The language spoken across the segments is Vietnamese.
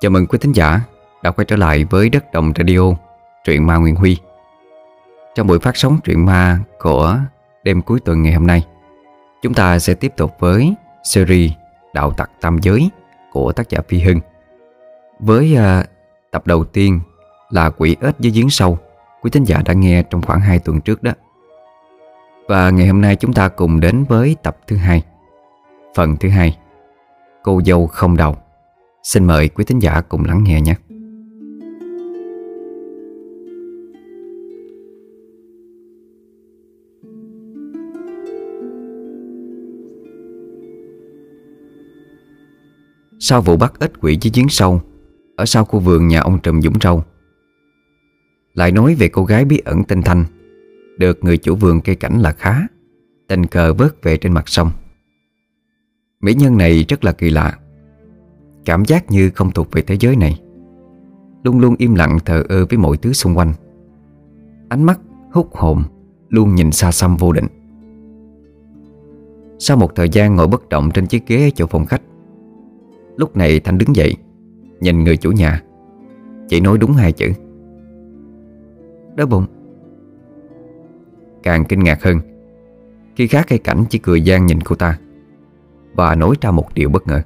Chào mừng quý thính giả đã quay trở lại với Đất Đồng Radio, truyện ma nguyên Huy. Trong buổi phát sóng truyện ma của đêm cuối tuần ngày hôm nay, chúng ta sẽ tiếp tục với series Đạo Tặc Tam Giới của tác giả Phi Hưng. Với uh, tập đầu tiên là Quỷ ếch dưới giếng sâu, quý thính giả đã nghe trong khoảng 2 tuần trước đó. Và ngày hôm nay chúng ta cùng đến với tập thứ hai, phần thứ hai, Cô dâu không đầu. Xin mời quý thính giả cùng lắng nghe nhé. Sau vụ bắt ít quỷ dưới giếng sâu, Ở sau khu vườn nhà ông Trùm Dũng Râu, Lại nói về cô gái bí ẩn tên Thanh, Được người chủ vườn cây cảnh là khá, Tình cờ vớt về trên mặt sông Mỹ nhân này rất là kỳ lạ Cảm giác như không thuộc về thế giới này. Luôn luôn im lặng thờ ơ với mọi thứ xung quanh. Ánh mắt hút hồn Luôn nhìn xa xăm vô định. Sau một thời gian ngồi bất động trên chiếc ghế ở chỗ phòng khách, Lúc này Thanh đứng dậy, Nhìn người chủ nhà. Chỉ nói đúng hai chữ. Đói bụng. Càng kinh ngạc hơn, Khi khác cây cảnh chỉ cười gian nhìn cô ta Và nói ra một điều bất ngờ.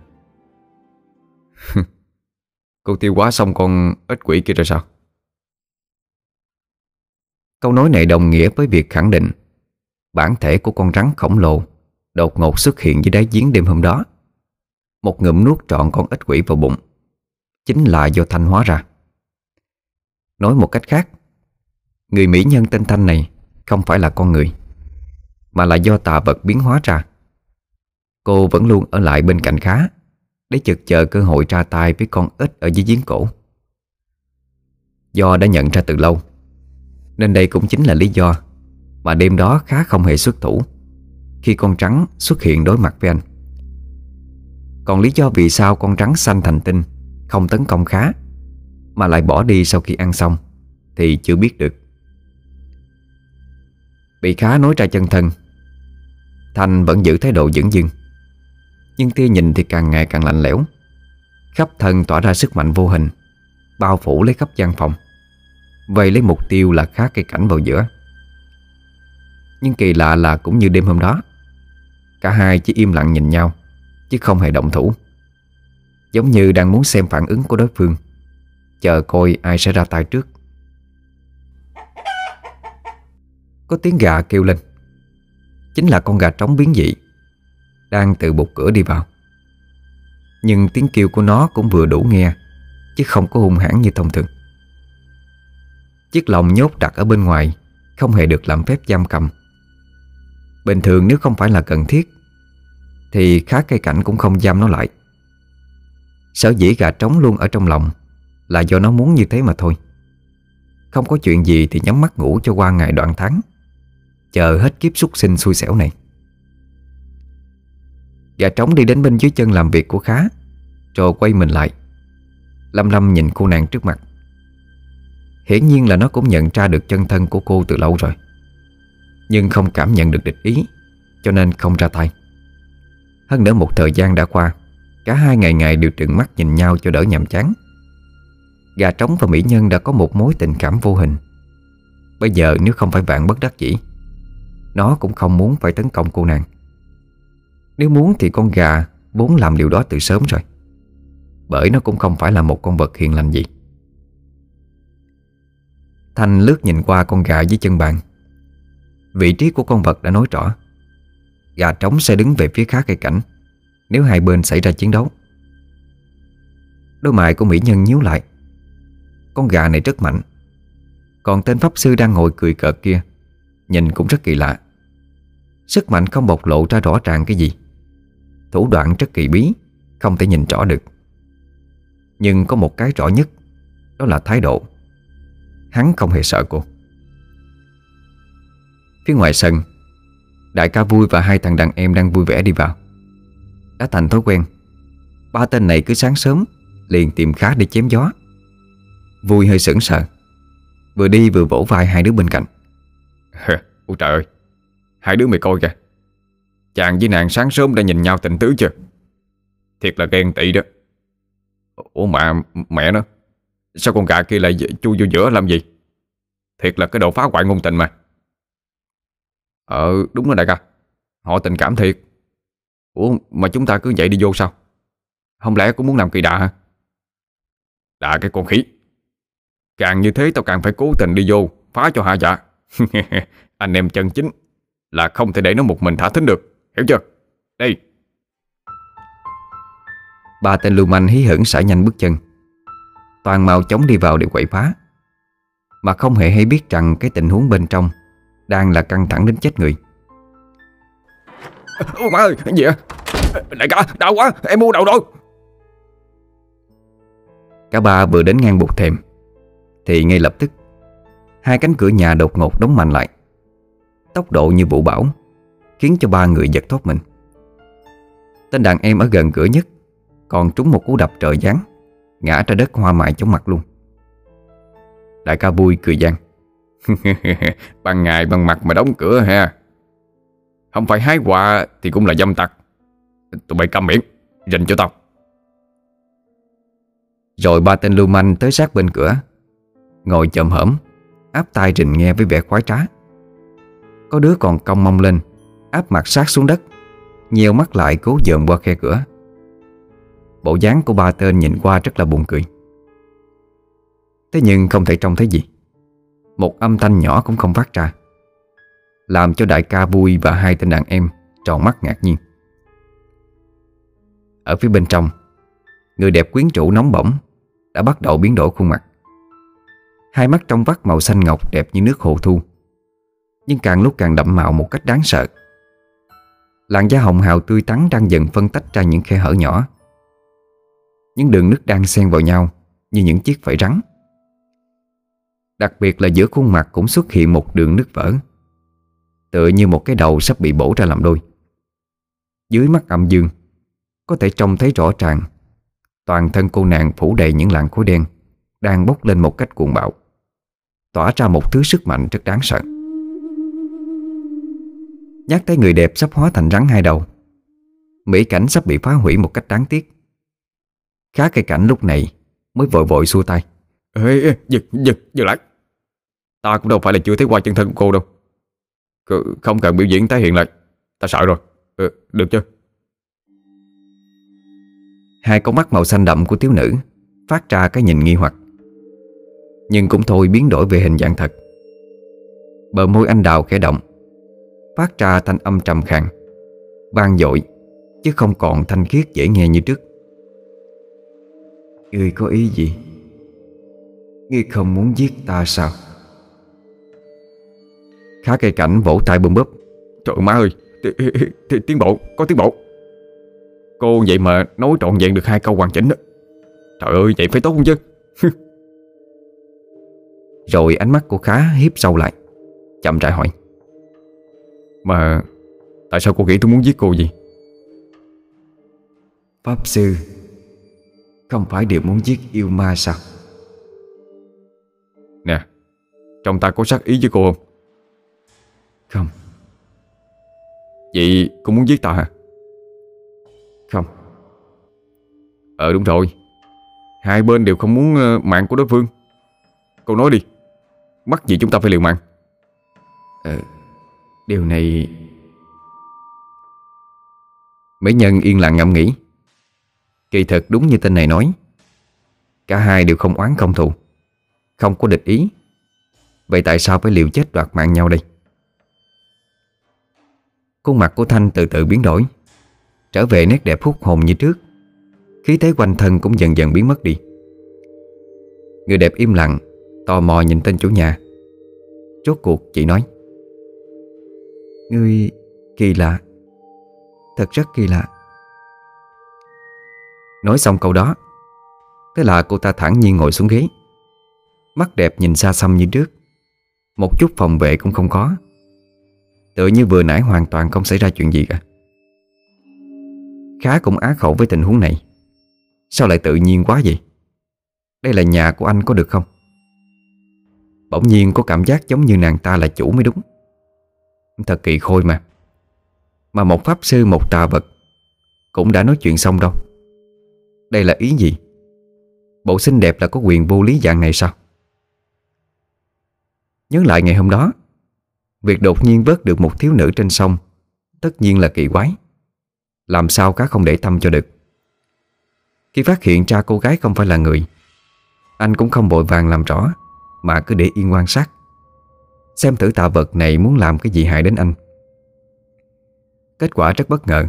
Cô tiêu quá xong con ếch quỷ kia rồi sao? Câu nói này đồng nghĩa với việc khẳng định Bản thể của con rắn khổng lồ Đột ngột xuất hiện dưới đáy giếng đêm hôm đó. Một ngụm nuốt trọn con ếch quỷ vào bụng, Chính là do Thanh hóa ra. Nói một cách khác, Người mỹ nhân tên Thanh này Không phải là con người, Mà là do tà vật biến hóa ra. Cô vẫn luôn ở lại bên cạnh khá để chực chờ cơ hội ra tay với con ếch ở dưới giếng cổ. Do đã nhận ra từ lâu, Nên đây cũng chính là lý do Mà đêm đó khá không hề xuất thủ Khi con trắng xuất hiện đối mặt với anh. Còn lý do vì sao con trắng xanh thành tinh Không tấn công khá Mà lại bỏ đi sau khi ăn xong Thì chưa biết được. Bị khá nói ra chân thân thành vẫn giữ thái độ dững dưng nhưng tia nhìn thì càng ngày càng lạnh lẽo. Khắp thân tỏa ra sức mạnh vô hình, Bao phủ lấy khắp gian phòng Vậy lấy mục tiêu là khá cây cảnh vào giữa. Nhưng kỳ lạ là cũng như đêm hôm đó, Cả hai chỉ im lặng nhìn nhau, Chứ không hề động thủ. Giống như đang muốn xem phản ứng của đối phương, Chờ coi ai sẽ ra tay trước. Có tiếng gà kêu lên. Chính là con gà trống biến dị đang từ bục cửa đi vào. Nhưng tiếng kêu của nó cũng vừa đủ nghe, Chứ không có hung hãn như thông thường. Chiếc lồng nhốt đặt ở bên ngoài, Không hề được làm phép giam cầm. Bình thường nếu không phải là cần thiết, Thì khá cây cảnh cũng không giam nó lại. Sở dĩ gà trống luôn ở trong lòng Là do nó muốn như thế mà thôi. Không có chuyện gì thì nhắm mắt ngủ cho qua ngày đoạn tháng, Chờ hết kiếp súc sinh xui xẻo này. Gà trống đi đến bên dưới chân làm việc của Khá, Rồi quay mình lại. Lâm Lâm nhìn cô nàng trước mặt. Hiển nhiên là nó cũng nhận ra được chân thân của cô từ lâu rồi. Nhưng không cảm nhận được địch ý, Cho nên không ra tay. Hơn nữa một thời gian đã qua, Cả hai ngày ngày đều trừng mắt nhìn nhau cho đỡ nhàm chán. Gà trống và mỹ nhân đã có một mối tình cảm vô hình. Bây giờ nếu không phải bạn bất đắc dĩ, Nó cũng không muốn phải tấn công cô nàng nếu muốn thì con gà vốn làm điều đó từ sớm rồi. Bởi nó cũng không phải là một con vật hiền lành gì. Thanh lướt nhìn qua con gà dưới chân bàn. Vị trí của con vật đã nói rõ. Gà trống sẽ đứng về phía khác cây cảnh Nếu hai bên xảy ra chiến đấu. Đôi mày của mỹ nhân nhíu lại. Con gà này rất mạnh. Còn tên pháp sư đang ngồi cười cợt kia, Nhìn cũng rất kỳ lạ. Sức mạnh không bộc lộ ra rõ ràng cái gì. Thủ đoạn rất kỳ bí, Không thể nhìn rõ được. Nhưng có một cái rõ nhất, Đó là thái độ. Hắn không hề sợ cô. Phía ngoài sân, Đại ca vui và hai thằng đàn em đang vui vẻ đi vào. Đã thành thói quen, Ba tên này cứ sáng sớm Liền tìm khá để chém gió. Vui hơi sững sờ, Vừa đi vừa vỗ vai hai đứa bên cạnh. Ôi trời ơi, Hai đứa mày coi kìa. Chàng với nàng sáng sớm đã nhìn nhau tình tứ chưa? Thiệt là ghen tị đó. Ủa mà mẹ nó, Sao con gà kia lại chui vô giữa làm gì? Thiệt là cái đồ phá hoại ngôn tình mà. Ờ đúng rồi đại ca. Họ tình cảm thiệt. Ủa mà chúng ta cứ vậy đi vô sao? Không lẽ cũng muốn làm kỳ đà hả? Đà cái con khí Càng như thế tao càng phải cố tình đi vô, Phá cho hạ dạ. Anh em chân chính Là không thể để nó một mình thả thính được. Hiểu chưa? Đây Ba tên lưu manh hí hửng xả nhanh bước chân. Toàn mau chóng đi vào để quậy phá. Mà không hề hay biết rằng Cái tình huống bên trong Đang là căng thẳng đến chết người. Ôi má ơi gì vậy? Đại ca đau quá em mua đầu rồi. Cả ba vừa đến ngang bục thềm Thì ngay lập tức Hai cánh cửa nhà đột ngột đóng mạnh lại. Tốc độ như vụ bão Khiến cho ba người giật thoát mình. Tên đàn em ở gần cửa nhất, Còn trúng một cú đập trời giáng, Ngã ra đất hoa mại chống mặt luôn. Đại ca vui cười gian Ban ngày bằng mặt mà đóng cửa ha. Không phải hái quà Thì cũng là dâm tặc. Tụi bay câm miệng Rình cho tao. Rồi ba tên lưu manh tới sát bên cửa, Ngồi chậm hởm Áp tai rình nghe với vẻ khoái trá. Có đứa còn cong mông lên Áp mặt sát xuống đất Nhiều mắt lại cố dòm qua khe cửa. Bộ dáng của ba tên nhìn qua rất là buồn cười. Thế nhưng không thể trông thấy gì. Một âm thanh nhỏ cũng không phát ra, Làm cho đại ca vui và hai tên đàn em Tròn mắt ngạc nhiên. Ở phía bên trong, Người đẹp quyến rũ nóng bỏng Đã bắt đầu biến đổi khuôn mặt. Hai mắt trong vắt màu xanh ngọc đẹp như nước hồ thu, Nhưng càng lúc càng đậm màu một cách đáng sợ. Làn da hồng hào tươi tắn đang dần phân tách ra những khe hở nhỏ. Những đường nứt đang xen vào nhau Như những chiếc vảy rắn. Đặc biệt là giữa khuôn mặt cũng xuất hiện một đường nứt vỡ, Tựa như một cái đầu sắp bị bổ ra làm đôi. Dưới mắt âm dương, Có thể trông thấy rõ ràng, Toàn thân cô nàng phủ đầy những làn khối đen Đang bốc lên một cách cuồng bạo, Tỏa ra một thứ sức mạnh rất đáng sợ. Nhắc tới người đẹp sắp hóa thành rắn hai đầu. Mỹ cảnh sắp bị phá hủy một cách đáng tiếc. Khá cây cảnh lúc này Mới vội vội xua tay. Ê, ê, giật, giật, giật lại. Ta cũng đâu phải là chưa thấy qua chân thân của cô đâu. Không cần biểu diễn tái hiện lại Ta sợ rồi. Ừ, Được chưa? Hai con mắt màu xanh đậm của thiếu nữ Phát ra cái nhìn nghi hoặc. Nhưng cũng thôi biến đổi về hình dạng thật. Bờ môi anh đào khẽ động Phát ra thanh âm trầm khàn vang dội Chứ không còn thanh khiết dễ nghe như trước. Ngươi có ý gì? Ngươi không muốn giết ta sao? Khá cây cảnh vỗ tay bùm búp. Trời má ơi Tiến bộ, có tiến bộ. Cô vậy mà nói trọn vẹn được hai câu hoàn chỉnh đó. Trời ơi, vậy phải tốt không chứ? Rồi ánh mắt của Khá hiếp sâu lại Chậm rãi hỏi Mà Tại sao cô nghĩ tôi muốn giết cô gì Pháp Sư Không phải đều muốn giết yêu ma sao? Nè Trong ta có sắc ý với cô không? Không. Vậy cô muốn giết ta hả? Không. Ờ đúng rồi. Hai bên đều không muốn ờ, mạng của đối phương. Cô nói đi Mắc gì chúng ta phải liều mạng? Ờ Điều này Mỹ nhân yên lặng ngẫm nghĩ. Kỳ thật đúng như tên này nói, Cả hai đều không oán không thù, Không có địch ý. Vậy tại sao phải liều chết đoạt mạng nhau đây? Khuôn mặt của Thanh từ từ biến đổi, Trở về nét đẹp hút hồn như trước. Khí thế quanh thân cũng dần dần biến mất đi. Người đẹp im lặng, Tò mò nhìn tên chủ nhà. Rốt cuộc chị nói Ngươi kỳ lạ. Thật rất kỳ lạ. Nói xong câu đó, Thế là cô ta thẳng nhiên ngồi xuống ghế. Mắt đẹp nhìn xa xăm như trước. Một chút phòng vệ cũng không có. Tựa như vừa nãy hoàn toàn không xảy ra chuyện gì cả. Khá cũng á khẩu với tình huống này. Sao lại tự nhiên quá vậy? Đây là nhà của anh có được không? Bỗng nhiên có cảm giác giống như nàng ta là chủ mới đúng. Thật kỳ khôi mà. Mà một pháp sư, một tà vật Cũng đã nói chuyện xong đâu. Đây là ý gì? Bộ xinh đẹp là có quyền vô lý dạng này sao? Nhớ lại ngày hôm đó, Việc đột nhiên vớt được một thiếu nữ trên sông Tất nhiên là kỳ quái. Làm sao cá không để tâm cho được? Khi phát hiện ra cô gái không phải là người, Anh cũng không vội vàng làm rõ, Mà cứ để yên quan sát. Xem thử tạ vật này muốn làm cái gì hại đến anh. Kết quả rất bất ngờ.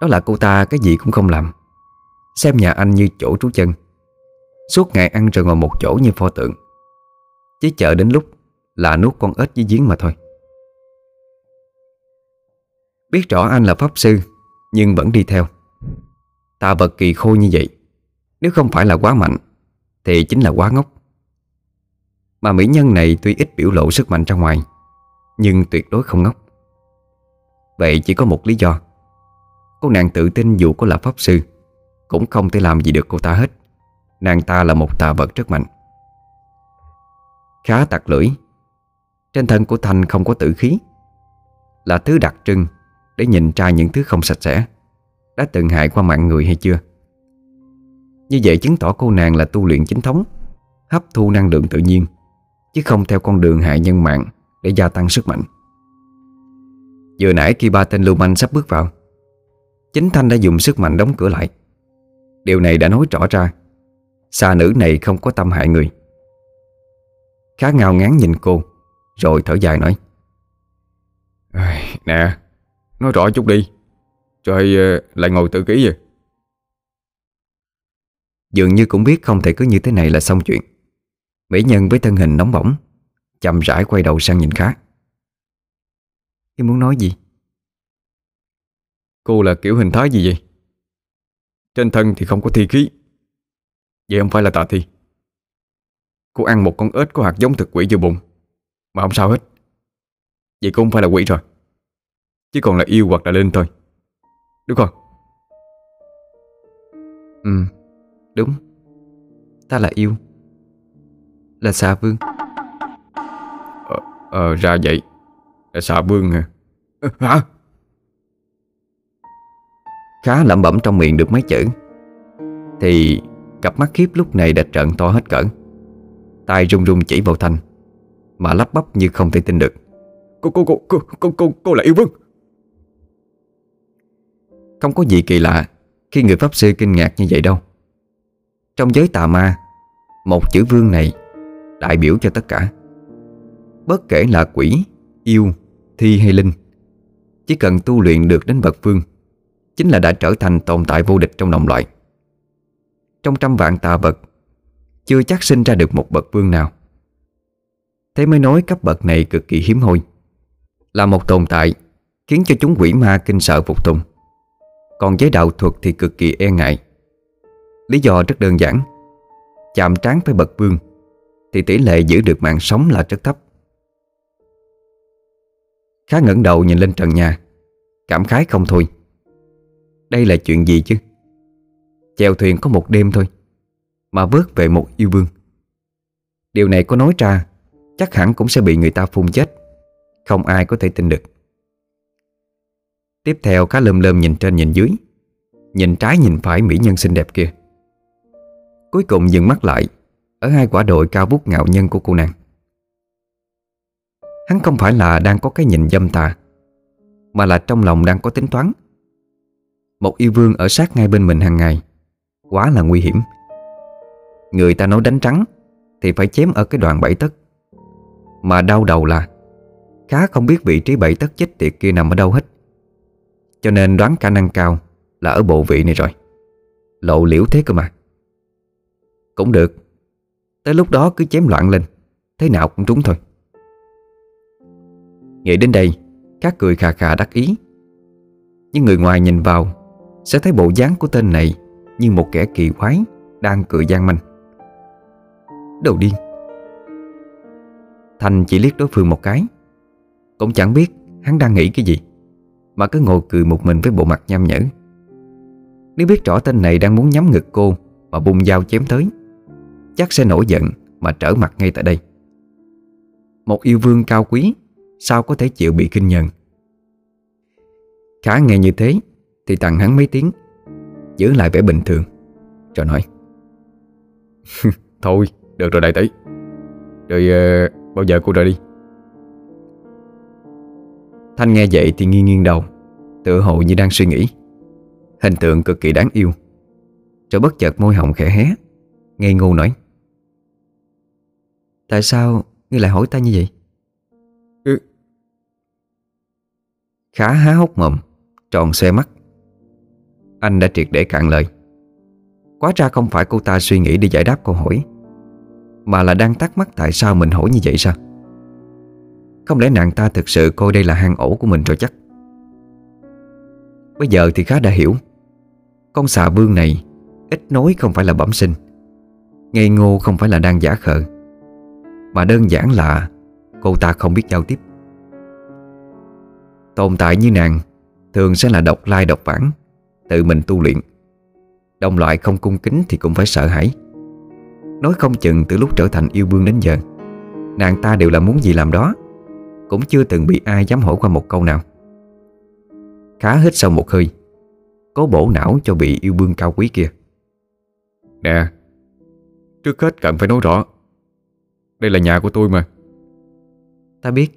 Đó là cô ta cái gì cũng không làm. Xem nhà anh như chỗ trú chân. Suốt ngày ăn rồi ngồi một chỗ như pho tượng. Chỉ chờ đến lúc Là nuốt con ếch với giếng mà thôi. Biết rõ anh là pháp sư, Nhưng vẫn đi theo. Tà vật kỳ khôi như vậy, Nếu không phải là quá mạnh, Thì chính là quá ngốc. Mà mỹ nhân này tuy ít biểu lộ sức mạnh ra ngoài, Nhưng tuyệt đối không ngốc. Vậy chỉ có một lý do. Cô nàng tự tin dù có là pháp sư, Cũng không thể làm gì được cô ta hết. Nàng ta là một tà vật rất mạnh. Khá tặc lưỡi. Trên thân của Thanh không có tử khí. Là thứ đặc trưng Để nhìn ra những thứ không sạch sẽ, Đã từng hại qua mạng người hay chưa? Như vậy chứng tỏ cô nàng là tu luyện chính thống, Hấp thu năng lượng tự nhiên. Chứ không theo con đường hại nhân mạng Để gia tăng sức mạnh. Vừa nãy khi ba tên lưu manh sắp bước vào Chính Thanh đã dùng sức mạnh đóng cửa lại. Điều này đã nói rõ ra Xa nữ này không có tâm hại người. Khá ngao ngán nhìn cô Rồi thở dài nói Nè Nói rõ chút đi Trời lại ngồi tự ký vậy. Dường như cũng biết không thể cứ như thế này là xong chuyện Mỹ nhân với thân hình nóng bỏng Chậm rãi quay đầu sang nhìn khá. Em muốn nói gì? Cô là kiểu hình thái gì vậy? Trên thân thì không có thi khí. Vậy không phải là tà thi. Cô ăn một con ếch có hạt giống thực quỷ vô bụng Mà không sao hết. Vậy cũng không phải là quỷ rồi Chỉ còn là yêu hoặc là linh thôi. Đúng không? Ừ Đúng. Ta là yêu là xà vương. Ờ, ờ ra vậy. Là xà vương hả? Ờ, hả? Khá lẩm bẩm trong miệng được mấy chữ. Thì Cặp mắt khiếp lúc này đã trợn to hết cỡ. Tay run run chỉ vào Thanh Mà lắp bắp như không thể tin được. Cô cô cô cô cô cô, cô là yêu vương. Không có gì kỳ lạ Khi người Pháp Sư kinh ngạc như vậy đâu. Trong giới tà ma Một chữ vương này Đại biểu cho tất cả. Bất kể là quỷ, yêu, thi hay linh Chỉ cần tu luyện được đến bậc vương Chính là đã trở thành tồn tại vô địch trong đồng loại. Trong trăm vạn tà vật Chưa chắc sinh ra được một bậc vương nào. Thế mới nói cấp bậc này cực kỳ hiếm hoi Là một tồn tại Khiến cho chúng quỷ ma kinh sợ phục tùng. Còn giới đạo thuật thì cực kỳ e ngại. Lý do rất đơn giản Chạm trán với bậc vương thì tỷ lệ giữ được mạng sống là rất thấp. Khá ngẩng đầu nhìn lên trần nhà, Cảm khái không thôi. Đây là chuyện gì chứ? Chèo thuyền có một đêm thôi, Mà vớt về một yêu vương. Điều này có nói ra, Chắc hẳn cũng sẽ bị người ta phun chết. Không ai có thể tin được. Tiếp theo cá lơm lơm nhìn trên nhìn dưới, Nhìn trái nhìn phải mỹ nhân xinh đẹp kia. Cuối cùng dừng mắt lại ở hai quả đội cao vút ngạo nhân của cô nàng. Hắn không phải là đang có cái nhìn dâm tà, Mà là trong lòng đang có tính toán. Một yêu vương ở sát ngay bên mình hàng ngày, Quá là nguy hiểm. Người ta nói đánh trắng Thì phải chém ở cái đoạn bảy tấc Mà đau đầu là, Khá không biết vị trí bảy tấc chết tiệt kia nằm ở đâu hết. Cho nên đoán khả năng cao Là ở bộ vị này rồi. Lộ liễu thế cơ mà. Cũng được. Tới lúc đó cứ chém loạn lên. Thế nào cũng trúng thôi. Nghĩ đến đây Các cười khà khà đắc ý. Nhưng người ngoài nhìn vào, Sẽ thấy bộ dáng của tên này như một kẻ kỳ quái Đang cười gian manh. Đầu điên. Thành chỉ liếc đối phương một cái. Cũng chẳng biết hắn đang nghĩ cái gì, Mà cứ ngồi cười một mình với bộ mặt nham nhở. Nếu biết rõ tên này đang muốn nhắm ngực cô Mà bung dao chém tới Chắc sẽ nổi giận Mà trở mặt ngay tại đây. Một yêu vương cao quý Sao có thể chịu bị kinh nhận Khá nghe như thế Thì tặng hắn mấy tiếng Giữ lại vẻ bình thường Rồi nói. Thôi được rồi đại tỷ. Rồi uh, bao giờ cô rời đi? Thanh nghe vậy thì nghiêng nghiêng đầu Tựa hồ như đang suy nghĩ. Hình tượng cực kỳ đáng yêu. Rồi bất chợt môi hồng khẽ hé Ngây ngô nói. Tại sao ngươi lại hỏi ta như vậy? Ừ. Khá há hốc mồm Tròn xe mắt. Anh đã triệt để cạn lời. Quá ra không phải cô ta suy nghĩ để giải đáp câu hỏi Mà là đang thắc mắc tại sao mình hỏi như vậy sao? Không lẽ nàng ta thực sự coi đây là hang ổ của mình rồi chắc? Bây giờ thì khá đã hiểu. Con xà vương này Ít nói không phải là bẩm sinh Ngây ngô không phải là đang giả khờ mà đơn giản là Cô ta không biết giao tiếp. Tồn tại như nàng Thường sẽ là độc lai độc bản Tự mình tu luyện. Đồng loại không cung kính thì cũng phải sợ hãi. Nói không chừng từ lúc trở thành yêu vương đến giờ, Nàng ta đều là muốn gì làm đó, Cũng chưa từng bị ai dám hỏi qua một câu nào. Khá hít sâu một hơi, Cố bổ não cho bị yêu vương cao quý kia. Nè, Trước hết cần phải nói rõ đây là nhà của tôi mà. Ta biết.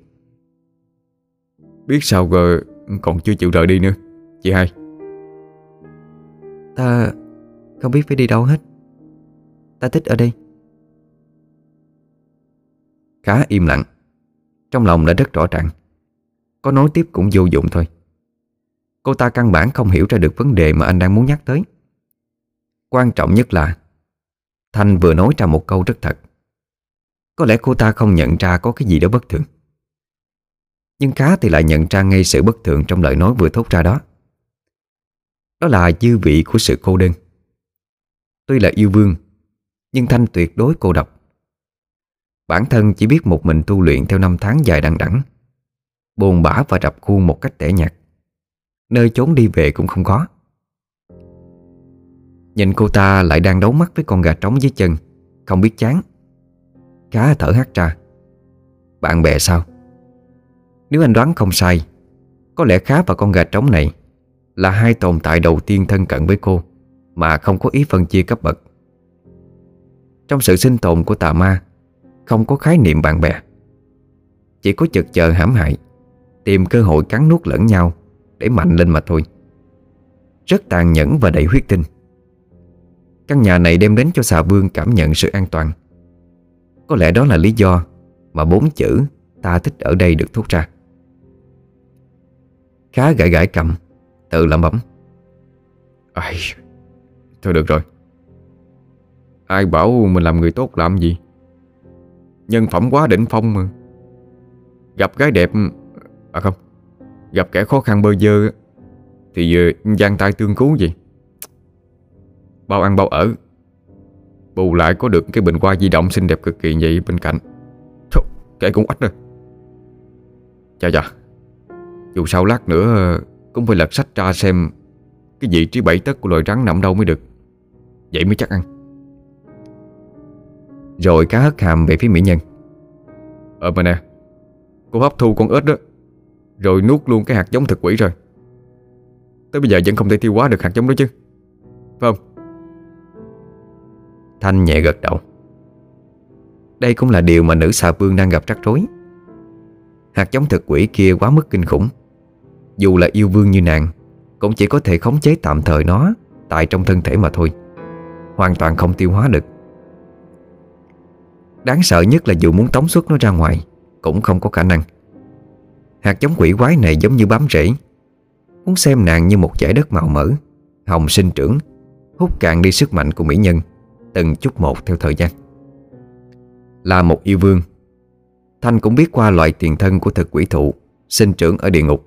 Biết sao gờ còn chưa chịu rời đi nữa Chị hai? Ta không biết phải đi đâu hết. Ta thích ở đây. Khá im lặng. Trong lòng đã rất rõ ràng. Có nói tiếp cũng vô dụng thôi. Cô ta căn bản không hiểu ra được vấn đề mà anh đang muốn nhắc tới. Quan trọng nhất là Thanh vừa nói ra một câu rất thật có lẽ cô ta không nhận ra có cái gì đó bất thường. Nhưng khá thì lại nhận ra ngay sự bất thường trong lời nói vừa thốt ra đó. Đó là dư vị của sự cô đơn. Tuy là yêu vương, Nhưng Thanh tuyệt đối cô độc. Bản thân chỉ biết một mình tu luyện theo năm tháng dài đằng đẵng, Buồn bã và rập khuôn một cách tẻ nhạt. Nơi trốn đi về cũng không có. Nhìn cô ta lại đang đấu mắt với con gà trống dưới chân, Không biết chán khá thở hắt ra. Bạn bè sao? Nếu anh đoán không sai, Có lẽ Khá và con gà trống này Là hai tồn tại đầu tiên thân cận với cô Mà không có ý phân chia cấp bậc. Trong sự sinh tồn của tà ma, Không có khái niệm bạn bè. Chỉ có chực chờ hãm hại, Tìm cơ hội cắn nuốt lẫn nhau Để mạnh lên mà thôi. Rất tàn nhẫn và đầy huyết tinh. Căn nhà này đem đến cho xà vương cảm nhận sự an toàn. Có lẽ đó là lý do Mà bốn chữ ta thích ở đây được thốt ra. Khá gãi gãi cầm, Tự lẩm bẩm. Ai... Thôi được rồi. Ai bảo mình làm người tốt làm gì? Nhân phẩm quá đỉnh phong mà. Gặp gái đẹp À không, Gặp kẻ khó khăn bơ dơ Thì giờ giang tay tương cứu gì? Bao ăn bao ở. Bù lại có được cái bình hoa di động xinh đẹp cực kỳ vậy bên cạnh. Thôi, kệ cũng ách rồi Chà chà Dù sao lát nữa Cũng phải lật sách ra xem Cái vị trí bảy tấc của loài rắn nằm đâu mới được. Vậy mới chắc ăn. Rồi cá hất hàm về phía mỹ nhân. Ờ mà nè Cô hấp thu con ếch đó Rồi nuốt luôn cái hạt giống thực quỷ rồi. Tới bây giờ vẫn không thể tiêu hóa được hạt giống đó chứ. Phải không? Thanh nhẹ gật đầu. Đây cũng là điều mà nữ xà vương đang gặp rắc rối. Hạt giống thực quỷ kia quá mức kinh khủng. Dù là yêu vương như nàng, Cũng chỉ có thể khống chế tạm thời nó, Tại trong thân thể mà thôi. Hoàn toàn không tiêu hóa được. Đáng sợ nhất là dù muốn tống xuất nó ra ngoài, Cũng không có khả năng. Hạt giống quỷ quái này giống như bám rễ. Muốn xem nàng như một giải đất màu mỡ, Hồng sinh trưởng, Hút cạn đi sức mạnh của mỹ nhân. Từng chút một theo thời gian. Là một yêu vương, Thanh cũng biết qua loại tiền thân của thực quỷ thụ, Sinh trưởng ở địa ngục.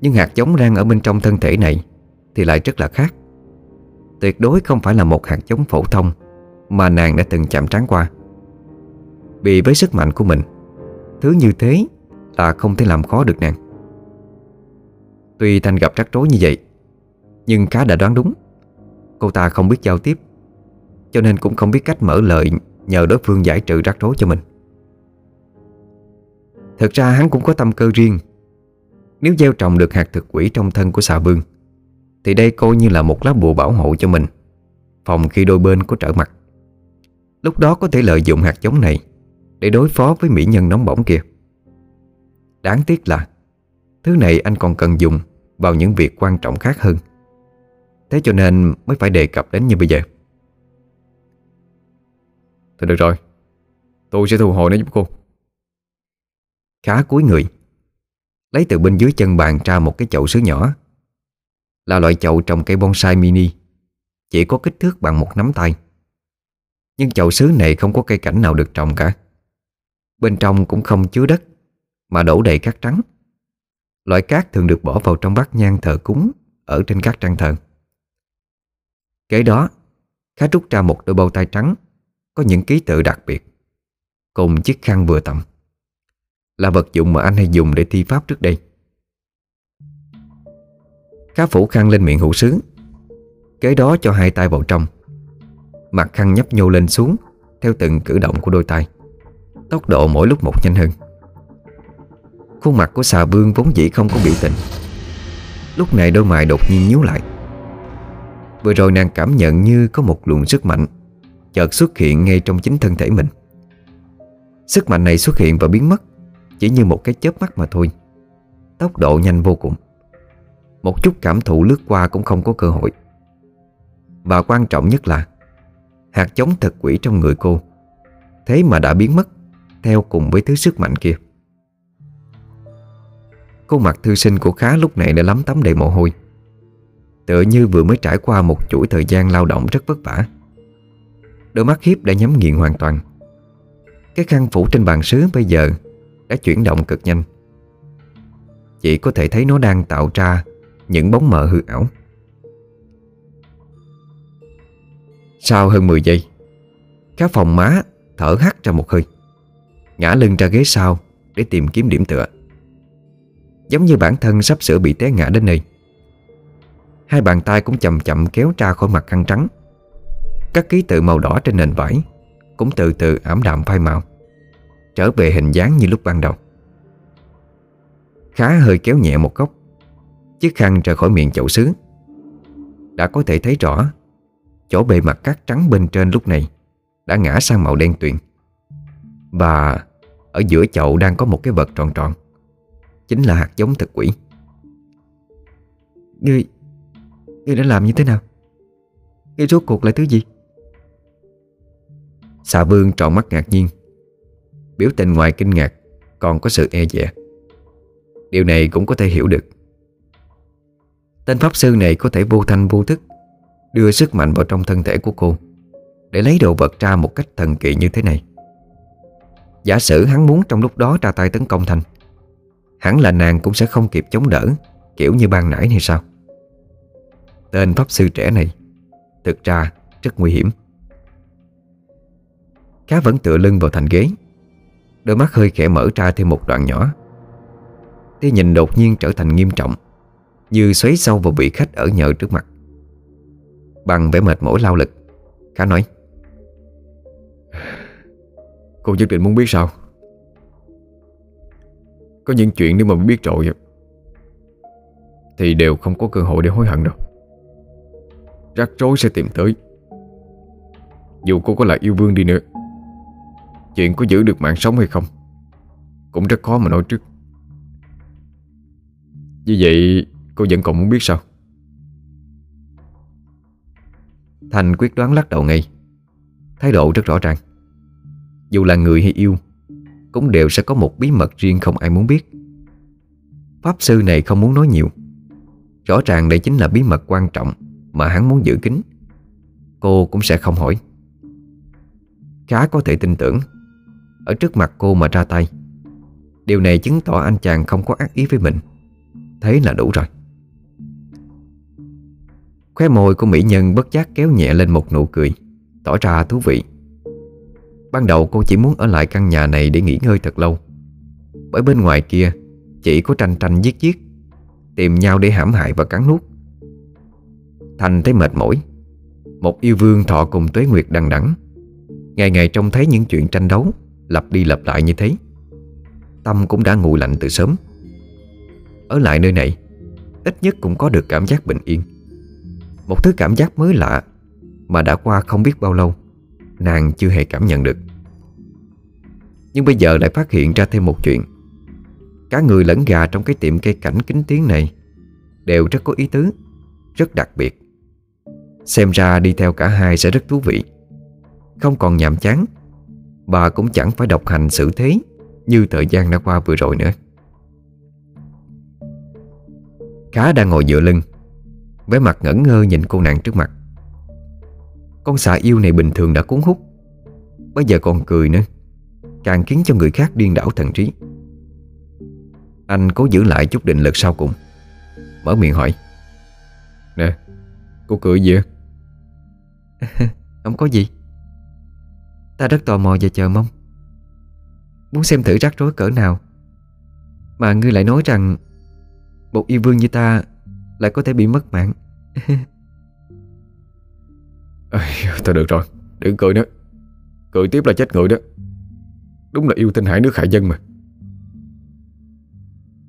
Nhưng hạt giống đang ở bên trong thân thể này Thì lại rất là khác. Tuyệt đối không phải là một hạt giống phổ thông Mà nàng đã từng chạm trán qua. Vì với sức mạnh của mình, Thứ như thế là không thể làm khó được nàng. Tuy Thanh gặp rắc rối như vậy, Nhưng khá đã đoán đúng, Cô ta không biết giao tiếp cho nên cũng không biết cách mở lời Nhờ đối phương giải trừ rắc rối cho mình. Thật ra hắn cũng có tâm cơ riêng. Nếu gieo trồng được hạt thực quỷ trong thân của xà vương Thì đây coi như là một lá bùa bảo hộ cho mình, Phòng khi đôi bên có trở mặt. Lúc đó có thể lợi dụng hạt giống này Để đối phó với mỹ nhân nóng bỏng kia. Đáng tiếc là, Thứ này anh còn cần dùng Vào những việc quan trọng khác hơn. Thế cho nên mới phải đề cập đến như bây giờ. Thôi được rồi. Tôi sẽ thu hồi nó giúp cô. Khá cuối người. Lấy từ bên dưới chân bàn ra một cái chậu sứ nhỏ. Là loại chậu trồng cây bonsai mini. Chỉ có kích thước bằng một nắm tay. Nhưng chậu sứ này không có cây cảnh nào được trồng cả. Bên trong cũng không chứa đất, Mà đổ đầy cát trắng. Loại cát thường được bỏ vào trong bát nhang thờ cúng Ở trên các trang thờ. Kế đó, Khá rút ra một đôi bao tay trắng. Có những ký tự đặc biệt. Cùng chiếc khăn vừa tầm Là vật dụng mà anh hay dùng để thi pháp trước đây. Khá phủ khăn lên miệng hữu sứ. Kế đó cho hai tay vào trong. Mặt khăn nhấp nhô lên xuống, Theo từng cử động của đôi tay. Tốc độ mỗi lúc một nhanh hơn. Khuôn mặt của xà vương vốn dĩ không có biểu tình. Lúc này đôi mày đột nhiên nhíu lại. Vừa rồi nàng cảm nhận như có một luồng sức mạnh Chợt xuất hiện ngay trong chính thân thể mình. Sức mạnh này xuất hiện và biến mất, Chỉ như một cái chớp mắt mà thôi. Tốc độ nhanh vô cùng. Một chút cảm thụ lướt qua cũng không có cơ hội. Và quan trọng nhất là, Hạt giống thật quỷ trong người cô, Thế mà đã biến mất, Theo cùng với thứ sức mạnh kia. Cô mặt thư sinh của Khá lúc này đã lắm tắm đầy mồ hôi. Tựa như vừa mới trải qua một chuỗi thời gian lao động rất vất vả. Đôi mắt hiếp đã nhắm nghiền hoàn toàn. Cái khăn phủ trên bàn sứ bây giờ Đã chuyển động cực nhanh. Chị có thể thấy nó đang tạo ra Những bóng mờ hư ảo. Sau hơn 10 giây Các phòng má thở hắt ra một hơi, Ngã lưng ra ghế sau Để tìm kiếm điểm tựa. Giống như bản thân sắp sửa bị té ngã đến nơi. Hai bàn tay cũng chậm chậm kéo ra khỏi mặt khăn trắng. Các ký tự màu đỏ trên nền vải Cũng từ từ ảm đạm phai màu, Trở về hình dáng như lúc ban đầu. Khá hơi kéo nhẹ một góc, Chiếc khăn rời khỏi miệng chậu sứ Đã có thể thấy rõ, Chỗ bề mặt cát trắng bên trên lúc này Đã ngã sang màu đen tuyền. Và Ở giữa chậu đang có một cái vật tròn tròn, Chính là hạt giống thực quỷ. Ngươi Ngươi đã làm như thế nào? Ngươi rốt cuộc là thứ gì? Xà vương tròn mắt ngạc nhiên. Biểu tình ngoài kinh ngạc, Còn có sự e dè. Điều này cũng có thể hiểu được. Tên pháp sư này có thể vô thanh vô thức, Đưa sức mạnh vào trong thân thể của cô, Để lấy đồ vật ra một cách thần kỳ như thế này. Giả sử hắn muốn trong lúc đó ra tay tấn công Thanh, Hẳn là nàng cũng sẽ không kịp chống đỡ, Kiểu như ban nãy hay sao? Tên pháp sư trẻ này, Thực ra rất nguy hiểm. Khá vẫn tựa lưng vào thành ghế. Đôi mắt hơi khẽ mở ra thêm một đoạn nhỏ. Tia nhìn đột nhiên trở thành nghiêm trọng, Như xoáy sâu vào vị khách ở nhờ trước mặt. Bằng vẻ mệt mỏi lao lực, Khá nói, Cô nhất định muốn biết sao? Có những chuyện nếu mà biết rồi, Thì đều không có cơ hội để hối hận đâu. Rắc rối sẽ tìm tới. Dù cô có là yêu vương đi nữa Chuyện có giữ được mạng sống hay không? Cũng rất khó mà nói trước. Như vậy, cô vẫn còn muốn biết sao? Thành quyết đoán lắc đầu ngay. Thái độ rất rõ ràng. Dù là người hay yêu, Cũng đều sẽ có một bí mật riêng không ai muốn biết. Pháp sư này không muốn nói nhiều. Rõ ràng đây chính là bí mật quan trọng Mà hắn muốn giữ kín. Cô cũng sẽ không hỏi. Khá có thể tin tưởng. Ở trước mặt cô mà ra tay. Điều này chứng tỏ anh chàng không có ác ý với mình. Thế là đủ rồi. Khóe môi của mỹ nhân bất giác kéo nhẹ lên một nụ cười, Tỏ ra thú vị. Ban đầu cô chỉ muốn ở lại căn nhà này để nghỉ ngơi thật lâu. Bởi bên ngoài kia, Chỉ có tranh tranh giết giết, Tìm nhau để hãm hại và cắn nuốt. Thành thấy mệt mỏi, Một yêu vương thọ cùng tuế nguyệt đằng đẵng. Ngày ngày trông thấy những chuyện tranh đấu Lặp đi lặp lại như thế. Tâm cũng đã nguội lạnh từ sớm. Ở lại nơi này, Ít nhất cũng có được cảm giác bình yên. Một thứ cảm giác mới lạ Mà đã qua không biết bao lâu, Nàng chưa hề cảm nhận được. Nhưng bây giờ lại phát hiện ra thêm một chuyện. Cả người lẫn gà trong cái tiệm cây cảnh kính tiếng này Đều rất có ý tứ, Rất đặc biệt. Xem ra đi theo cả hai sẽ rất thú vị. Không còn nhàm chán Bà cũng chẳng phải độc hành xử thế Như thời gian đã qua vừa rồi nữa. Khá đang ngồi dựa lưng với mặt ngẩn ngơ nhìn cô nàng trước mặt. Con xà yêu này bình thường đã cuốn hút Bây giờ còn cười nữa Càng khiến cho người khác điên đảo thần trí. Anh cố giữ lại chút định lực sau cùng Mở miệng hỏi. Nè Cô cười gì Không có gì Ta rất tò mò và chờ mong. Muốn xem thử rắc rối cỡ nào. Mà ngươi lại nói rằng Một yêu vương như ta Lại có thể bị mất mạng. Thôi được rồi. Đừng cười nữa. Cười tiếp là chết người đó. Đúng là yêu tinh hải nước hải dân mà.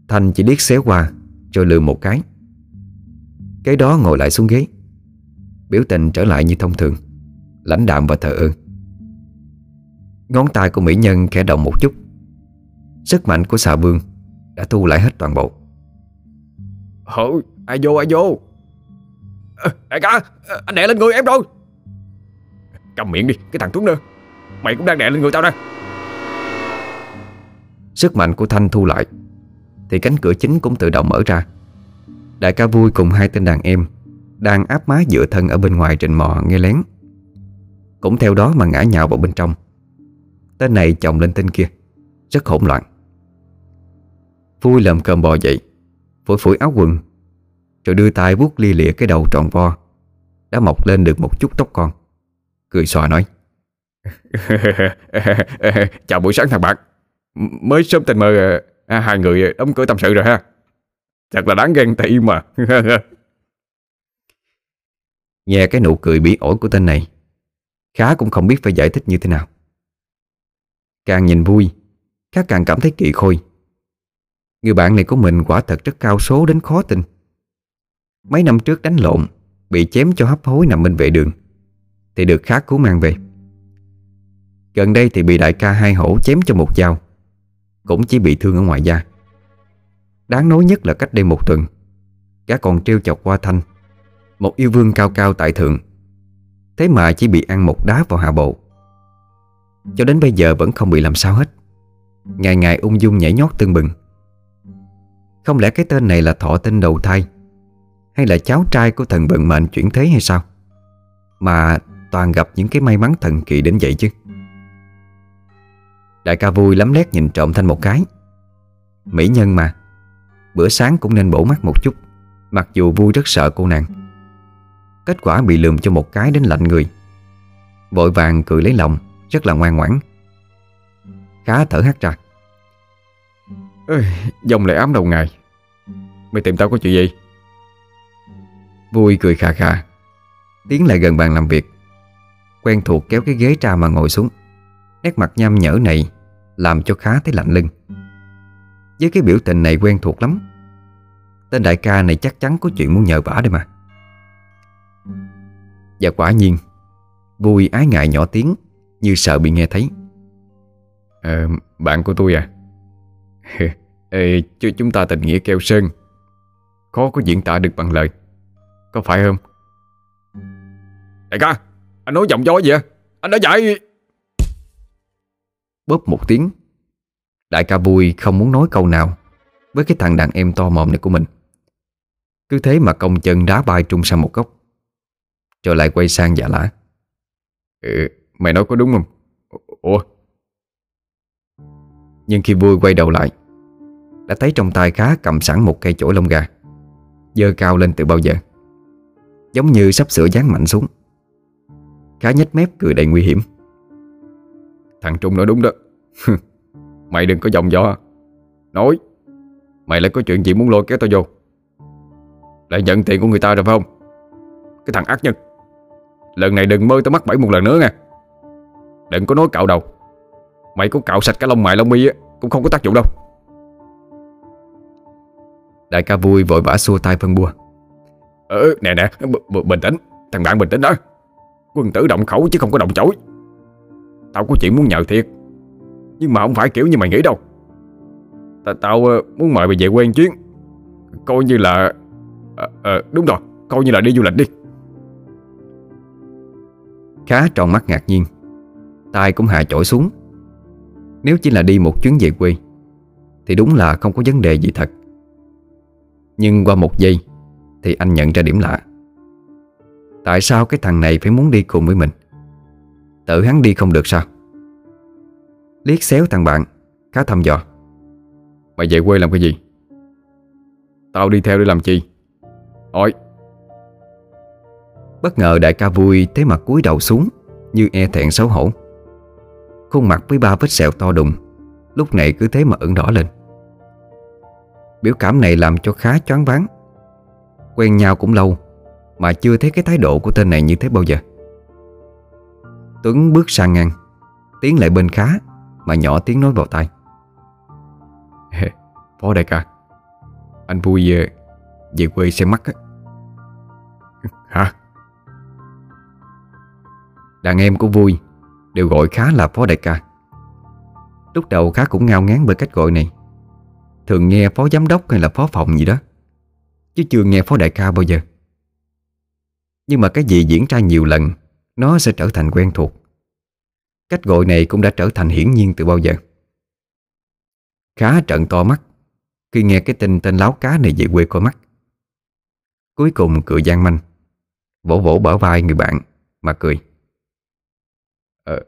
Thành chỉ liếc xéo qua Rồi lừa một cái. Cái đó ngồi lại xuống ghế. Biểu tình trở lại như thông thường. Lãnh đạm và thờ ơ Ngón tay của mỹ nhân khẽ động một chút. Sức mạnh của xà vương Đã thu lại hết toàn bộ. Hự, ai vô ai vô? À, Đại ca, anh đè lên người em rồi. Cầm miệng đi, cái thằng Tuấn nữa Mày cũng đang đè lên người tao nè Sức mạnh của Thanh thu lại Thì cánh cửa chính cũng tự động mở ra. Đại ca vui cùng hai tên đàn em Đang áp má dựa thân ở bên ngoài trình mò nghe lén. Cũng theo đó mà ngã nhào vào bên trong Tên này chồng lên tên kia. Rất hỗn loạn. Vui lầm cơm bò dậy Phủi phủi áo quần Rồi đưa tay vuốt lia lịa cái đầu tròn vo. Đã mọc lên được một chút tóc con. Cười xòa nói Chào buổi sáng thằng bạn. Mới sớm tình mơ à, Hai người đóng cửa tâm sự rồi ha. Thật là đáng ghen tị mà. Nghe cái nụ cười bỉ ổi của tên này Khá cũng không biết phải giải thích như thế nào Càng nhìn vui, Khác càng cảm thấy kỳ khôi. Người bạn này của mình quả thật rất cao số đến khó tin. Mấy năm trước đánh lộn, Bị chém cho hấp hối nằm bên vệ đường, Thì được khác cứu mang về. Gần đây thì bị đại ca hai hổ chém cho một dao, Cũng chỉ bị thương ở ngoài da. Đáng nói nhất là cách đây một tuần, Gã còn trêu chọc qua thanh, Một yêu vương cao cao tại thượng, Thế mà chỉ bị ăn một đá vào hạ bộ. Cho đến bây giờ vẫn không bị làm sao hết. Ngày ngày ung dung nhảy nhót tưng bừng. Không lẽ cái tên này là thọ tinh đầu thai? Hay là cháu trai của thần vận mệnh chuyển thế hay sao? Mà toàn gặp những cái may mắn thần kỳ đến vậy chứ. Đại ca vui lắm lét nhìn trộm Thanh một cái. Mỹ nhân mà. Bữa sáng cũng nên bổ mắt một chút. Mặc dù vui rất sợ cô nàng. Kết quả bị lườm cho một cái đến lạnh người. Vội vàng cười lấy lòng. Rất là ngoan ngoãn. Khá thở hắt ra. Ê, Dòng lại ám đầu ngày. Mày tìm tao có chuyện gì? Vui cười khà khà. Tiến lại gần bàn làm việc. Quen thuộc kéo cái ghế ra mà ngồi xuống. Nét mặt nhăm nhở này Làm cho khá thấy lạnh lưng. Với cái biểu tình này quen thuộc lắm. Tên đại ca này chắc chắn có chuyện muốn nhờ vả đây mà. Và quả nhiên Vui ái ngại nhỏ tiếng Như sợ bị nghe thấy. À, Bạn của tôi à? Ê, chứ chúng ta tình nghĩa keo sơn. Khó có diễn tả được bằng lời. Có phải không? Đại ca Anh nói giọng gió gì à Anh đã dạy Bóp một tiếng Đại ca vui không muốn nói câu nào Với cái thằng đàn em to mồm này của mình. Cứ thế mà công chân đá bay trung sang một góc Rồi lại quay sang giả lã ừ, Mày nói có đúng không? Ủa? Nhưng khi vui quay đầu lại, Đã thấy trong tay khá cầm sẵn một cây chổi lông gà, Dơ cao lên từ bao giờ. Giống như sắp sửa dán mạnh xuống. Khá nhếch mép cười đầy nguy hiểm. Thằng Trung nói đúng đó. Mày đừng có dòng gió Nói, Mày lại có chuyện gì muốn lôi kéo tao vô? Lại nhận tiền của người ta rồi phải không? Cái thằng ác nhân. Lần này đừng mơ tao mắc bẫy một lần nữa nha. Đừng có nói cạo đầu. Mày có cạo sạch cả lông mày lông mi á Cũng không có tác dụng đâu. Đại ca vui vội vã xua tay phân bua. Ờ nè nè b- b- Bình tĩnh. Thằng bạn bình tĩnh đó. Quân tử động khẩu chứ không có động chổi Tao có chuyện muốn nhờ thiệt. Nhưng mà không phải kiểu như mày nghĩ đâu. T Tao ờ, muốn mời mày về quê chuyến. Coi như là à, à, Đúng rồi Coi như là đi du lịch đi. Khá tròn mắt ngạc nhiên tay cũng hạ chổi xuống. Nếu chỉ là đi một chuyến về quê, Thì đúng là không có vấn đề gì thật. Nhưng qua một giây, Thì anh nhận ra điểm lạ. Tại sao cái thằng này phải muốn đi cùng với mình? Tự hắn đi không được sao? Liếc xéo thằng bạn, Khá thăm dò. Mày về quê làm cái gì? Tao đi theo để làm chi? Ôi! Bất ngờ đại ca vui, Thế mặt cúi đầu xuống, Như e thẹn xấu hổ. Khuôn mặt với ba vết sẹo to đùng. Lúc này cứ thế mà ửng đỏ lên. Biểu cảm này làm cho khá choáng váng. Quen nhau cũng lâu Mà chưa thấy cái thái độ của tên này như thế bao giờ. Tuấn bước sang ngang Tiến lại bên khá Mà nhỏ tiếng nói vào tai. Phó đại ca Anh vui về, về quê xem mắt á. Hả? Đàn em của vui Đều gọi khá là phó đại ca. Lúc đầu khá cũng ngao ngán bởi cách gọi này. Thường nghe phó giám đốc hay là phó phòng gì đó, Chứ chưa nghe phó đại ca bao giờ. Nhưng mà cái gì diễn ra nhiều lần, Nó sẽ trở thành quen thuộc. Cách gọi này cũng đã trở thành hiển nhiên từ bao giờ. Khá trận to mắt Khi nghe cái tin tên láo cá này về quê coi mắt. Cuối cùng cười gian manh, Vỗ vỗ bả vai người bạn Mà cười ờ,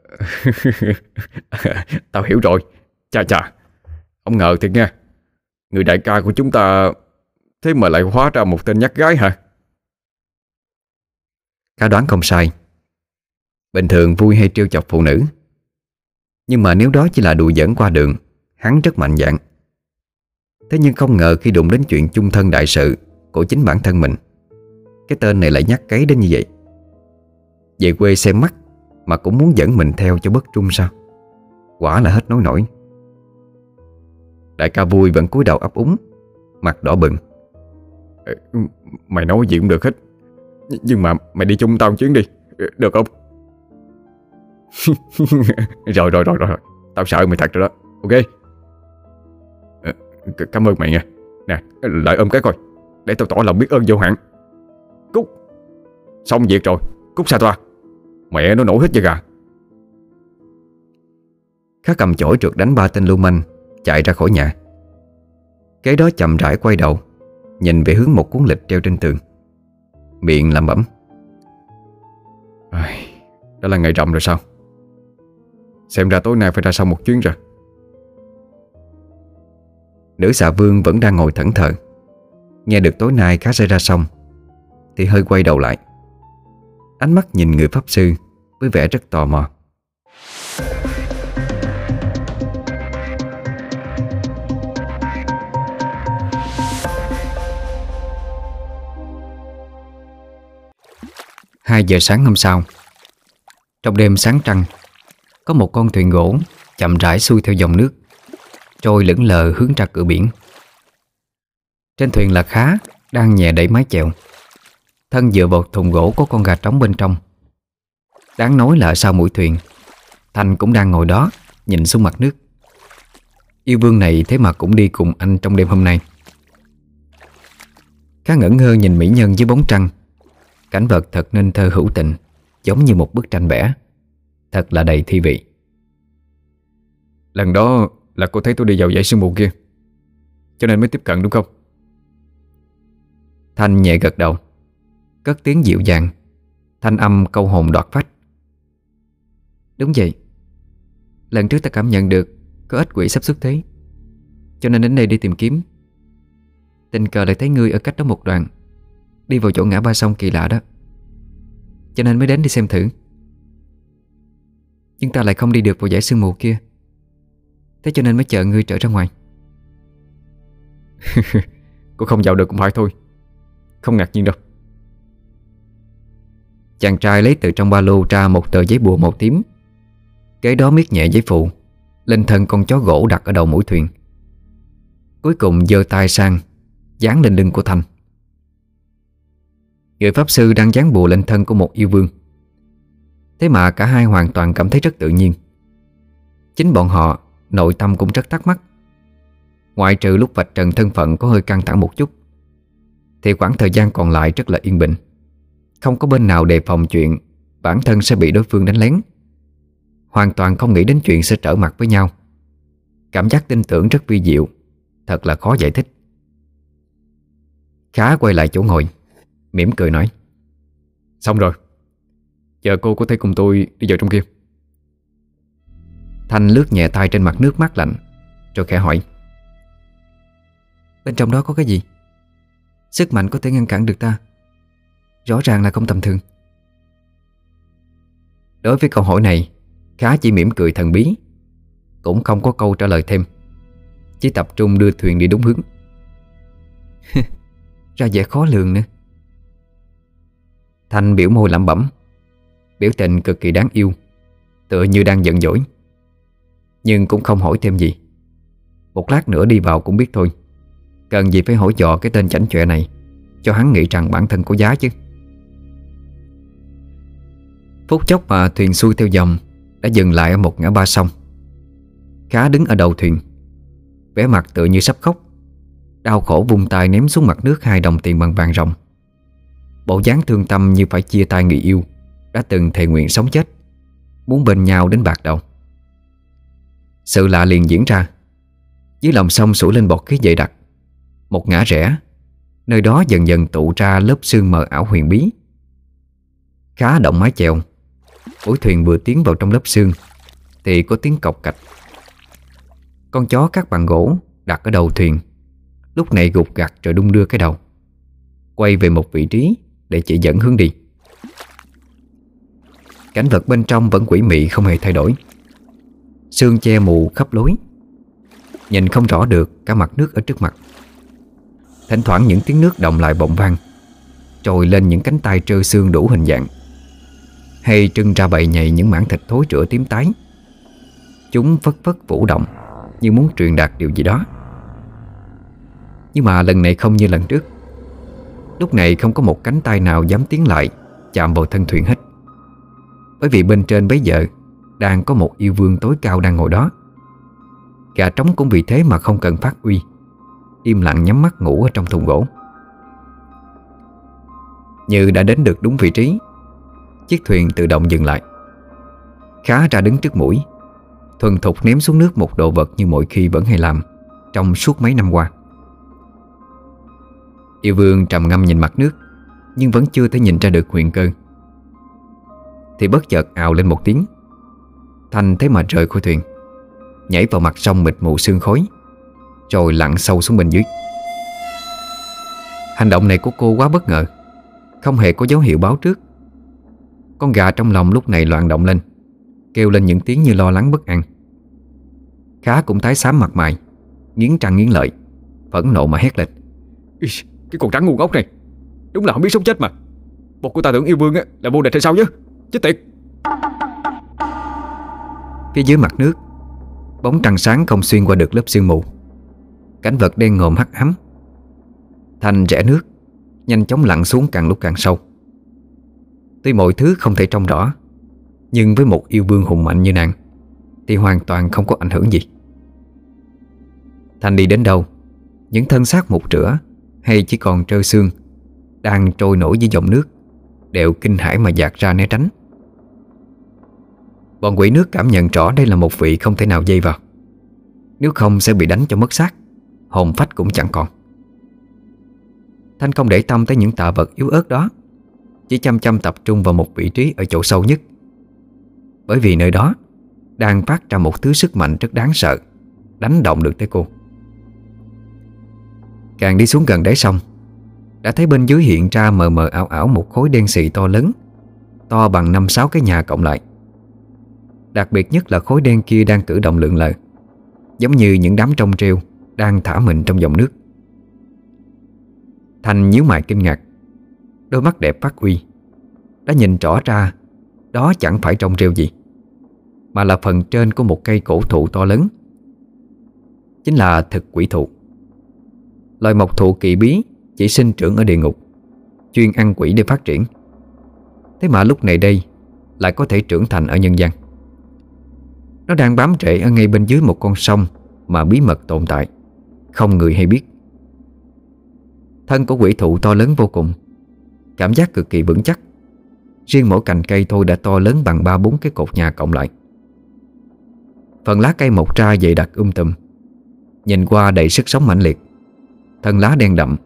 Tao hiểu rồi. Chà chà. Ông ngờ thiệt nha. Người đại ca của chúng ta Thế mà lại hóa ra một tên nhắc gái hả? Khá đoán không sai. Bình thường vui hay trêu chọc phụ nữ. Nhưng mà nếu đó chỉ là đùa giỡn qua đường Hắn rất mạnh dạn Thế nhưng không ngờ khi đụng đến chuyện chung thân đại sự Của chính bản thân mình Cái tên này lại nhắc cấy đến như vậy. Về quê xem mắt mà cũng muốn dẫn mình theo cho bất trung sao? Quả là hết nói nổi. Đại ca vui vẫn cúi đầu ấp úng Mặt đỏ bừng. Ừ, mày nói gì cũng được hết. Nhưng mà mày đi chung tao chuyến đi. Ừ, được không? Rồi rồi rồi rồi Tao sợ mày thật rồi đó. Ok. Ờ, cảm ơn mày nha. Nè lại ôm cái coi. Để tao tỏ lòng biết ơn vô hạn. Cúc, Xong việc rồi. Cúc xa toa. Mẹ nó nổ hết da gà. Khá cầm chổi trượt đánh ba tên lưu manh Chạy ra khỏi nhà. Cái đó chậm rãi quay đầu Nhìn về hướng một cuốn lịch treo trên tường. Miệng làm bẩm. Đã là ngày rằm rồi sao? Xem ra tối nay phải ra sau một chuyến rồi. Nữ xà vương vẫn đang ngồi thẫn thờ. Nghe được tối nay khá sẽ ra xong Thì hơi quay đầu lại Ánh mắt nhìn người pháp sư Với vẻ rất tò mò. Hai giờ sáng hôm sau, Trong đêm sáng trăng, Có một con thuyền gỗ Chậm rãi xuôi theo dòng nước, Trôi lững lờ hướng ra cửa biển. Trên thuyền là khá Đang nhẹ đẩy mái chèo. Thân dựa vào thùng gỗ có con gà trống bên trong. Đáng nói là sau mũi thuyền Thành cũng đang ngồi đó Nhìn xuống mặt nước. Yêu vương này thế mà cũng đi cùng anh trong đêm hôm nay. Khá ngẩn ngơ nhìn mỹ nhân dưới bóng trăng. Cảnh vật thật nên thơ hữu tình Giống như một bức tranh vẽ. Thật là đầy thi vị. Lần đó là cô thấy tôi đi vào dãy sương mù kia Cho nên mới tiếp cận đúng không? Thanh nhẹ gật đầu Cất tiếng dịu dàng, Thanh âm câu hồn đoạt phách. Đúng vậy. Lần trước ta cảm nhận được Có ít quỷ sắp xuất thế, Cho nên đến đây đi tìm kiếm. Tình cờ lại thấy ngươi ở cách đó một đoạn, Đi vào chỗ ngã ba sông kỳ lạ đó. Cho nên mới đến đi xem thử. Nhưng ta lại không đi được vào dãy sương mù kia. Thế cho nên mới chờ ngươi trở ra ngoài. Cô không vào được cũng phải thôi. Không ngạc nhiên đâu. Chàng trai lấy từ trong ba lô ra một tờ giấy bùa màu tím. Kế đó miết nhẹ giấy phụ, Lên thân con chó gỗ đặt ở đầu mũi thuyền. Cuối cùng giơ tay sang, Dán lên lưng của Thanh. Người Pháp Sư đang dán bùa lên thân của một yêu vương. Thế mà cả hai hoàn toàn cảm thấy rất tự nhiên. Chính bọn họ, Nội tâm cũng rất thắc mắc. Ngoại trừ lúc vạch trần thân phận có hơi căng thẳng một chút, Thì khoảng thời gian còn lại rất là yên bình. Không có bên nào đề phòng chuyện Bản thân sẽ bị đối phương đánh lén. Hoàn toàn không nghĩ đến chuyện sẽ trở mặt với nhau. Cảm giác tin tưởng rất vi diệu, Thật là khó giải thích. Khá quay lại chỗ ngồi, mỉm cười nói, Xong rồi. Chờ cô có thể cùng tôi đi vào trong kia. Thanh lướt nhẹ tay trên mặt nước mắt lạnh, Rồi khẽ hỏi, Bên trong đó có cái gì? Sức mạnh có thể ngăn cản được ta? Rõ ràng là không tầm thường. Đối với câu hỏi này, Khá chỉ mỉm cười thần bí, Cũng không có câu trả lời thêm, Chỉ tập trung đưa thuyền đi đúng hướng. Ra vẻ khó lường nữa. Thanh biểu môi lẩm bẩm, Biểu tình cực kỳ đáng yêu, Tựa như đang giận dỗi, Nhưng cũng không hỏi thêm gì. Một lát nữa đi vào cũng biết thôi, Cần gì phải hỏi dò cái tên chảnh chọe này, Cho hắn nghĩ rằng bản thân có giá chứ. Phút chốc mà thuyền xuôi theo dòng, Đã dừng lại ở một ngã ba sông. Khá đứng ở đầu thuyền. Vẻ mặt tựa như sắp khóc. Đau khổ vung tay ném xuống mặt nước hai đồng tiền bằng vàng rồng Bộ dáng thương tâm như phải chia tay người yêu, Đã từng thề nguyện sống chết, Muốn bên nhau đến bạc đầu. Sự lạ liền diễn ra. Dưới lòng sông sủi lên bọt khí dày đặc. Một ngã rẽ. Nơi đó dần dần tụ ra lớp sương mờ ảo huyền bí. Khá động mái chèo. Mũi thuyền vừa tiến vào trong lớp xương, Thì có tiếng cọc cạch. Con chó cắt bằng gỗ Đặt ở đầu thuyền Lúc này gục gặt rồi đung đưa cái đầu Quay về một vị trí Để chỉ dẫn hướng đi. Cảnh vật bên trong vẫn quỷ mị không hề thay đổi. Sương che mù khắp lối Nhìn không rõ được cả mặt nước ở trước mặt. Thỉnh thoảng những tiếng nước động lại bỗng vang Trồi lên những cánh tay trơ xương đủ hình dạng. Hay trưng ra bậy nhầy những mảng thịt thối rữa tím tái. Chúng phất phất vũ động Như muốn truyền đạt điều gì đó. Nhưng mà lần này không như lần trước. Lúc này không có một cánh tay nào dám tiến lại, Chạm vào thân thuyền hết. Bởi vì bên trên bấy giờ Đang có một yêu vương tối cao đang ngồi đó. Gà trống cũng vì thế mà không cần phát uy Im lặng nhắm mắt ngủ ở trong thùng gỗ. Như đã đến được đúng vị trí Chiếc thuyền tự động dừng lại. Khá ra đứng trước mũi, Thuần thục ném xuống nước một đồ vật như mọi khi vẫn hay làm Trong suốt mấy năm qua. Yêu vương trầm ngâm nhìn mặt nước, Nhưng vẫn chưa thể nhìn ra được huyền cơ. Thì bất chợt ào lên một tiếng, Thanh thấy mà rời khỏi thuyền, Nhảy vào mặt sông mịt mù sương khói, Rồi lặn sâu xuống bên dưới. Hành động này của cô quá bất ngờ, Không hề có dấu hiệu báo trước. Con gà trong lòng lúc này loạn động lên Kêu lên những tiếng như lo lắng bất an. Khá cũng tái xám mặt mày Nghiến trăng nghiến lợi Phẫn nộ mà hét lên. Cái con trắng ngu ngốc này Đúng là không biết sống chết mà. Một của ta tưởng yêu vương là vô địch hay sao chứ? Chết tiệt. Phía dưới mặt nước Bóng trăng sáng không xuyên qua được lớp sương mù. Cảnh vật đen ngòm hắt ám Thành rẽ nước Nhanh chóng lặn xuống càng lúc càng sâu Tuy mọi thứ không thể trông rõ, Nhưng với một yêu vương hùng mạnh như nàng, Thì hoàn toàn không có ảnh hưởng gì. Thành đi đến đâu, Những thân xác một rửa hay chỉ còn trơ xương Đang trôi nổi dưới dòng nước Đều kinh hãi mà dạt ra né tránh. Bọn quỷ nước cảm nhận rõ đây là một vị không thể nào dây vào. Nếu không sẽ bị đánh cho mất xác, Hồn phách cũng chẳng còn. Thanh không để tâm tới những tạ vật yếu ớt đó chỉ chăm chăm tập trung vào một vị trí ở chỗ sâu nhất. Bởi vì nơi đó Đang phát ra một thứ sức mạnh rất đáng sợ, Đánh động được tới cô. Càng đi xuống gần đáy sông Đã thấy bên dưới hiện ra mờ mờ ảo ảo Một khối đen xì to lớn, To bằng 5-6 cái nhà cộng lại. Đặc biệt nhất là khối đen kia đang cử động lượng lờ, Giống như những đám trong treo Đang thả mình trong dòng nước. Thành nhíu mày kinh ngạc. Đôi mắt đẹp phát uy Đã nhìn rõ ra, Đó chẳng phải trong rêu gì, Mà là phần trên của một cây cổ thụ to lớn. Chính là thực quỷ thụ. Loài mộc thụ kỳ bí Chỉ sinh trưởng ở địa ngục, Chuyên ăn quỷ để phát triển. Thế mà lúc này đây Lại có thể trưởng thành ở nhân gian. Nó đang bám rễ ở ngay bên dưới một con sông Mà bí mật tồn tại, Không người hay biết. Thân của quỷ thụ to lớn vô cùng Cảm giác cực kỳ vững chắc. Riêng mỗi cành cây thôi đã to lớn bằng ba bốn cái cột nhà cộng lại. Phần lá cây mọc ra dày đặc um tùm, Nhìn qua đầy sức sống mãnh liệt. Thân lá đen đậm,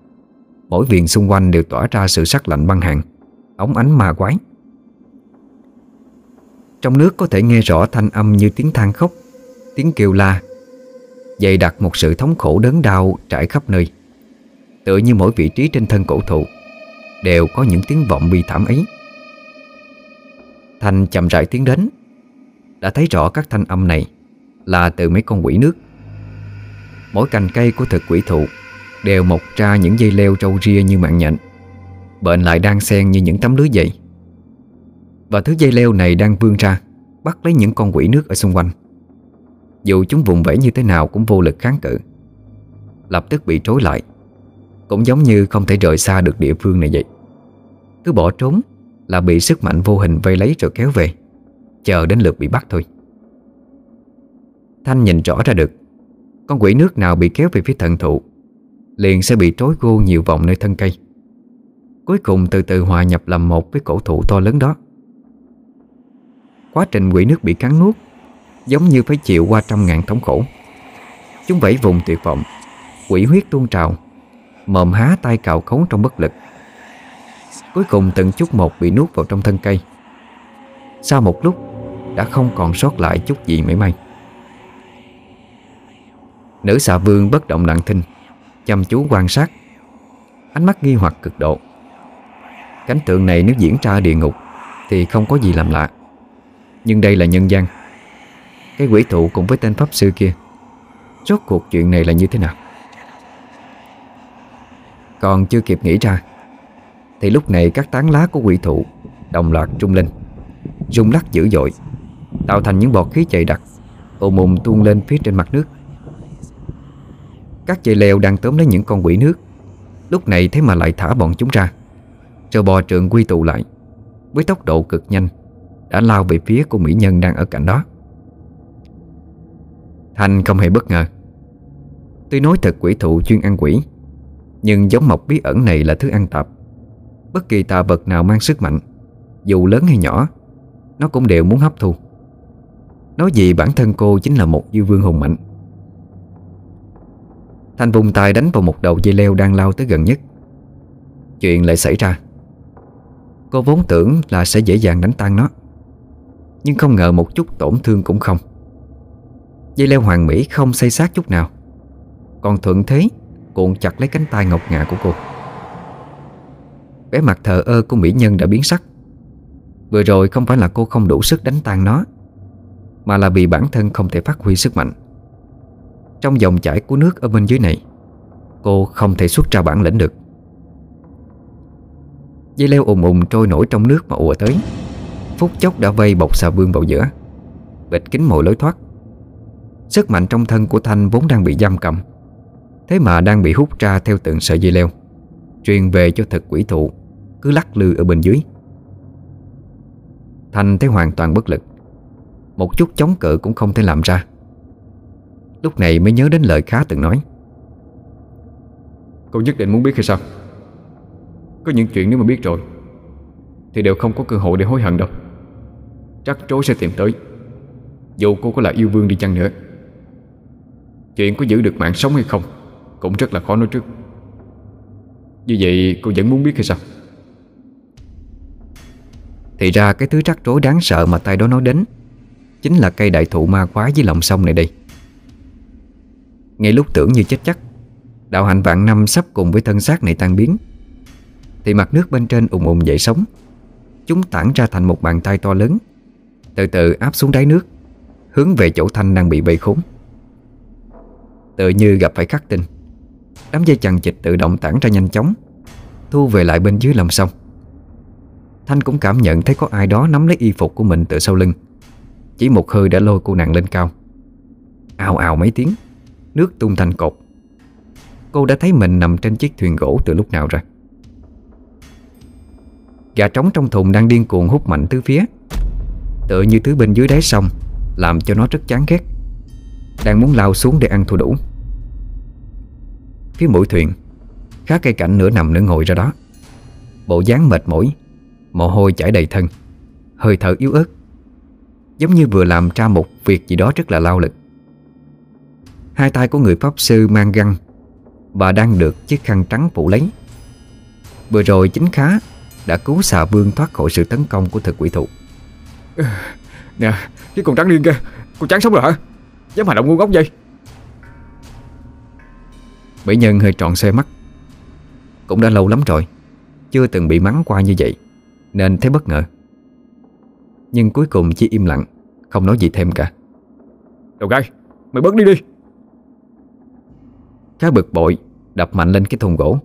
Mỗi viền xung quanh đều tỏa ra sự sắc lạnh băng hàng Ống ánh ma quái. Trong nước có thể nghe rõ thanh âm như tiếng than khóc, Tiếng kêu la, Dày đặc một sự thống khổ đớn đau trải khắp nơi. Tựa như mỗi vị trí trên thân cổ thụ Đều có những tiếng vọng bi thảm ấy. Thanh chậm rãi tiến đến Đã thấy rõ các thanh âm này Là từ mấy con quỷ nước. Mỗi cành cây của thực quỷ thụ Đều mọc ra những dây leo trâu ria như mạng nhện Bệnh lại đang xen như những tấm lưới vậy, Và thứ dây leo này đang vươn ra Bắt lấy những con quỷ nước ở xung quanh. Dù chúng vùng vẫy như thế nào cũng vô lực kháng cự Lập tức bị trối lại Cũng giống như không thể rời xa được địa phương này vậy. Cứ bỏ trốn Là bị sức mạnh vô hình vây lấy rồi kéo về. Chờ đến lượt bị bắt thôi. Thanh nhìn rõ ra được, Con quỷ nước nào bị kéo về phía thần thụ, Liền sẽ bị trối gô nhiều vòng nơi thân cây. Cuối cùng từ từ hòa nhập làm một với cổ thụ to lớn đó. Quá trình quỷ nước bị cắn nuốt, Giống như phải chịu qua trăm ngàn thống khổ. Chúng vẫy vùng tuyệt vọng, Quỷ huyết tuôn trào, Mồm há tay cào khấu trong bất lực. Cuối cùng từng chút một bị nuốt vào trong thân cây. Sau một lúc, Đã không còn sót lại chút gì mảy may. Nữ xà vương bất động lặng thinh, Chăm chú quan sát. Ánh mắt nghi hoặc cực độ. Cảnh tượng này nếu diễn ra ở địa ngục Thì không có gì làm lạ. Nhưng đây là nhân gian. Cái quỷ thụ cùng với tên pháp sư kia, Rốt cuộc chuyện này là như thế nào? Còn chưa kịp nghĩ ra thì lúc này các tán lá của quỷ thụ Đồng loạt trung lên. Rung lắc dữ dội, Tạo thành những bọt khí chạy đặc ôm ùm tuôn lên phía trên mặt nước. Các dây leo đang tóm lấy những con quỷ nước. Lúc này thế mà lại thả bọn chúng ra. Rồi bò trượng quy tụ lại, Với tốc độ cực nhanh, Đã lao về phía của mỹ nhân đang ở cạnh đó. Thành không hề bất ngờ. Tuy nói thật quỷ thụ chuyên ăn quỷ, Nhưng giống mọc bí ẩn này là thứ ăn tạp. Bất kỳ tà vật nào mang sức mạnh, Dù lớn hay nhỏ, Nó cũng đều muốn hấp thu. Nói gì bản thân cô chính là một dư vương hùng mạnh. Thanh vùng tay đánh vào một đầu dây leo đang lao tới gần nhất. Chuyện lại xảy ra. Cô vốn tưởng là sẽ dễ dàng đánh tan nó, Nhưng không ngờ một chút tổn thương cũng không. Dây leo hoàng mỹ không xây sát chút nào, Còn thuận thế, Cuộn chặt lấy cánh tay ngọc ngà của cô. Vẻ mặt thờ ơ của mỹ nhân đã biến sắc. Vừa rồi không phải là cô không đủ sức đánh tan nó, Mà là vì bản thân không thể phát huy sức mạnh. Trong dòng chảy của nước ở bên dưới này, Cô không thể xuất ra bản lĩnh được. Dây leo ùng ùng trôi nổi trong nước mà ùa tới. Phút chốc đã vây bọc xà vương vào giữa, Bịt kín mọi lối thoát. Sức mạnh trong thân của Thanh vốn đang bị giam cầm, Thế mà đang bị hút ra theo từng sợi dây leo, Truyền về cho thực quỷ thụ. Cứ lắc lư ở bên dưới. Thanh thấy hoàn toàn bất lực. Một chút chống cự cũng không thể làm ra. Lúc này mới nhớ đến lời khá từng nói. Cô nhất định muốn biết hay sao? Có những chuyện nếu mà biết rồi, Thì đều không có cơ hội để hối hận đâu. Chắc trối sẽ tìm tới. Dù cô có là yêu vương đi chăng nữa, Chuyện có giữ được mạng sống hay không Cũng rất là khó nói trước. Như vậy cô vẫn muốn biết hay sao? Thì ra cái thứ rắc rối đáng sợ mà tay đó nói đến Chính là cây đại thụ ma quái dưới lòng sông này đây. Ngay lúc tưởng như chết chắc, Đạo hạnh vạn năm sắp cùng với thân xác này tan biến, Thì mặt nước bên trên ùng ùng dậy sóng. Chúng tản ra thành một bàn tay to lớn, Từ từ áp xuống đáy nước, Hướng về chỗ Thanh đang bị vây khốn. Tự như gặp phải khắc tinh, Đám dây chằng chịch tự động tản ra nhanh chóng, Thu về lại bên dưới lòng sông. Thanh cũng cảm nhận thấy có ai đó nắm lấy y phục của mình từ sau lưng. Chỉ một hơi đã lôi cô nàng lên cao. Ào ào mấy tiếng, Nước tung thành cột. Cô đã thấy mình nằm trên chiếc thuyền gỗ từ lúc nào rồi. Gà trống trong thùng đang điên cuồng hút mạnh tứ phía. Tựa như thứ bên dưới đáy sông, Làm cho nó rất chán ghét. Đang muốn lao xuống để ăn thua đủ. Phía mũi thuyền, Khá cây cảnh nửa nằm nửa ngồi ra đó. Bộ dáng mệt mỏi Mồ hôi chảy đầy thân. Hơi thở yếu ớt. Giống như vừa làm ra một việc gì đó rất là lao lực. Hai tay của người pháp sư mang găng. Và đang được chiếc khăn trắng phủ lấy. Vừa rồi chính khá Đã cứu xà vương thoát khỏi sự tấn công của thực quỷ thụ. Nè Cái con trắng điên kia Con trắng sống rồi hả? Dám hành động ngu ngốc vậy? Mỹ nhân hơi tròn xe mắt. Cũng đã lâu lắm rồi Chưa từng bị mắng qua như vậy Nên thấy bất ngờ. Nhưng cuối cùng chỉ im lặng Không nói gì thêm cả. Đầu gai Mày bớt đi đi. Khá bực bội Đập mạnh lên cái thùng gỗ.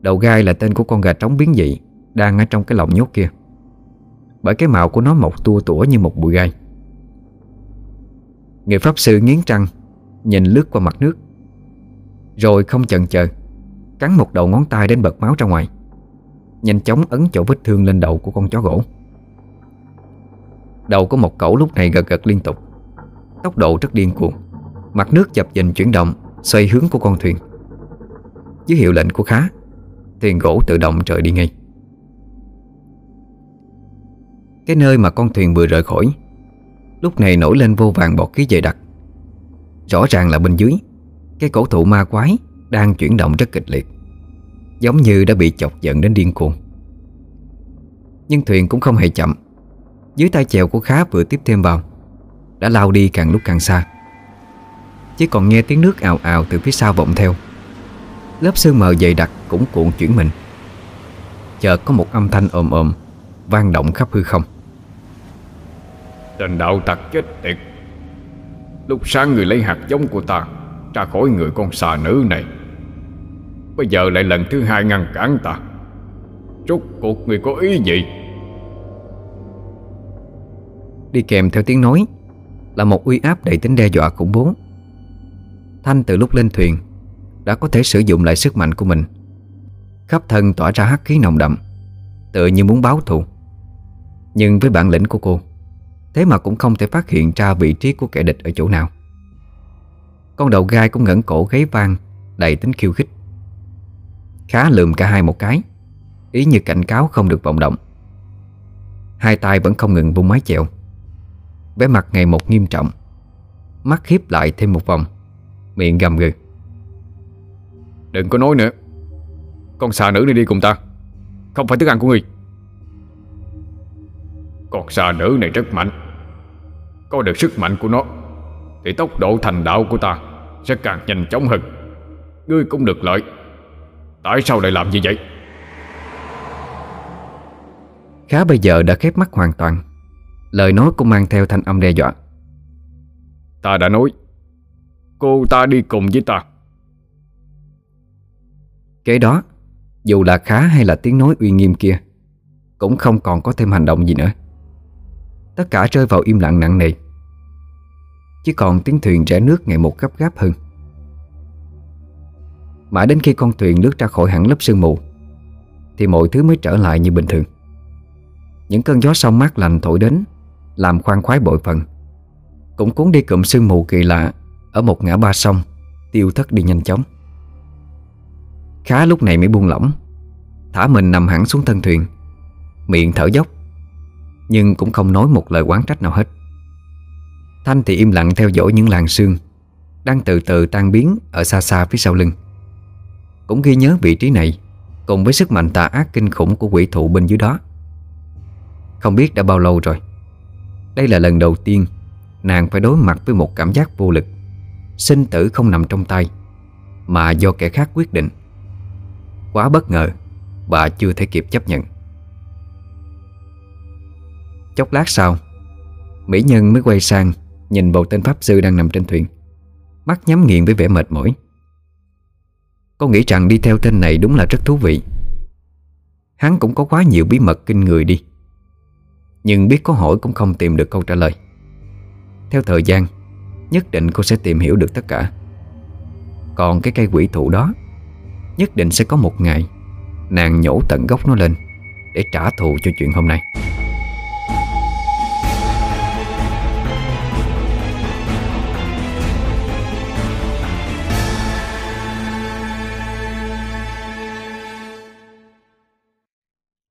Đầu gai là tên của con gà trống biến dị Đang ở trong cái lồng nhốt kia. Bởi cái mạo của nó mọc tua tủa như một bụi gai. Người pháp sư nghiến trăng Nhìn lướt qua mặt nước. Rồi không chần chờ Cắn một đầu ngón tay đến bật máu ra ngoài Nhanh chóng ấn chỗ vết thương lên đầu của con chó gỗ. Đầu của một cẩu lúc này gật gật liên tục. Tốc độ rất điên cuồng. Mặt nước dập dềnh chuyển động, Xoay hướng của con thuyền. Dưới hiệu lệnh của Khá, Thuyền gỗ tự động rời đi ngay. Cái nơi mà con thuyền vừa rời khỏi, Lúc này nổi lên vô vàng bọt khí dày đặc. Rõ ràng là bên dưới, Cái cổ thụ ma quái Đang chuyển động rất kịch liệt. Giống như đã bị chọc giận đến điên cuồng. Nhưng thuyền cũng không hề chậm. Dưới tay chèo của Khá vừa tiếp thêm vào, Đã lao đi càng lúc càng xa. Chỉ còn nghe tiếng nước ào ào từ phía sau vọng theo. Lớp sương mờ dày đặc cũng cuộn chuyển mình. Chợt có một âm thanh ồm ồm vang động khắp hư không. Tên đạo tặc chết tiệt. Lúc sáng người lấy hạt giống của ta Ra khỏi người con xà nữ này. Bây giờ lại lần thứ hai ngăn cản ta. Rốt cuộc người có ý gì? Đi kèm theo tiếng nói, Là một uy áp đầy tính đe dọa khủng bố. Thanh từ lúc lên thuyền, Đã có thể sử dụng lại sức mạnh của mình. Khắp thân tỏa ra hắc khí nồng đậm, Tựa như muốn báo thù. Nhưng với bản lĩnh của cô, Thế mà cũng không thể phát hiện ra vị trí của kẻ địch ở chỗ nào. Con đầu gai cũng ngẩng cổ gáy vang, Đầy tính khiêu khích. Khá lườm cả hai một cái. Ý như cảnh cáo không được vọng động. Hai tay vẫn không ngừng vung mái chèo. Vẻ mặt ngày một nghiêm trọng. Mắt hiếp lại thêm một vòng. Miệng gầm gừ. Đừng có nói nữa. Con xà nữ này đi cùng ta. Không phải thức ăn của ngươi Con xà nữ này rất mạnh. Có được sức mạnh của nó, Thì tốc độ thành đạo của ta Sẽ càng nhanh chóng hơn. Ngươi cũng được lợi. Tại sao lại làm như vậy? Khá bây giờ đã khép mắt hoàn toàn. Lời nói cũng mang theo thanh âm đe dọa. Ta đã nói Cô ta đi cùng với ta. Kế đó Dù là khá hay là tiếng nói uy nghiêm kia Cũng không còn có thêm hành động gì nữa. Tất cả rơi vào im lặng nặng nề. Chỉ còn tiếng thuyền rẽ nước ngày một gấp gáp hơn Mãi đến khi con thuyền lướt ra khỏi hẳn lớp sương mù, Thì mọi thứ mới trở lại như bình thường. Những cơn gió sông mát lành thổi đến, Làm khoan khoái bội phần. Cũng cuốn đi cụm sương mù kỳ lạ Ở một ngã ba sông, Tiêu thất đi nhanh chóng. Khá lúc này mới buông lỏng, Thả mình nằm hẳn xuống thân thuyền, Miệng thở dốc, Nhưng cũng không nói một lời quán trách nào hết. Thanh thì im lặng theo dõi những làn sương Đang từ từ tan biến Ở xa xa phía sau lưng. Cũng ghi nhớ vị trí này, Cùng với sức mạnh tà ác kinh khủng của quỷ thụ bên dưới đó. Không biết đã bao lâu rồi. Đây là lần đầu tiên Nàng phải đối mặt với một cảm giác vô lực. Sinh tử không nằm trong tay, Mà do kẻ khác quyết định. Quá bất ngờ, Bà chưa thể kịp chấp nhận. Chốc lát sau, Mỹ Nhân mới quay sang Nhìn vào tên Pháp Sư đang nằm trên thuyền. Mắt nhắm nghiền với vẻ mệt mỏi. Cô nghĩ rằng đi theo tên này đúng là rất thú vị. Hắn cũng có quá nhiều bí mật kinh người đi. Nhưng biết có hỏi cũng không tìm được câu trả lời. Theo thời gian, Nhất định cô sẽ tìm hiểu được tất cả. Còn cái cây quỷ thụ đó, Nhất định sẽ có một ngày, Nàng nhổ tận gốc nó lên Để trả thù cho chuyện hôm nay.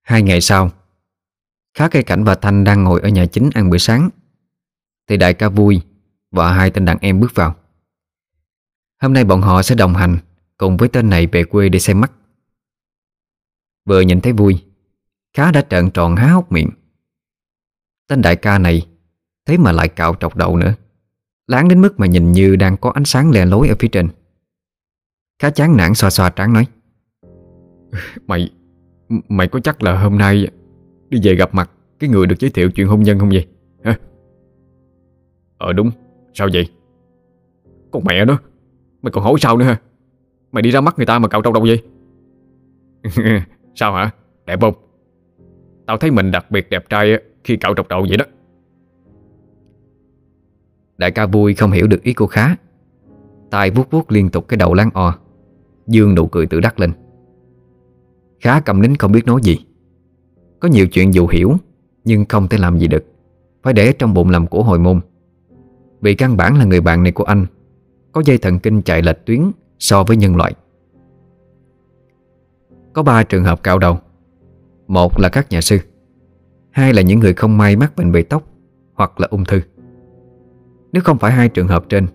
Hai ngày sau, Khá cây cảnh và Thanh đang ngồi ở nhà chính ăn bữa sáng. Thì đại ca vui Và hai tên đàn em bước vào. Hôm nay bọn họ sẽ đồng hành Cùng với tên này về quê để xem mắt. Vừa nhìn thấy vui, Khá đã trợn tròn há hốc miệng. Tên đại ca này Thế mà lại cạo trọc đầu nữa. Láng đến mức mà nhìn như đang có ánh sáng lè lối ở phía trên. Khá chán nản xoa xoa trán nói, Mày Mày có chắc là hôm nay Đi về gặp mặt Cái người được giới thiệu chuyện hôn nhân không vậy? Hả? Ờ đúng. Sao vậy? Con mẹ nó. Mày còn hỏi sao nữa hả? Mày đi ra mắt người ta mà cậu trong đâu vậy? Sao hả? Đẹp không? Tao thấy mình đặc biệt đẹp trai Khi cậu trọc đầu vậy đó. Đại ca vui không hiểu được ý cô khá. Tay vuốt vuốt liên tục cái đầu láng o. Dương nụ cười tự đắc lên. Khá cầm nín không biết nói gì. Có nhiều chuyện dù hiểu, Nhưng không thể làm gì được. Phải để trong bụng làm của hồi môn. Vì căn bản là người bạn này của anh, Có dây thần kinh chạy lệch tuyến So với nhân loại. Có ba trường hợp cạo đầu. Một là các nhà sư. Hai là những người không may mắc bệnh bị tóc Hoặc là ung thư. Nếu không phải hai trường hợp trên,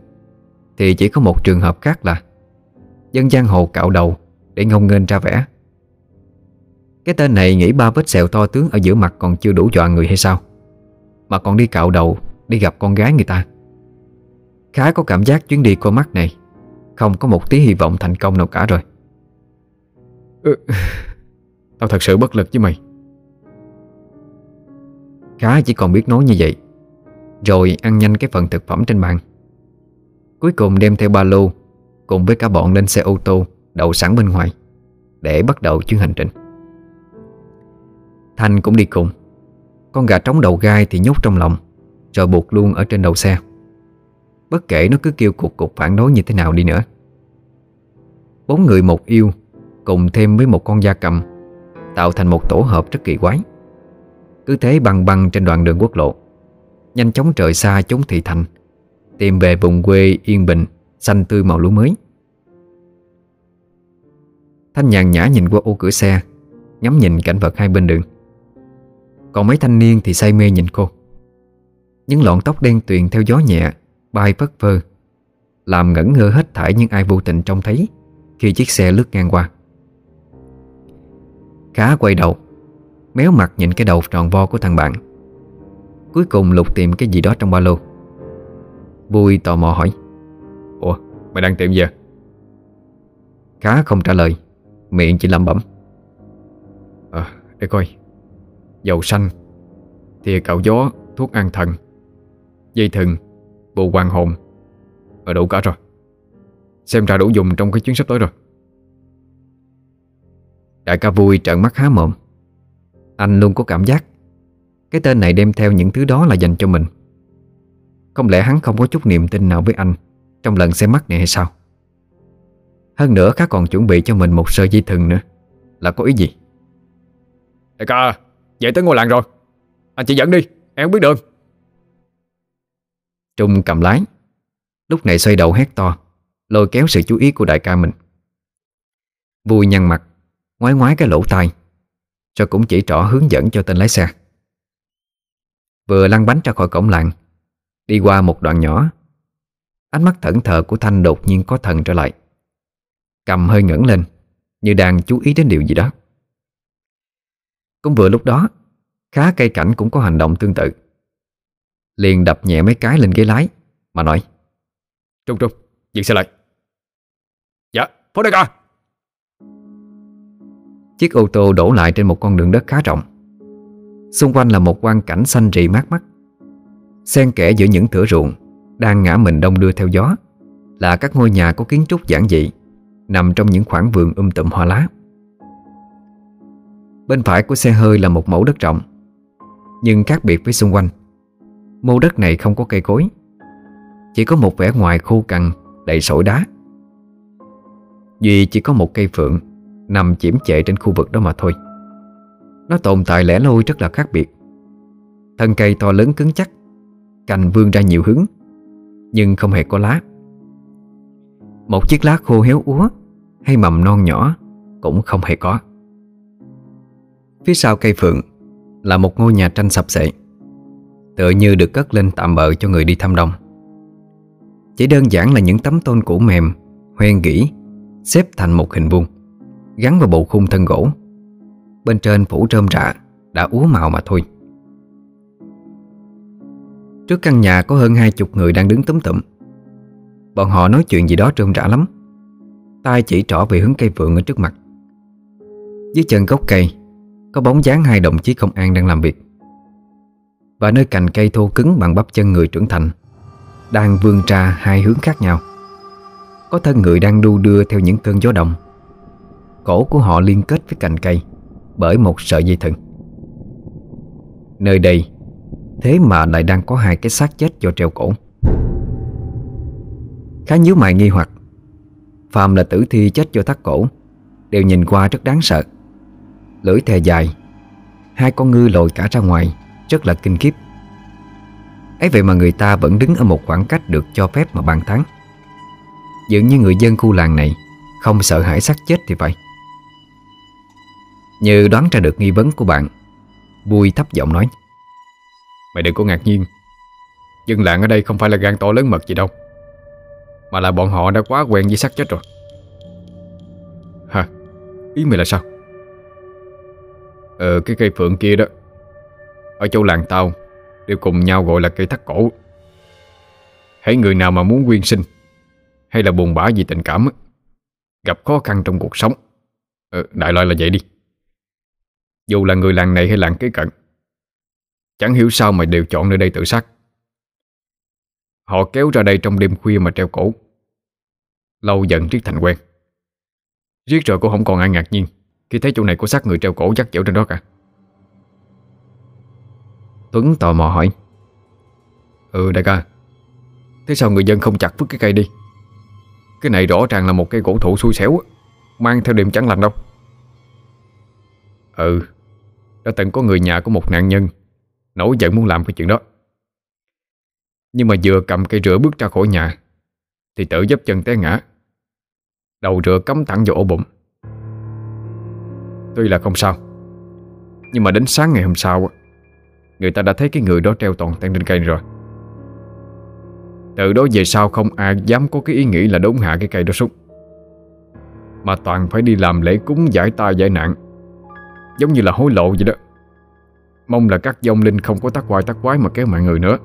Thì chỉ có một trường hợp khác là Dân giang hồ cạo đầu Để ngông nghênh ra vẻ. Cái tên này nghĩ ba vết sẹo to tướng Ở giữa mặt còn chưa đủ dọa người hay sao? Mà còn đi cạo đầu Đi gặp con gái người ta. Khá có cảm giác chuyến đi qua mắt này Không có một tí hy vọng thành công nào cả rồi. Ừ, Tao thật sự bất lực với mày. Khá chỉ còn biết nói như vậy Rồi ăn nhanh cái phần thực phẩm trên bàn. Cuối cùng đem theo ba lô Cùng với cả bọn lên xe ô tô Đậu sẵn bên ngoài Để bắt đầu chuyến hành trình Thanh cũng đi cùng. Con gà trống đầu gai thì nhốt trong lòng Rồi buộc luôn ở trên đầu xe. Bất kể nó cứ kêu cục cục phản đối như thế nào đi nữa. Bốn người một yêu, Cùng thêm với một con da cầm, Tạo thành một tổ hợp rất kỳ quái. Cứ thế băng băng trên đoạn đường quốc lộ, Nhanh chóng trời xa chống thị thành, Tìm về vùng quê yên bình, Xanh tươi màu lúa mới. Thanh nhàn nhã nhìn qua ô cửa xe, Ngắm nhìn cảnh vật hai bên đường. Còn mấy thanh niên thì say mê nhìn cô. Những lọn tóc đen tuyền theo gió nhẹ, Bay phất phơ, Làm ngẩn ngơ hết thảy những ai vô tình trông thấy Khi chiếc xe lướt ngang qua. Khá quay đầu, Méo mặt nhìn cái đầu tròn vo của thằng bạn. Cuối cùng lục tìm cái gì đó trong ba lô. Vui tò mò hỏi, Ủa, mày đang tìm gì Khá không trả lời, Miệng chỉ lẩm bẩm À để coi. Dầu xanh. Thìa cạo gió, Thuốc an thần. Dây thừng, Bộ hoàng hồn. Và đủ cả rồi. Xem ra đủ dùng trong cái chuyến sắp tới rồi. Đại ca vui, trợn mắt há mồm. Anh luôn có cảm giác. Cái tên này đem theo những thứ đó là dành cho mình. Không lẽ hắn không có chút niềm tin nào với anh Trong lần xem mắt này hay sao? Hơn nữa, khá còn chuẩn bị cho mình một sợi dây thừng nữa. Là có ý gì? Đại ca! Vậy tới ngôi làng rồi. Anh chỉ dẫn đi, Em không biết đường. Trung cầm lái. Lúc này xoay đầu hét to, Lôi kéo sự chú ý của đại ca mình. Vui nhăn mặt, Ngoái ngoái cái lỗ tai, Rồi cũng chỉ trỏ hướng dẫn cho tên lái xe. Vừa lăn bánh ra khỏi cổng làng, Đi qua một đoạn nhỏ. Ánh mắt thẫn thờ của Thanh đột nhiên có thần trở lại. Cầm hơi ngẩng lên, Như đang chú ý đến điều gì đó. Cũng vừa lúc đó, Khá cây cảnh cũng có hành động tương tự. Liền đập nhẹ mấy cái lên ghế lái, Mà nói, Trung Trung, Dừng xe lại. Dạ Phó đại ca. Chiếc ô tô đổ lại trên một con đường đất khá rộng. Xung quanh là một quang cảnh xanh rì mát mắt. Xen kẽ giữa những thửa ruộng Đang ngã mình đông đưa theo gió Là các ngôi nhà có kiến trúc giản dị, Nằm trong những khoảng vườn um tùm hoa lá. Bên phải của xe hơi là một mẫu đất rộng, Nhưng khác biệt với xung quanh. Mô đất này không có cây cối, Chỉ có một vẻ ngoài khô cằn, Đầy sỏi đá. Duy chỉ có một cây phượng Nằm chiếm chệ trên khu vực đó mà thôi. Nó tồn tại lẻ loi rất là khác biệt. Thân cây to lớn cứng chắc, Cành vươn ra nhiều hướng, Nhưng không hề có lá. Một chiếc lá khô héo úa Hay mầm non nhỏ Cũng không hề có. Phía sau cây phượng Là một ngôi nhà tranh sập sệ, Tựa như được cất lên tạm bợ cho người đi thăm đông. Chỉ đơn giản là những tấm tôn cũ mềm Hoen gỉ Xếp thành một hình vuông, Gắn vào bộ khung thân gỗ. Bên trên phủ trơm rạ Đã úa màu mà thôi. Trước căn nhà có hơn hai chục người đang đứng túm tụm. Bọn họ nói chuyện gì đó trơm rã lắm. Tay chỉ trỏ về hướng cây phượng ở trước mặt. Dưới chân gốc cây có bóng dáng hai đồng chí công an đang làm việc. Và nơi cành cây thô cứng bằng bắp chân người trưởng thành, Đang vươn ra hai hướng khác nhau. Có thân người đang đu đưa theo những cơn gió động. Cổ của họ liên kết với cành cây Bởi một sợi dây thừng. Nơi đây, Thế mà lại đang có hai cái xác chết do treo cổ. Khá nhíu mày nghi hoặc, Phàm là tử thi chết do thắt cổ, Đều nhìn qua rất đáng sợ. Lưỡi thè dài. Hai con ngư lội cả ra ngoài, Rất là kinh khiếp. Ấy vậy mà người ta vẫn đứng ở một khoảng cách Được cho phép mà bàn tán. Dường như người dân khu làng này Không sợ hãi xác chết thì vậy. Như đoán ra được nghi vấn của bạn, Bùi thấp giọng nói, Mày đừng có ngạc nhiên. Dân làng ở đây không phải là gan to lớn mật gì đâu, Mà là bọn họ đã quá quen với xác chết rồi. Hả? Ý mày là sao? Ờ cái cây phượng kia đó. Ở chỗ làng tao Đều cùng nhau gọi là cây thắt cổ. Hãy người nào mà muốn quyên sinh Hay là buồn bã vì tình cảm Gặp khó khăn trong cuộc sống. Ờ, Đại loại là vậy đi. Dù là người làng này hay làng kế cận Chẳng hiểu sao mà đều chọn nơi đây tự sát. Họ kéo ra đây trong đêm khuya mà treo cổ Lâu dần riết thành quen. Riết rồi cũng không còn ai ngạc nhiên. Khi thấy chỗ này có xác người treo cổ chắc chở trên đó cả. Tuấn tò mò hỏi. Ừ đại ca. Thế sao người dân không chặt vứt cái cây đi? Cái này rõ ràng là một cây gỗ thụ xui xẻo Mang theo đêm chẳng lành đâu. Ừ Đã từng có người nhà của một nạn nhân Nổi giận muốn làm cái chuyện đó. Nhưng mà vừa cầm cây rửa bước ra khỏi nhà, Thì tự dấp chân té ngã. Đầu rửa cắm thẳng vào ổ bụng. Tuy là không sao. Nhưng mà đến sáng ngày hôm sau Người ta đã thấy cái người đó treo toàn tan trên cây rồi. Từ đó về sau không ai dám có cái ý nghĩ là đốn hạ cái cây đó xuống. Mà toàn phải đi làm lễ cúng giải tai giải nạn. Giống như là hối lộ vậy đó. Mong là các dông linh không có tác quái tác quái mà kéo mọi người nữa.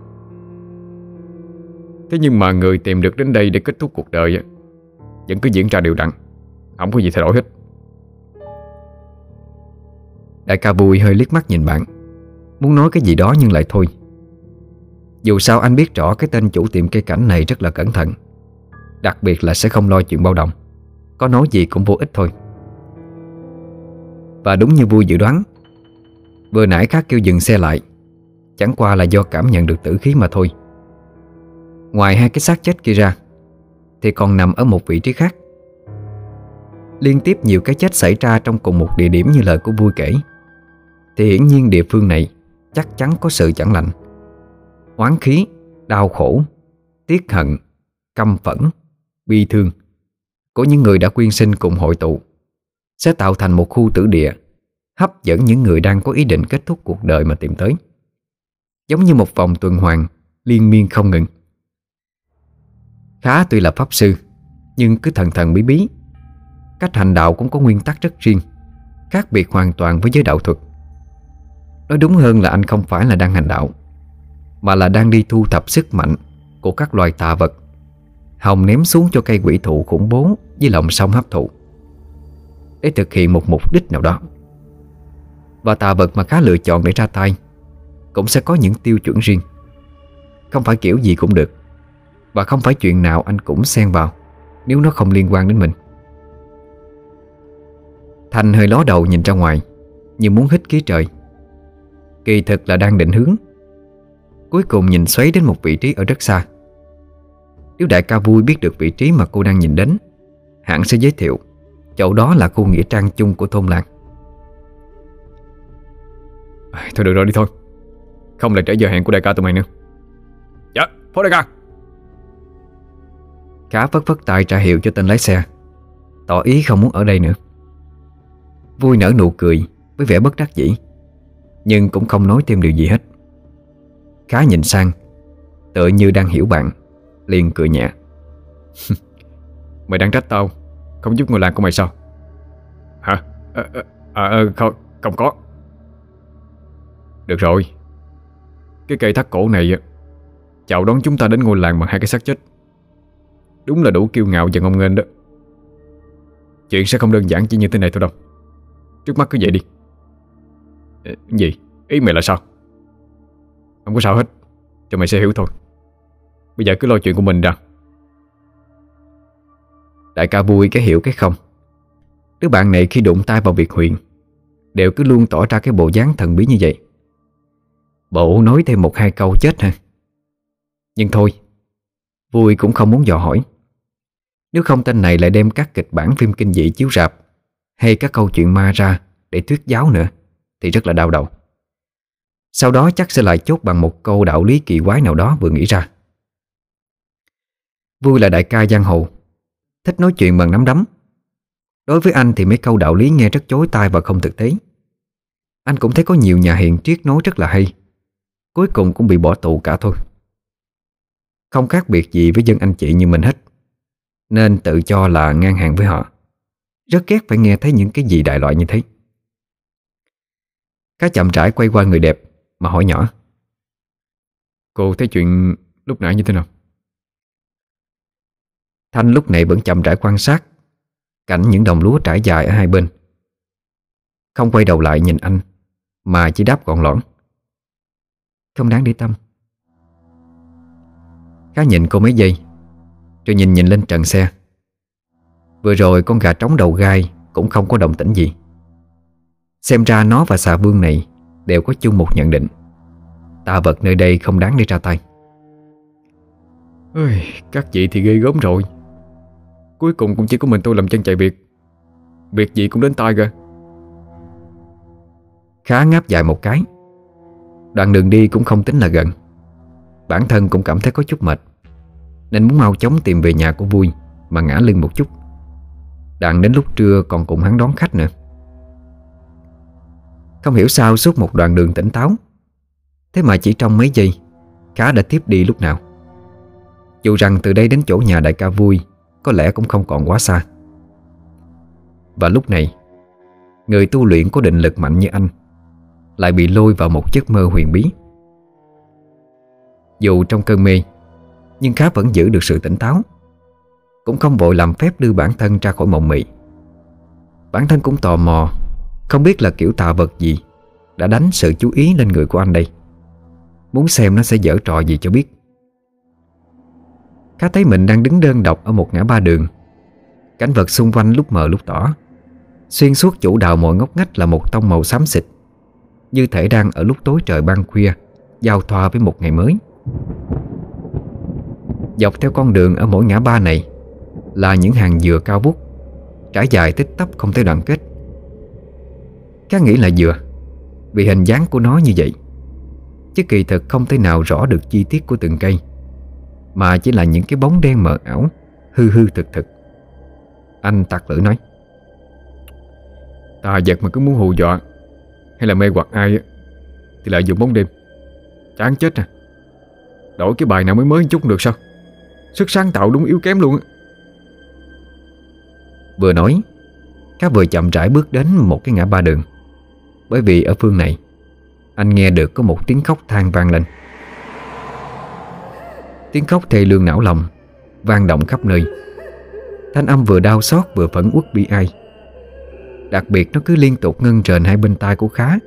Thế nhưng mà người tìm được đến đây để kết thúc cuộc đời Vẫn cứ diễn ra đều đặn. Không có gì thay đổi hết. Đại ca Bùi hơi liếc mắt nhìn bạn. Muốn nói cái gì đó nhưng lại thôi. Dù sao anh biết rõ cái tên chủ tiệm cây cảnh này rất là cẩn thận. Đặc biệt là sẽ không lo chuyện bao đồng. Có nói gì cũng vô ích thôi. Và đúng như vui dự đoán, Vừa nãy khác kêu dừng xe lại. Chẳng qua là do cảm nhận được tử khí mà thôi. Ngoài hai cái xác chết kia ra, Thì còn nằm ở một vị trí khác. Liên tiếp nhiều cái chết xảy ra trong cùng một địa điểm như lời của vui kể. Thì hiển nhiên địa phương này chắc chắn có sự chẳng lành. Oán khí, đau khổ, tiếc hận, căm phẫn, bi thương Của những người đã quyên sinh cùng hội tụ Sẽ tạo thành một khu tử địa Hấp dẫn những người đang có ý định kết thúc cuộc đời mà tìm tới. Giống như một vòng tuần hoàn Liên miên không ngừng. Khá tuy là pháp sư Nhưng cứ thần thần bí bí Cách hành đạo cũng có nguyên tắc rất riêng Khác biệt hoàn toàn với giới đạo thuật. Nói đúng hơn là anh không phải là đang hành đạo, Mà là đang đi thu thập sức mạnh Của các loài tà vật. Hồng ném xuống cho cây quỷ thụ khủng bố Với lòng sông hấp thụ, Để thực hiện một mục đích nào đó. Và tà vật mà khá lựa chọn để ra tay Cũng sẽ có những tiêu chuẩn riêng. Không phải kiểu gì cũng được, Và không phải chuyện nào anh cũng xen vào Nếu nó không liên quan đến mình. Thành hơi ló đầu nhìn ra ngoài, Như muốn hít khí trời. Kỳ thực là đang định hướng. Cuối cùng nhìn xoáy đến một vị trí ở rất xa. Nếu đại ca vui biết được vị trí mà cô đang nhìn đến Hẳn sẽ giới thiệu Chỗ đó là khu nghĩa trang chung của thôn làng. Thôi được rồi đi thôi. Không lại trễ giờ hẹn của đại ca tụi mày nữa. Dạ, phó đại ca. Khá phất phất tay trả hiệu cho tên lái xe. Tỏ ý không muốn ở đây nữa. Vui nở nụ cười Với vẻ bất đắc dĩ nhưng cũng không nói thêm điều gì hết. Khá nhìn sang Tựa như đang hiểu bạn liền cười nhẹ. Mày đang trách tao Không giúp ngôi làng của mày sao? Hả? À, à, à, không, không có. Được rồi. Cái cây thắt cổ này Chào đón chúng ta đến ngôi làng bằng hai cái xác chết. Đúng là đủ kiêu ngạo và ngông nghênh đó. Chuyện sẽ không đơn giản chỉ như thế này thôi đâu. Trước mắt cứ vậy đi. Gì? Ý mày là sao? Không có sao hết. Cho mày sẽ hiểu thôi. Bây giờ cứ lo chuyện của mình ra Đại ca vui cái hiểu cái không. Đứa bạn này khi đụng tay vào việc huyện Đều cứ luôn tỏ ra cái bộ dáng thần bí như vậy. Bộ nói thêm một hai câu chết ha. Nhưng thôi, Vui cũng không muốn dò hỏi. Nếu không tên này lại đem các kịch bản phim kinh dị chiếu rạp Hay các câu chuyện ma ra Để thuyết giáo nữa. Thì rất là đau đầu. Sau đó chắc sẽ lại chốt bằng một câu đạo lý kỳ quái nào đó vừa nghĩ ra. Vui là đại ca giang hồ, Thích nói chuyện bằng nắm đấm. Đối với anh thì mấy câu đạo lý nghe rất chối tai và không thực tế. Anh cũng thấy có nhiều nhà hiền triết nói rất là hay, Cuối cùng cũng bị bỏ tù cả thôi. Không khác biệt gì với dân anh chị như mình hết, Nên tự cho là ngang hàng với họ. Rất ghét phải nghe thấy những cái gì đại loại như thế. Cá chậm rãi quay qua người đẹp Mà hỏi nhỏ. Cô thấy chuyện lúc nãy như thế nào? Thanh lúc này vẫn chậm rãi quan sát Cảnh những đồng lúa trải dài ở hai bên. Không quay đầu lại nhìn anh, Mà chỉ đáp gọn lõn. Không đáng để tâm. Khá nhìn cô mấy giây, Rồi nhìn nhìn lên trần xe. Vừa rồi con gà trống đầu gai Cũng không có động tĩnh gì. Xem ra nó và xà vương này Đều có chung một nhận định. Tạ vật nơi đây không đáng để ra tay. Ôi, Các chị thì ghê gớm rồi. Cuối cùng cũng chỉ có mình tôi làm chân chạy việc. Việc gì cũng đến tai kìa Khá ngáp dài một cái. Đoạn đường đi cũng không tính là gần. Bản thân cũng cảm thấy có chút mệt. Nên muốn mau chóng tìm về nhà của vui Mà ngã lưng một chút. Đặng đến lúc trưa còn cùng hắn đón khách nữa không hiểu sao suốt một đoạn đường tỉnh táo. Thế mà chỉ trong mấy giây, Khá đã tiếp đi lúc nào. Dù rằng từ đây đến chỗ nhà đại ca vui, có lẽ cũng không còn quá xa. Và lúc này, Người tu luyện có định lực mạnh như anh, Lại bị lôi vào một giấc mơ huyền bí. Dù trong cơn mê, Nhưng Khá vẫn giữ được sự tỉnh táo. Cũng không vội làm phép đưa bản thân ra khỏi mộng mị. Bản thân cũng tò mò không biết là kiểu tà vật gì Đã đánh sự chú ý lên người của anh đây. Muốn xem nó sẽ dở trò gì cho biết. Khá thấy mình đang đứng đơn độc ở một ngã ba đường. Cảnh vật xung quanh lúc mờ lúc tỏ. Xuyên suốt chủ đạo mọi ngóc ngách là một tông màu xám xịt, Như thể đang ở lúc tối trời ban khuya, Giao thoa với một ngày mới. Dọc theo con đường ở mỗi ngã ba này Là những hàng dừa cao vút, Trải dài tích tắp không thể đoạn kết. Cá nghĩ là dừa Vì hình dáng của nó như vậy. Chứ kỳ thực không thể nào rõ được chi tiết của từng cây, mà chỉ là những cái bóng đen mờ ảo, Hư hư thực thực. Anh tặc lưỡi nói, Tà vật mà cứ muốn hù dọa Hay là mê hoặc ai Thì lại dùng bóng đêm. Chán chết à. Đổi cái bài nào mới mới chút được sao? Sức sáng tạo đúng yếu kém luôn Vừa nói Các vừa chậm rãi bước đến một cái ngã ba đường. Bởi vì ở phương này Anh nghe được có một tiếng khóc than vang lên. Tiếng khóc thê lương não lòng vang động khắp nơi. Thanh âm vừa đau xót vừa phẫn uất bi ai. Đặc biệt nó cứ liên tục ngân trền hai bên tai của Khá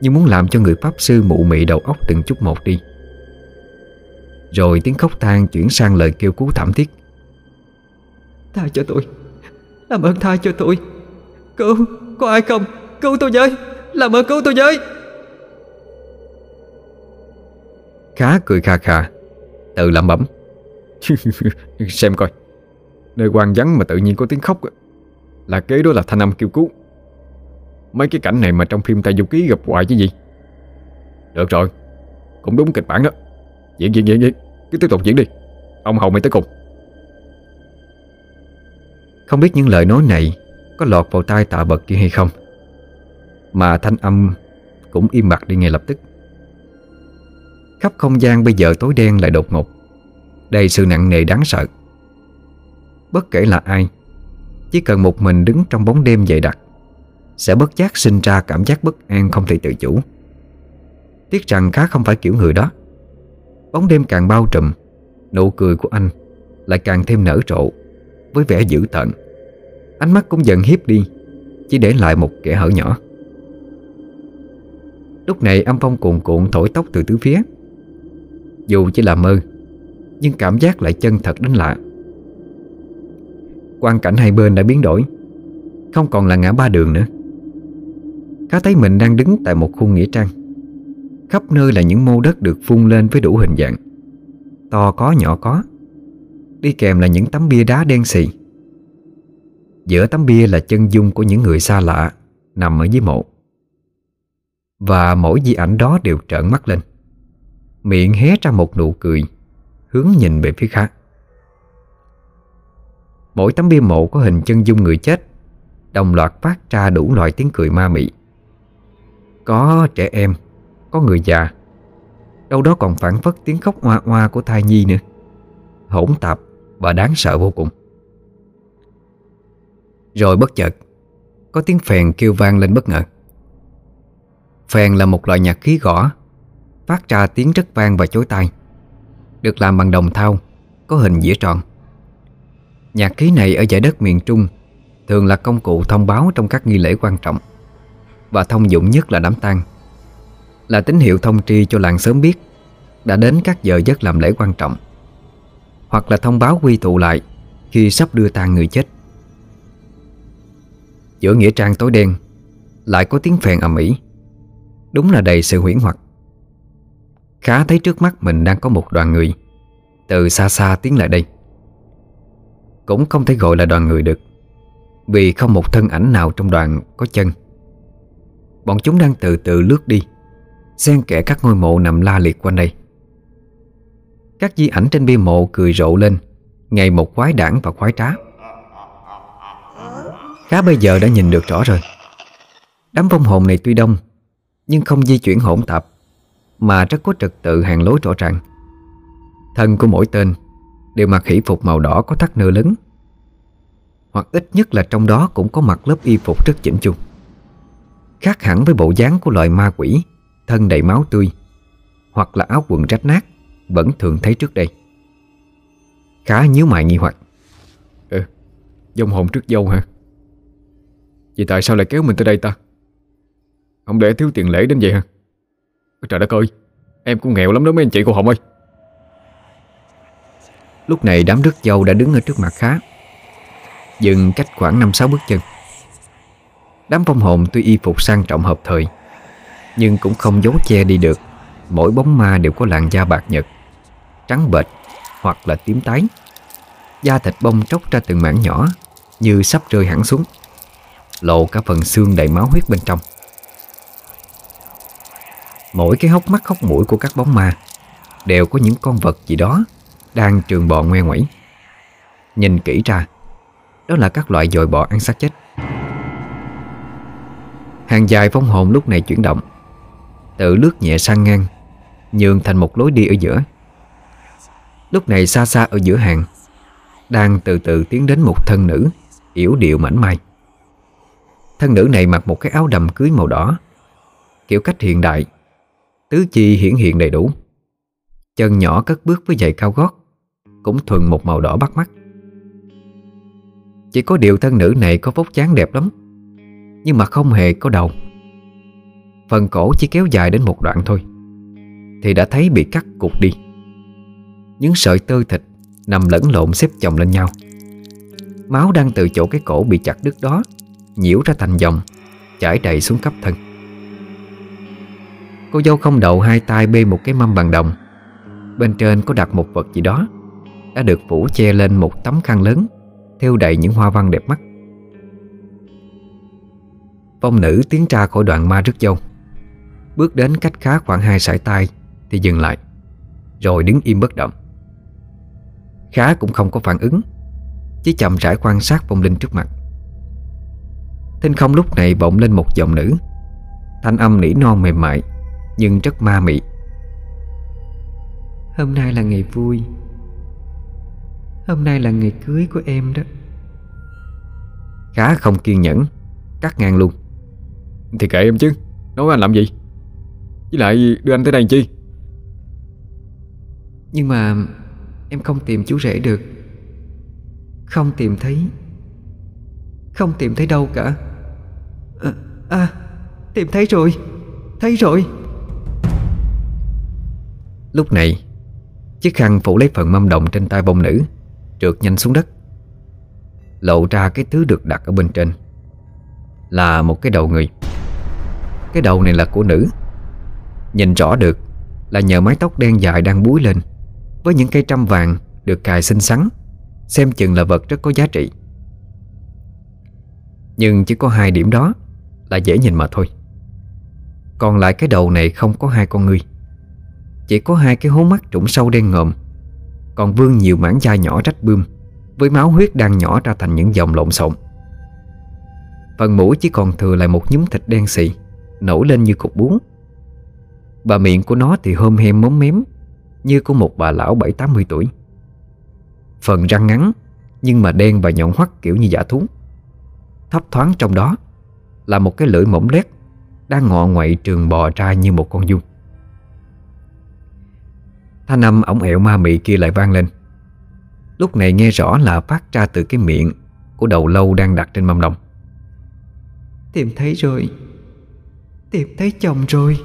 Như muốn làm cho người Pháp sư mụ mị đầu óc từng chút một đi. Rồi tiếng khóc than chuyển sang lời kêu cứu thảm thiết. Tha cho tôi. Làm ơn tha cho tôi. Cứu, có ai không? Cứu tôi với, làm ơn cứu tôi với. Khá cười kha kha. Tự lẩm bẩm. Xem coi. Nơi quan vắng mà tự nhiên có tiếng khóc Là kế đó là thanh âm kêu cứu. Mấy cái cảnh này mà trong phim Tây Du Ký gặp hoài chứ gì? Được rồi. Cũng đúng kịch bản đó. Diễn diễn diễn diễn. Cứ tiếp tục diễn đi. Ông Hầu mày tới cùng. Không biết những lời nói này Có lọt vào tai tạ bật kia hay không mà thanh âm cũng im bặt đi ngay lập tức. Khắp không gian bây giờ tối đen lại đột ngột. Đầy sự nặng nề đáng sợ. Bất kể là ai, Chỉ cần một mình đứng trong bóng đêm dày đặc, Sẽ bất giác sinh ra cảm giác bất an không thể tự chủ. Tiếc rằng khá không phải kiểu người đó. Bóng đêm càng bao trùm, Nụ cười của anh Lại càng thêm nở trộ Với vẻ dữ tợn. Ánh mắt cũng dần hiếp đi, Chỉ để lại một kẻ hở nhỏ. Lúc này âm phong cuồn cuộn thổi tóc từ tứ phía. Dù chỉ là mơ, Nhưng cảm giác lại chân thật đến lạ. Quan cảnh hai bên đã biến đổi, Không còn là ngã ba đường nữa. Khá thấy mình đang đứng tại một khu nghĩa trang. Khắp nơi là những mô đất được phun lên với đủ hình dạng. To có, nhỏ có. Đi kèm là những tấm bia đá đen xì. Giữa tấm bia là chân dung của những người xa lạ Nằm ở dưới mộ. Và mỗi di ảnh đó đều trợn mắt lên. Miệng hé ra một nụ cười, Hướng nhìn về phía khác. Mỗi tấm bia mộ có hình chân dung người chết, Đồng loạt phát ra đủ loại tiếng cười ma mị. Có trẻ em, Có người già, Đâu đó còn phản phất tiếng khóc hoa hoa của thai nhi nữa. Hỗn tạp và đáng sợ vô cùng. Rồi bất chợt, Có tiếng phèn kêu vang lên bất ngờ. Phèn là một loại nhạc khí gõ, Phát ra tiếng rất vang và chối tai, Được làm bằng đồng thau, Có hình dĩa tròn. Nhạc khí này ở giải đất miền Trung Thường là công cụ thông báo trong các nghi lễ quan trọng Và thông dụng nhất là đám tang, Là tín hiệu thông tri cho làng sớm biết Đã đến các giờ giấc làm lễ quan trọng, Hoặc là thông báo quy tụ lại Khi sắp đưa tang người chết. Giữa nghĩa trang tối đen, Lại có tiếng phèn ầm ĩ. Đúng là đầy sự huyễn hoặc. Khá thấy trước mắt mình đang có một đoàn người. Từ xa xa tiến lại đây. Cũng không thể gọi là đoàn người được, Vì không một thân ảnh nào trong đoàn có chân. Bọn chúng đang từ từ lướt đi, Xen kẽ các ngôi mộ nằm la liệt quanh đây. Các di ảnh trên bia mộ cười rộ lên, Ngày một quái đảng và quái trá. Khá bây giờ đã nhìn được rõ rồi. Đám vong hồn này tuy đông nhưng không di chuyển hỗn tạp Mà rất có trật tự hàng lối rõ ràng. Thân của mỗi tên Đều mặc hỷ phục màu đỏ có thắt nơ lớn. Hoặc ít nhất là trong đó cũng có mặc lớp y phục rất chỉnh chu. Khác hẳn với bộ dáng của loài ma quỷ Thân đầy máu tươi Hoặc là áo quần rách nát Vẫn thường thấy trước đây. Khá nhíu mày nghi hoặc. Ừ, dông hồn trước dâu hả? Vậy tại sao lại kéo mình tới đây ta? Không để thiếu tiền lễ đến vậy hả? Trời đất ơi, em cũng nghèo lắm đó mấy anh chị cô Hồng ơi. Lúc này đám rước dâu đã đứng ở trước mặt khá Dừng cách khoảng 5-6 bước chân. Đám phong hồn tuy y phục sang trọng hợp thời Nhưng cũng không giấu che đi được Mỗi bóng ma đều có làn da bạc nhật Trắng bệch Hoặc là tím tái. Da thịt bông tróc ra từng mảng nhỏ Như sắp rơi hẳn xuống Lộ cả phần xương đầy máu huyết bên trong. Mỗi cái hốc mắt hốc mũi của các bóng ma Đều có những con vật gì đó Đang trường bò ngoe ngoẩy. Nhìn kỹ ra, Đó là các loại dồi bò ăn xác chết. Hàng dài phong hồn lúc này chuyển động Tự lướt nhẹ sang ngang, Nhường thành một lối đi ở giữa. Lúc này xa xa ở giữa hàng, Đang từ từ tiến đến một thân nữ, yểu điệu mảnh mai. Thân nữ này mặc một cái áo đầm cưới màu đỏ, Kiểu cách hiện đại Tứ chi hiển hiện đầy đủ. Chân nhỏ cất bước với giày cao gót, Cũng thuần một màu đỏ bắt mắt. Chỉ có điều thân nữ này có vóc dáng đẹp lắm, Nhưng mà không hề có đầu. Phần cổ chỉ kéo dài đến một đoạn thôi, Thì đã thấy bị cắt cụt đi. Những sợi tơ thịt Nằm lẫn lộn xếp chồng lên nhau. Máu đang từ chỗ cái cổ bị chặt đứt đó, Nhiễu ra thành dòng, Chảy đầy xuống cấp thân. Cô dâu không đậu hai tay bê một cái mâm bằng đồng. Bên trên có đặt một vật gì đó, Đã được phủ che lên một tấm khăn lớn Theo đầy những hoa văn đẹp mắt. Phong nữ tiến ra khỏi đoạn ma rước dâu. Bước đến cách khá khoảng hai sải tay Thì dừng lại, Rồi đứng im bất động. Khá cũng không có phản ứng, Chỉ chậm rãi quan sát phong linh trước mặt. Thinh không lúc này vọng lên một giọng nữ, Thanh âm nỉ non mềm mại. Nhưng rất ma mị. Hôm nay là ngày vui. Hôm nay là ngày cưới của em đó. Khá không kiên nhẫn Cắt ngang luôn. Thì kệ em chứ Nói anh làm gì. Với lại đưa anh tới đây chi? Nhưng mà Em không tìm chú rể được. Không tìm thấy. Không tìm thấy đâu cả. À, à tìm thấy rồi Thấy rồi Lúc này, Chiếc khăn phủ lấy phần mâm đồng trên tay bông nữ, Trượt nhanh xuống đất. Lộ ra cái thứ được đặt ở bên trên, Là một cái đầu người. Cái đầu này là của nữ. Nhìn rõ được Là nhờ mái tóc đen dài đang búi lên, Với những cây trăm vàng Được cài xinh xắn, Xem chừng là vật rất có giá trị. Nhưng chỉ có hai điểm đó Là dễ nhìn mà thôi. Còn lại cái đầu này không có hai con người. Chỉ có hai cái hố mắt trũng sâu đen ngòm. Còn vương nhiều mảng da nhỏ rách bươm, Với máu huyết đang nhỏ ra thành những dòng lộn xộn. Phần mũi chỉ còn thừa lại một nhúm thịt đen xị, Nổi lên như cục bún. Và miệng của nó thì hôm hem móm mém, Như của một bà lão bảy tám mươi tuổi. Phần răng ngắn, Nhưng mà đen và nhọn hoắt kiểu như giả thú. Thấp thoáng trong đó, Là một cái lưỡi mỏng lét, Đang ngọ ngoại trường bò ra như một con dung Thanh âm ổng ẹo ma mị kia lại vang lên. Lúc này nghe rõ là phát ra từ cái miệng Của đầu lâu đang đặt trên mâm đồng. Tìm thấy rồi. Tìm thấy chồng rồi.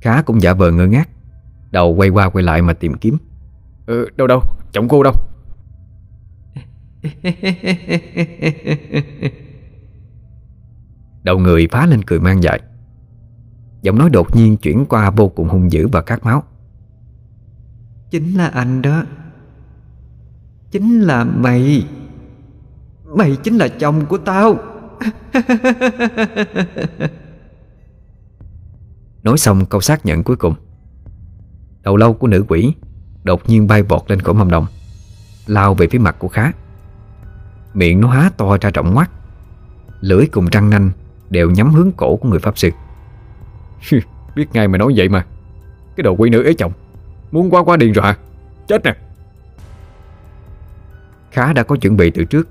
Khá cũng giả vờ ngơ ngác. Đầu quay qua quay lại mà tìm kiếm. Ừ, Đâu đâu, chồng cô đâu? Đầu người phá lên cười mang dại Giọng nói đột nhiên chuyển qua vô cùng hung dữ và khát máu. Chính là anh đó. Chính là mày. Mày chính là chồng của tao. Nói xong câu xác nhận cuối cùng. Đầu lâu của nữ quỷ Đột nhiên bay vọt lên khỏi mâm đồng Lao về phía mặt của Khá. Miệng nó há to ra rộng ngoắt. Lưỡi cùng răng nanh Đều nhắm hướng cổ của người Pháp Sư Biết ngay mày nói vậy mà. Cái đồ quỷ nữ ế chồng, Muốn quá quá điên rồi hả? Chết nè. Khá đã có chuẩn bị từ trước.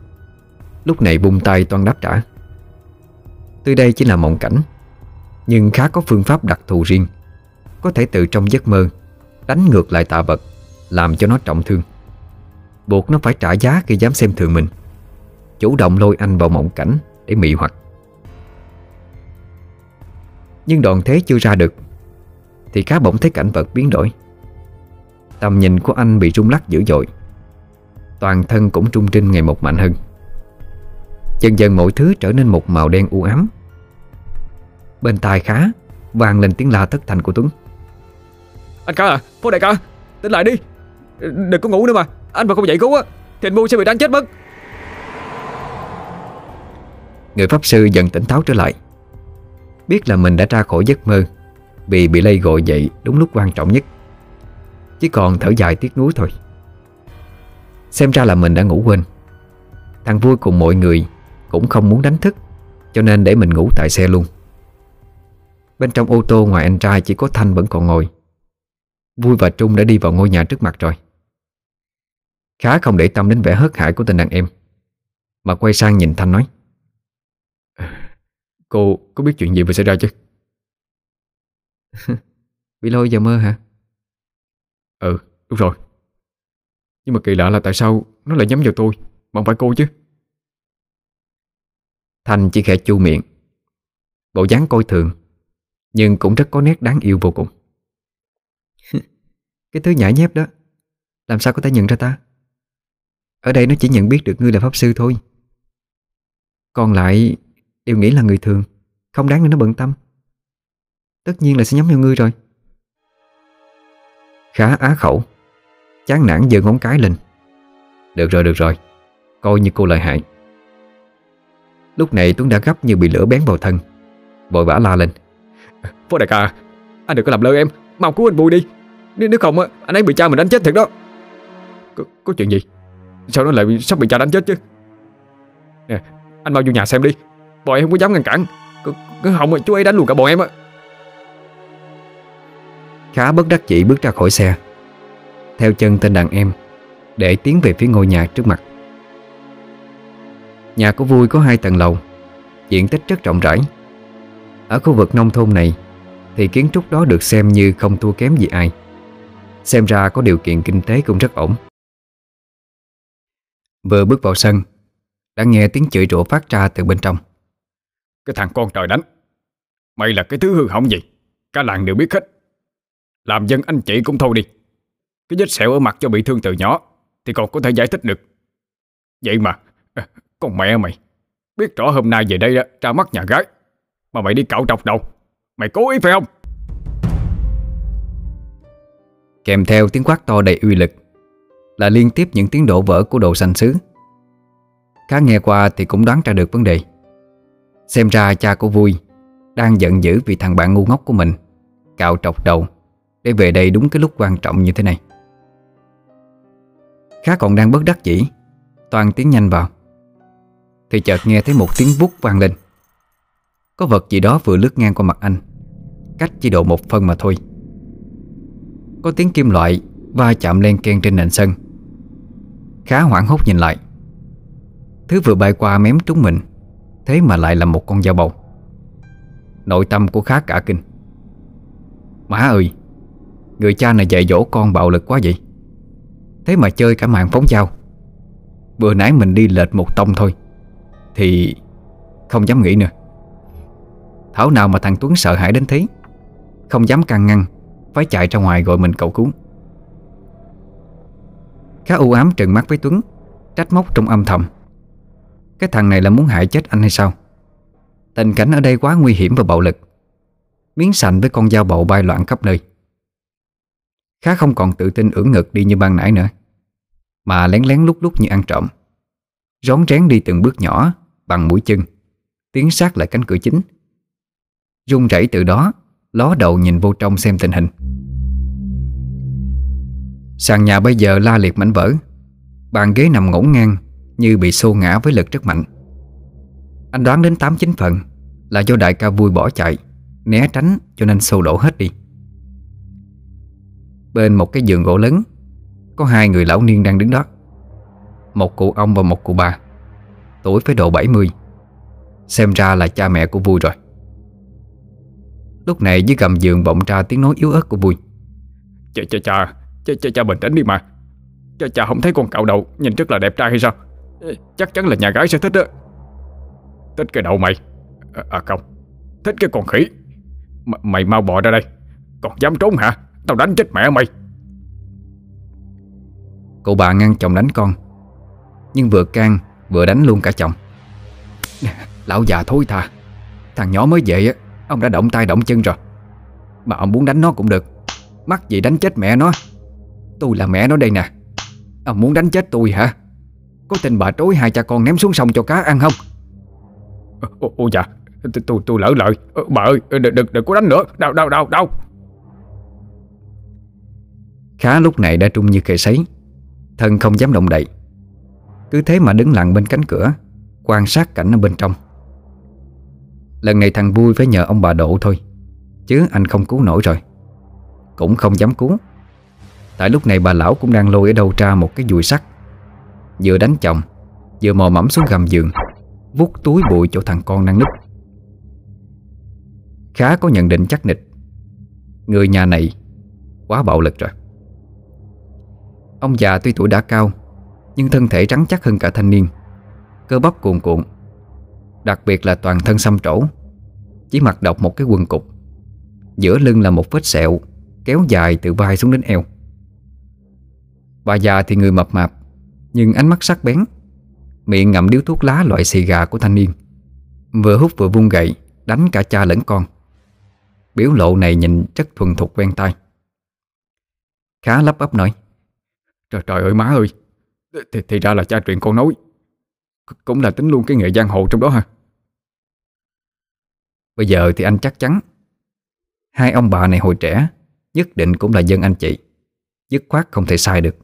Lúc này bung tay toan đáp trả. Tuy đây chỉ là mộng cảnh, Nhưng Khá có phương pháp đặc thù riêng. Có thể từ trong giấc mơ, Đánh ngược lại tạ vật, Làm cho nó trọng thương. Buộc nó phải trả giá khi dám xem thường mình. Chủ động lôi anh vào mộng cảnh Để mị hoặc. Nhưng đoạn thế chưa ra được Thì Khá bỗng thấy cảnh vật biến đổi. Tầm nhìn của anh bị rung lắc dữ dội Toàn thân cũng trung trinh ngày một mạnh hơn. Dần dần mọi thứ trở nên một màu đen u ám. Bên tai khá vang lên tiếng la thất thanh của Tuấn. Anh ca à, phố đại ca Tỉnh lại đi. Đừng có ngủ nữa mà Anh mà không dậy cứu á Thì anh Mu sẽ bị đánh chết mất. Người pháp sư dần tỉnh táo trở lại Biết là mình đã ra khỏi giấc mơ, Vì bị lây gọi dậy đúng lúc quan trọng nhất. Chỉ còn thở dài tiếc nuối thôi. Xem ra là mình đã ngủ quên. Thằng vui cùng mọi người Cũng không muốn đánh thức, Cho nên để mình ngủ tại xe luôn. Bên trong ô tô ngoài anh trai chỉ có Thanh vẫn còn ngồi. Vui và Trung đã đi vào ngôi nhà trước mặt rồi. Khá không để tâm đến vẻ hớt hải của tình đàn em, Mà quay sang nhìn Thanh nói Cô có biết chuyện gì vừa xảy ra chứ? Bị lôi vào mơ hả? Ừ đúng rồi. Nhưng mà kỳ lạ là tại sao Nó lại nhắm vào tôi Mà không phải cô chứ? Thanh chỉ khẽ chu miệng. Bộ dáng coi thường Nhưng cũng rất có nét đáng yêu vô cùng. Cái thứ nhãi nhép đó Làm sao có thể nhận ra ta? Ở đây nó chỉ nhận biết được ngươi là pháp sư thôi. Còn lại Đều nghĩ là người thường. Không đáng để nó bận tâm. Tất nhiên là sẽ nhắm vào ngươi rồi. Khá á khẩu. Chán nản giơ ngón cái lên. Được rồi được rồi. Coi như cô lợi hại. Lúc này Tuấn đã gấp như bị lửa bén vào thân. Vội vã la lên. Phó đại ca Anh đừng có làm lơ em. Mau cứu anh vui đi. Nếu, nếu không anh ấy bị cha mình đánh chết thiệt đó. Có, có chuyện gì? Sao nó lại sắp bị cha đánh chết chứ? Nè anh mau vô nhà xem đi. Bọn em không có dám ngăn cản. Cứ hỏng chú ấy đánh luôn cả bọn em á. Khá bất đắc dĩ bước ra khỏi xe. Theo chân tên đàn em, Để tiến về phía ngôi nhà trước mặt. Nhà của Vui có hai tầng lầu, Diện tích rất rộng rãi. Ở khu vực nông thôn này, Thì kiến trúc đó được xem như không thua kém gì ai. Xem ra có điều kiện kinh tế cũng rất ổn. Vừa bước vào sân, Đã nghe tiếng chửi rủa phát ra từ bên trong. Cái thằng con trời đánh. Mày là cái thứ hư hỏng gì? Cả làng đều biết hết. Làm dân anh chị cũng thôi đi. Cái vết sẹo ở mặt cho bị thương từ nhỏ Thì còn có thể giải thích được. Vậy mà Con mẹ mày Biết rõ hôm nay về đây đó, ra mắt nhà gái. Mà mày đi cạo trọc đầu. Mày cố ý phải không? Kèm theo tiếng quát to đầy uy lực Là liên tiếp những tiếng đổ vỡ của đồ xanh xứ. Khá nghe qua thì cũng đoán ra được vấn đề. Xem ra cha của Vui, Đang giận dữ vì thằng bạn ngu ngốc của mình, Cạo trọc đầu, Để về đây đúng cái lúc quan trọng như thế này. Khá còn đang bất đắc dĩ, Toàn tiến nhanh vào. Thì chợt nghe thấy một tiếng vút vang lên. Có vật gì đó vừa lướt ngang qua mặt anh, Cách chỉ độ một phân mà thôi. Có tiếng kim loại Va chạm len ken trên nền sân. Khá hoảng hốt nhìn lại. Thứ vừa bay qua mém trúng mình. Thế mà lại là một con dao bầu. Nội tâm của khá cả kinh. Má ơi, Người cha này dạy dỗ con bạo lực quá vậy? Thế mà chơi cả mạng phóng dao. Vừa nãy mình đi lệch một tông thôi, Thì Không dám nghĩ nữa. Thảo nào mà thằng Tuấn sợ hãi đến thế? Không dám can ngăn, Phải chạy ra ngoài gọi mình cầu cứu Khá u ám trừng mắt với Tuấn, Trách móc trong âm thầm. Cái thằng này là muốn hại chết anh hay sao? Tình cảnh ở đây quá nguy hiểm và bạo lực. Miếng sành với con dao bầu bay loạn khắp nơi. Khá không còn tự tin ưỡn ngực đi như ban nãy nữa. Mà lén lén lúc lúc như ăn trộm. Rón rén đi từng bước nhỏ, Bằng mũi chân. Tiến sát lại cánh cửa chính. Run rẩy từ đó, Ló đầu nhìn vô trong xem tình hình. Sàn nhà bây giờ la liệt mảnh vỡ. Bàn ghế nằm ngổn ngang như bị xô ngã với lực rất mạnh. Anh đoán đến 8-9 phần Là do đại ca vui bỏ chạy Né tránh cho nên xô đổ hết đi. Bên một cái giường gỗ lớn Có hai người lão niên đang đứng đó. Một cụ ông và một cụ bà Tuổi phải độ 70 Xem ra là cha mẹ của vui rồi. Lúc này dưới gầm giường vọng ra tiếng nói yếu ớt của vui. Cha cha cha Cha cha, cha bình tĩnh đi mà. Cha cha không thấy con cậu đầu Nhìn rất là đẹp trai hay sao? Chắc chắn là nhà gái sẽ thích đó Thích cái đầu mày. À, à không Thích cái con khỉ. M Mày mau bỏ ra đây. Còn dám trốn hả? Tao đánh chết mẹ mày. Cụ bà ngăn chồng đánh con Nhưng vừa can vừa đánh luôn cả chồng. Lão già thối tha. Thằng nhỏ mới về á Ông đã động tay động chân rồi. Mà ông muốn đánh nó cũng được. Mắc gì đánh chết mẹ nó? Tôi là mẹ nó đây nè. Ông muốn đánh chết tôi hả? Có tin bà trối hai cha con ném xuống sông cho cá ăn không? Ồ dạ. Tôi tôi lỡ lời. Bà ơi đừng, đừng, đừng có đánh nữa. Đau đau đau đau. Khá lúc này đã trung như kề sấy. Thân không dám động đậy. Cứ thế mà đứng lặng bên cánh cửa Quan sát cảnh ở bên trong. Lần này thằng vui phải nhờ ông bà độ thôi Chứ anh không cứu nổi rồi. Cũng không dám cứu. Tại lúc này bà lão cũng đang lôi ở đâu ra một cái dùi sắt Vừa đánh chồng, Vừa mò mẫm xuống gầm giường Vút túi bụi chỗ thằng con đang núp. Khá có nhận định chắc nịch, Người nhà này Quá bạo lực rồi. Ông già tuy tuổi đã cao, Nhưng thân thể trắng chắc hơn cả thanh niên, Cơ bắp cuồn cuộn, Đặc biệt là toàn thân xăm trổ, Chỉ mặc độc một cái quần cục. Giữa lưng là một vết sẹo Kéo dài từ vai xuống đến eo. Bà già thì người mập mạp nhưng ánh mắt sắc bén Miệng ngậm điếu thuốc lá loại xì gà của thanh niên. Vừa hút vừa vung gậy Đánh cả cha lẫn con. Biểu lộ này nhìn rất thuần thục quen tay Khá lấp ấp nói Trời trời ơi má ơi! Thì, thì ra là cha truyền con nói Cũng là tính luôn cái nghệ giang hồ trong đó ha. Bây giờ thì anh chắc chắn Hai ông bà này hồi trẻ Nhất định cũng là dân anh chị Dứt khoát không thể sai được.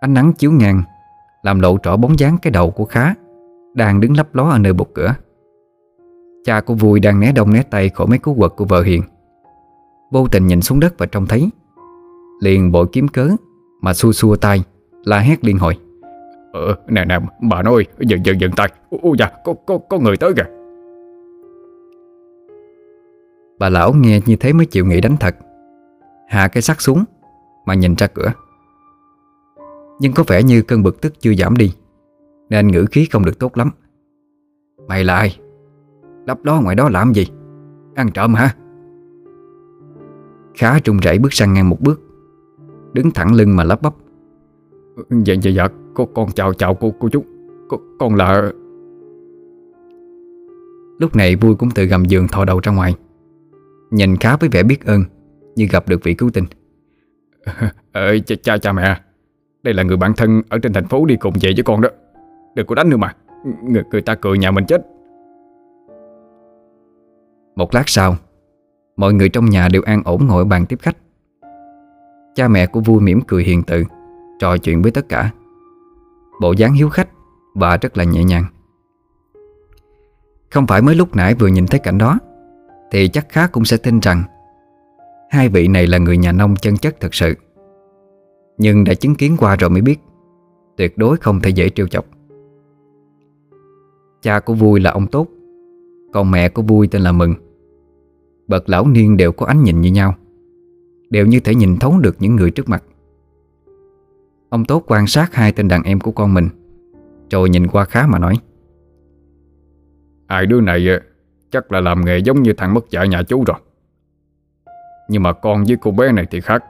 Ánh nắng chiếu ngang Làm lộ rõ bóng dáng cái đầu của Khá Đang đứng lấp ló ở nơi bục cửa. Cha của Vui đang né đông né tay khỏi mấy cú quật của vợ Hiền. Vô tình nhìn xuống đất và trông thấy Liền bội kiếm cớ Mà xua xua tay La hét liên hồi. Ờ nè nè bà nói Dừng dừng dừng tay. Ôi dạ có, có, có người tới kìa. Bà lão nghe như thế mới chịu nghĩ đánh thật. Hạ cái sắt xuống Mà nhìn ra cửa nhưng có vẻ như cơn bực tức chưa giảm đi Nên ngữ khí không được tốt lắm. Mày là ai? Lắp đó ngoài đó làm gì? Ăn trộm hả? Khá trung rẩy bước sang ngang một bước Đứng thẳng lưng mà lắp bắp. Dạ dạ dạ Con, con chào chào cô cô chú. Con, con là Lúc này vui cũng từ gầm giường thò đầu ra ngoài Nhìn khá với vẻ biết ơn Như gặp được vị cứu tinh. Ờ cha, cha cha mẹ. Đây là người bạn thân ở trên thành phố đi cùng về với con đó. Đừng có đánh nữa mà. Người, người ta cười nhà mình chết. Một lát sau Mọi người trong nhà đều an ổn ngồi bàn tiếp khách. Cha mẹ của vui mỉm cười hiền từ Trò chuyện với tất cả. Bộ dáng hiếu khách Và rất là nhẹ nhàng. Không phải mới lúc nãy vừa nhìn thấy cảnh đó Thì chắc khá cũng sẽ tin rằng Hai vị này là người nhà nông chân chất thật sự. Nhưng đã chứng kiến qua rồi mới biết, Tuyệt đối không thể dễ trêu chọc. Cha của Vui là ông Tốt, Còn mẹ của Vui tên là Mừng. Bậc lão niên đều có ánh nhìn như nhau, Đều như thể nhìn thấu được những người trước mặt. Ông Tốt quan sát hai tên đàn em của con mình, Rồi nhìn qua khá mà nói, Hai đứa này ờ, chắc là làm nghề giống như thằng mất dạy nhà chú rồi. Nhưng mà con với cô bé này thì khác.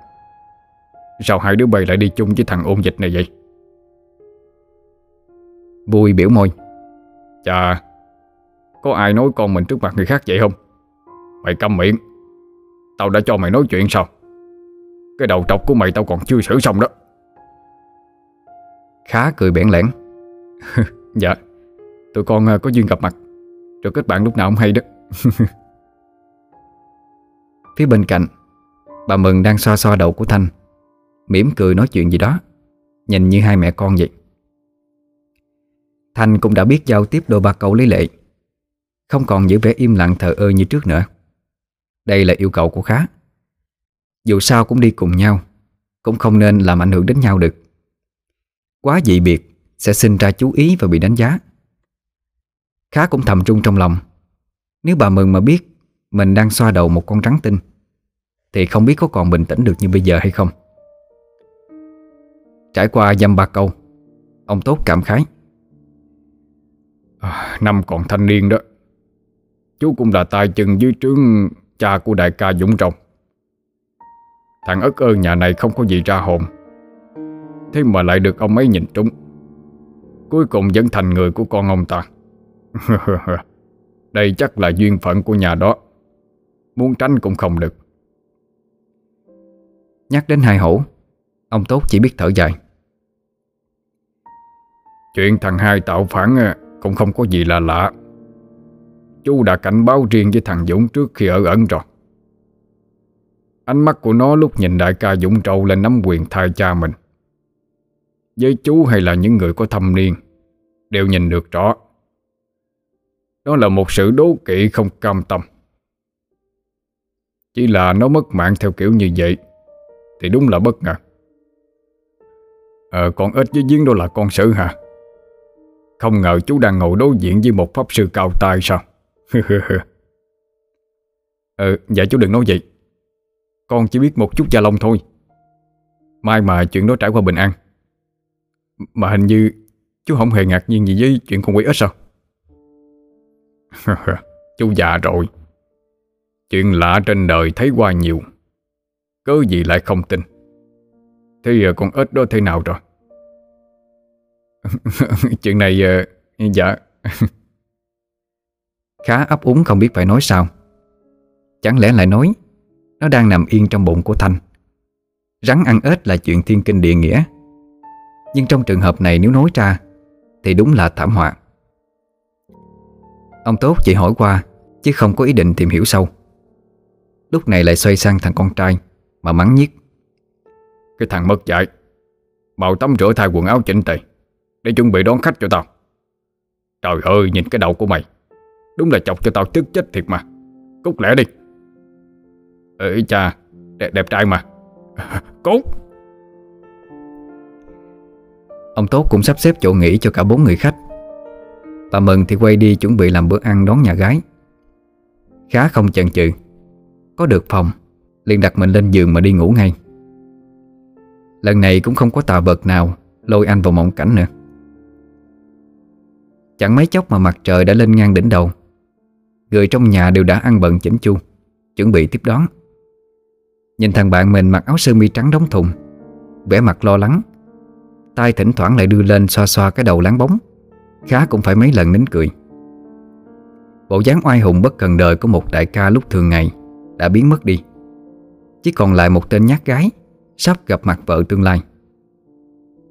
Sao hai đứa bay lại đi chung với thằng ôn dịch này vậy? Vui biểu môi. Chà, Có ai nói con mình trước mặt người khác vậy không? Mày câm miệng. Tao đã cho mày nói chuyện sao? Cái đầu trọc của mày tao còn chưa xử xong đó. Khá cười bẽn lẽn. Dạ Tụi con à, có duyên gặp mặt. Rồi kết bạn lúc nào không hay đó. Phía bên cạnh, Bà Mừng đang xoa xoa đầu của Thanh mỉm cười nói chuyện gì đó. Nhìn như hai mẹ con vậy. Thanh cũng đã biết giao tiếp đôi ba câu lấy lệ. Không còn giữ vẻ im lặng thờ ơ như trước nữa. Đây là yêu cầu của Khá. Dù sao cũng đi cùng nhau, Cũng không nên làm ảnh hưởng đến nhau được. Quá dị biệt Sẽ sinh ra chú ý và bị đánh giá. Khá cũng thầm trung trong lòng. Nếu bà Mừng mà biết Mình đang xoa đầu một con rắn tinh, Thì không biết có còn bình tĩnh được như bây giờ hay không. Trải qua dăm ba câu Ông Tốt cảm khái. À, Năm còn thanh niên đó. Chú cũng là tay chân dưới trướng Cha của đại ca Dũng Trọng. Thằng ất ơn nhà này không có gì ra hồn. Thế mà lại được ông ấy nhìn trúng. Cuối cùng vẫn thành người của con ông ta. Đây chắc là duyên phận của nhà đó. Muốn tránh cũng không được. Nhắc đến hai hổ Ông Tốt chỉ biết thở dài. Chuyện thằng hai tạo phản Cũng không có gì là lạ. Chú đã cảnh báo riêng với thằng Dũng trước khi ở ẩn rồi. Ánh mắt của nó lúc nhìn đại ca Dũng trâu lên nắm quyền thay cha mình. Với chú hay là những người có thâm niên, Đều nhìn được rõ. Đó là một sự đố kỵ không cam tâm. Chỉ là nó mất mạng theo kiểu như vậy, Thì đúng là bất ngờ. Ờ con ít với giếng đó là con sử hả? Không ngờ chú đang ngồi đối diện với một pháp sư cao tay sao? Ờ dạ chú đừng nói vậy. Con chỉ biết một chút gia long thôi. Mai mà chuyện đó trải qua bình an. Mà hình như Chú không hề ngạc nhiên gì với chuyện con quỷ ếch sao? Chú già rồi. Chuyện lạ trên đời thấy qua nhiều. Cớ gì lại không tin? Thế giờ con ếch đó thế nào rồi? Chuyện này ờ, Dạ. Khá ấp úng không biết phải nói sao. Chẳng lẽ lại nói, Nó đang nằm yên trong bụng của Thanh. Rắn ăn ếch là chuyện thiên kinh địa nghĩa. Nhưng trong trường hợp này nếu nói ra, Thì đúng là thảm họa. Ông Tốt chỉ hỏi qua, Chứ không có ý định tìm hiểu sâu. Lúc này lại xoay sang thằng con trai Mà mắng nhiếc. Cái thằng mất dạy. Bảo tắm rửa thay quần áo chỉnh tề Để chuẩn bị đón khách cho tao. Trời ơi nhìn cái đầu của mày. Đúng là chọc cho tao tức chết thiệt mà. Cút lẻ đi. Ừ cha Đẹp, đẹp trai mà. Cút. Ông Tốt cũng sắp xếp chỗ nghỉ cho cả bốn người khách. Bà Mừng thì quay đi chuẩn bị làm bữa ăn đón nhà gái. Khá không chần chừ. Có được phòng liền đặt mình lên giường mà đi ngủ ngay. Lần này cũng không có tà vật nào, Lôi anh vào mộng cảnh nữa. Chẳng mấy chốc mà mặt trời đã lên ngang đỉnh đầu. Người trong nhà đều đã ăn bận chỉnh chu, Chuẩn bị tiếp đón. Nhìn thằng bạn mình mặc áo sơ mi trắng đóng thùng, vẻ mặt lo lắng. Tay thỉnh thoảng lại đưa lên xoa xoa cái đầu láng bóng, Khá cũng phải mấy lần nín cười. Bộ dáng oai hùng bất cần đời của một đại ca lúc thường ngày Đã biến mất đi. Chỉ còn lại một tên nhát gái Sắp gặp mặt vợ tương lai.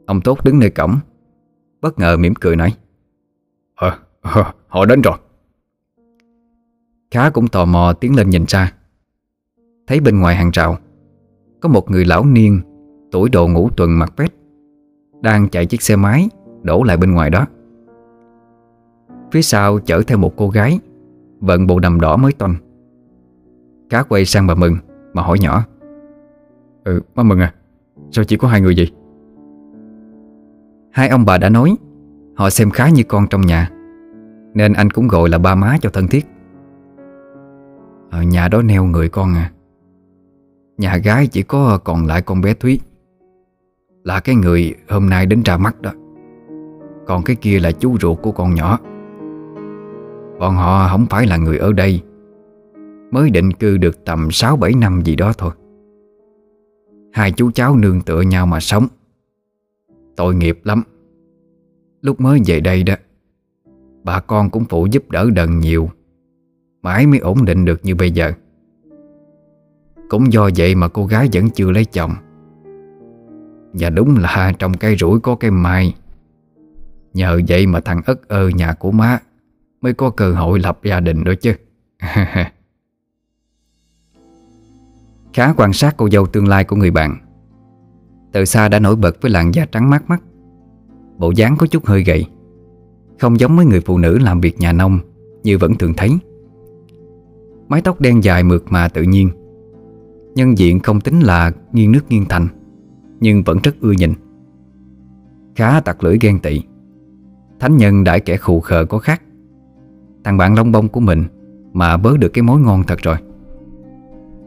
Ông Tốt đứng nơi cổng Bất ngờ mỉm cười nói Ờ, à, họ đến rồi. Khá cũng tò mò tiến lên nhìn ra. Thấy bên ngoài hàng rào Có một người lão niên Tuổi độ ngũ tuần mặc vest Đang chạy chiếc xe máy Đổ lại bên ngoài đó. Phía sau chở theo một cô gái Vận bộ đầm đỏ mới toanh. Cá quay sang bà Mừng Mà hỏi nhỏ Ừ má Mừng à. Sao chỉ có hai người gì Hai ông bà đã nói, Họ xem khá như con trong nhà, Nên anh cũng gọi là ba má cho thân thiết. Ở nhà đó neo người con à. Nhà gái chỉ có còn lại con bé Thúy. Là cái người hôm nay đến ra mắt đó. Còn cái kia là chú ruột của con nhỏ. Bọn họ không phải là người ở đây. Mới định cư được tầm 6-7 năm gì đó thôi. Hai chú cháu nương tựa nhau mà sống. Tội nghiệp lắm. Lúc mới về đây đó, Bà con cũng phụ giúp đỡ đần nhiều, Mãi mới ổn định được như bây giờ. Cũng do vậy mà cô gái vẫn chưa lấy chồng. Và đúng là trong cây rủi có cây mai. Nhờ vậy mà thằng ất ơ nhà của má Mới có cơ hội lập gia đình đó chứ. Khá quan sát cô dâu tương lai của người bạn. Từ xa đã nổi bật với làn da trắng mát mắt. Bộ dáng có chút hơi gầy. Không giống với người phụ nữ làm việc nhà nông Như vẫn thường thấy. Mái tóc đen dài mượt mà tự nhiên. Nhân diện không tính là nghiêng nước nghiêng thành, Nhưng vẫn rất ưa nhìn. Khá tặc lưỡi ghen tị. Thánh nhân đãi kẻ khù khờ có khác. Thằng bạn lông bông của mình Mà bớ được cái mối ngon thật rồi.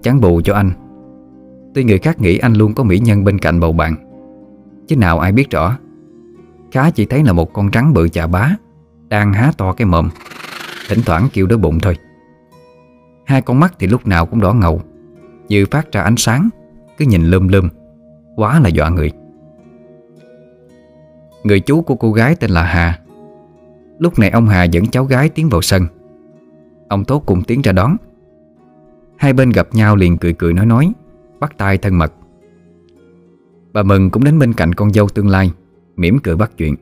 Chán bù cho anh. Tuy người khác nghĩ anh luôn có mỹ nhân bên cạnh bầu bạn, Chứ nào ai biết rõ. Khá chỉ thấy là một con rắn bự chà bá, Đang há to cái mồm, Thỉnh thoảng kêu đói bụng thôi. Hai con mắt thì lúc nào cũng đỏ ngầu, Như phát ra ánh sáng, Cứ nhìn lơm lơm, Quá là dọa người. Người chú của cô gái tên là Hà. Lúc này ông Hà dẫn cháu gái tiến vào sân. Ông Tốt cùng tiến ra đón. Hai bên gặp nhau liền cười cười nói nói, Bắt tay thân mật. Bà Mừng cũng đến bên cạnh con dâu tương lai, mỉm cười bắt chuyện.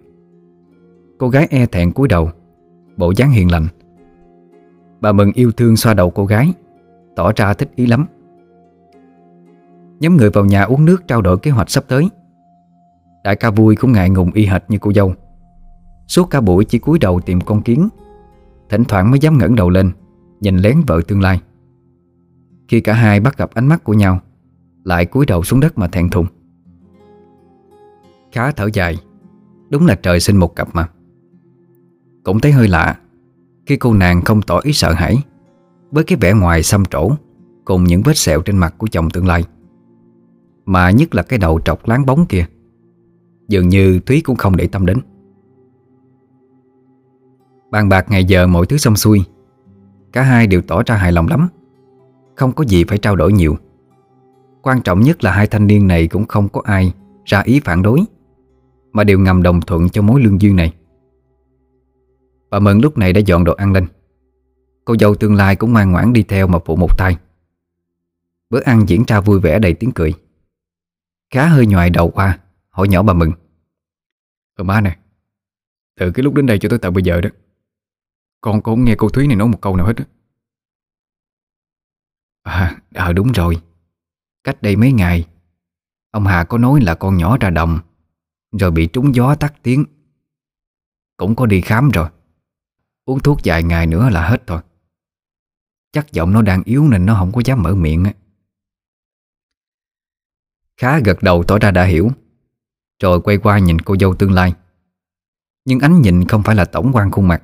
Cô gái e thẹn cúi đầu, Bộ dáng hiền lành. Bà Mừng yêu thương xoa đầu cô gái, Tỏ ra thích ý lắm. Nhóm người vào nhà uống nước trao đổi kế hoạch sắp tới. Đại ca vui cũng ngại ngùng y hệt như cô dâu. Suốt cả buổi chỉ cúi đầu tìm con kiến, Thỉnh thoảng mới dám ngẩng đầu lên, Nhìn lén vợ tương lai. Khi cả hai bắt gặp ánh mắt của nhau, Lại cúi đầu xuống đất mà thẹn thùng. Khá thở dài, Đúng là trời sinh một cặp mà. Cũng thấy hơi lạ, Khi cô nàng không tỏ ý sợ hãi, Với cái vẻ ngoài xăm trổ Cùng những vết sẹo trên mặt của chồng tương lai. Mà nhất là cái đầu trọc láng bóng kia, Dường như Thúy cũng không để tâm đến. Bàn bạc ngày giờ mọi thứ xong xuôi, Cả hai đều tỏ ra hài lòng lắm. Không có gì phải trao đổi nhiều. Quan trọng nhất là hai thanh niên này cũng không có ai ra ý phản đối, Mà đều ngầm đồng thuận cho mối lương duyên này. Bà Mận lúc này đã dọn đồ ăn lên. Cô dâu tương lai cũng ngoan ngoãn đi theo mà phụ một tay Bữa ăn diễn ra vui vẻ đầy tiếng cười. Khá hơi nhòi đầu qua, Hỏi nhỏ bà Mừng Ờ má nè, Từ cái lúc đến đây cho tới tận bây giờ đó, Con cũng nghe cô Thúy này nói một câu nào hết á. À, à đúng rồi. Cách đây mấy ngày Ông Hà có nói là con nhỏ ra đồng Rồi bị trúng gió tắt tiếng. Cũng có đi khám rồi. Uống thuốc vài ngày nữa là hết thôi Chắc giọng nó đang yếu nên nó không có dám mở miệng á. Khá gật đầu tỏ ra đã hiểu Rồi quay qua nhìn cô dâu tương lai. Nhưng ánh nhìn không phải là tổng quan khuôn mặt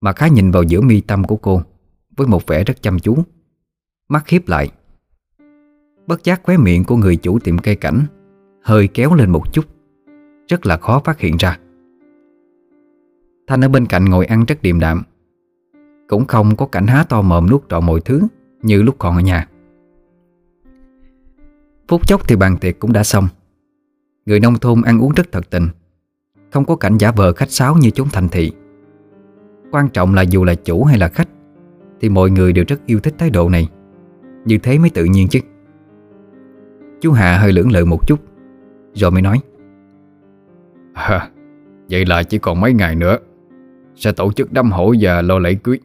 Mà khá nhìn vào giữa mi tâm của cô Với một vẻ rất chăm chú. Mắt khiếp lại. Bất giác khóe miệng của người chủ tiệm cây cảnh Hơi kéo lên một chút, Rất là khó phát hiện ra. Thanh ở bên cạnh ngồi ăn rất điềm đạm, Cũng không có cảnh há to mồm nuốt trọn mọi thứ Như lúc còn ở nhà. Phút chốc thì bàn tiệc cũng đã xong. Người nông thôn ăn uống rất thật tình, Không có cảnh giả vờ khách sáo như chúng thành thị. Quan trọng là dù là chủ hay là khách, Thì mọi người đều rất yêu thích thái độ này. Như thế mới tự nhiên chứ. Chú Hà hơi lưỡng lự một chút Rồi mới nói. À, Vậy là chỉ còn mấy ngày nữa Sẽ tổ chức đám hỏi và lo lễ cưới.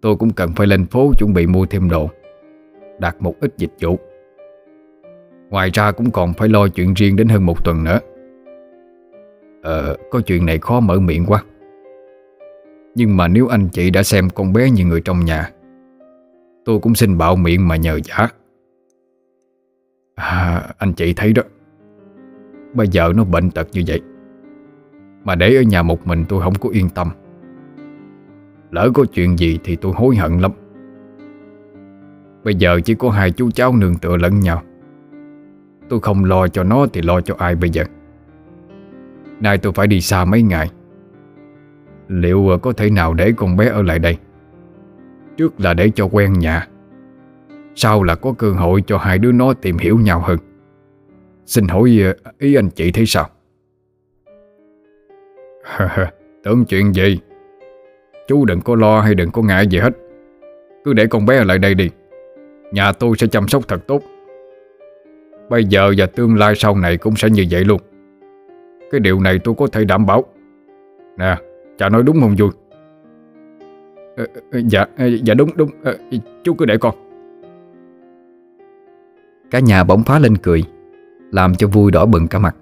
Tôi cũng cần phải lên phố chuẩn bị mua thêm đồ Đặt một ít dịch vụ. Ngoài ra cũng còn phải lo chuyện riêng đến hơn một tuần nữa. Ờ, có chuyện này khó mở miệng quá. Nhưng mà nếu anh chị đã xem con bé như người trong nhà Tôi cũng xin bạo miệng mà nhờ giả. À, Anh chị thấy đó. Bây giờ nó bệnh tật như vậy. Mà để ở nhà một mình tôi không có yên tâm. Lỡ có chuyện gì thì tôi hối hận lắm. Bây giờ chỉ có hai chú cháu nương tựa lẫn nhau. Tôi không lo cho nó thì lo cho ai bây giờ? Nay tôi phải đi xa mấy ngày. Liệu có thể nào để con bé ở lại đây? Trước là để cho quen nhà. Sau là có cơ hội cho hai đứa nó tìm hiểu nhau hơn. Xin hỏi ờ, ý anh chị thấy sao? Tưởng chuyện gì? Chú đừng có lo hay đừng có ngại gì hết. Cứ để con bé ở lại đây đi. Nhà tôi sẽ chăm sóc thật tốt. Bây giờ và tương lai sau này cũng sẽ như vậy luôn. Cái điều này tôi có thể đảm bảo. Nè Cha nói đúng không vui? Ờ, ờ, Dạ ờ, dạ đúng đúng. Ờ, chú cứ để con. Cả nhà bỗng phá lên cười Làm cho vui đỏ bừng cả mặt.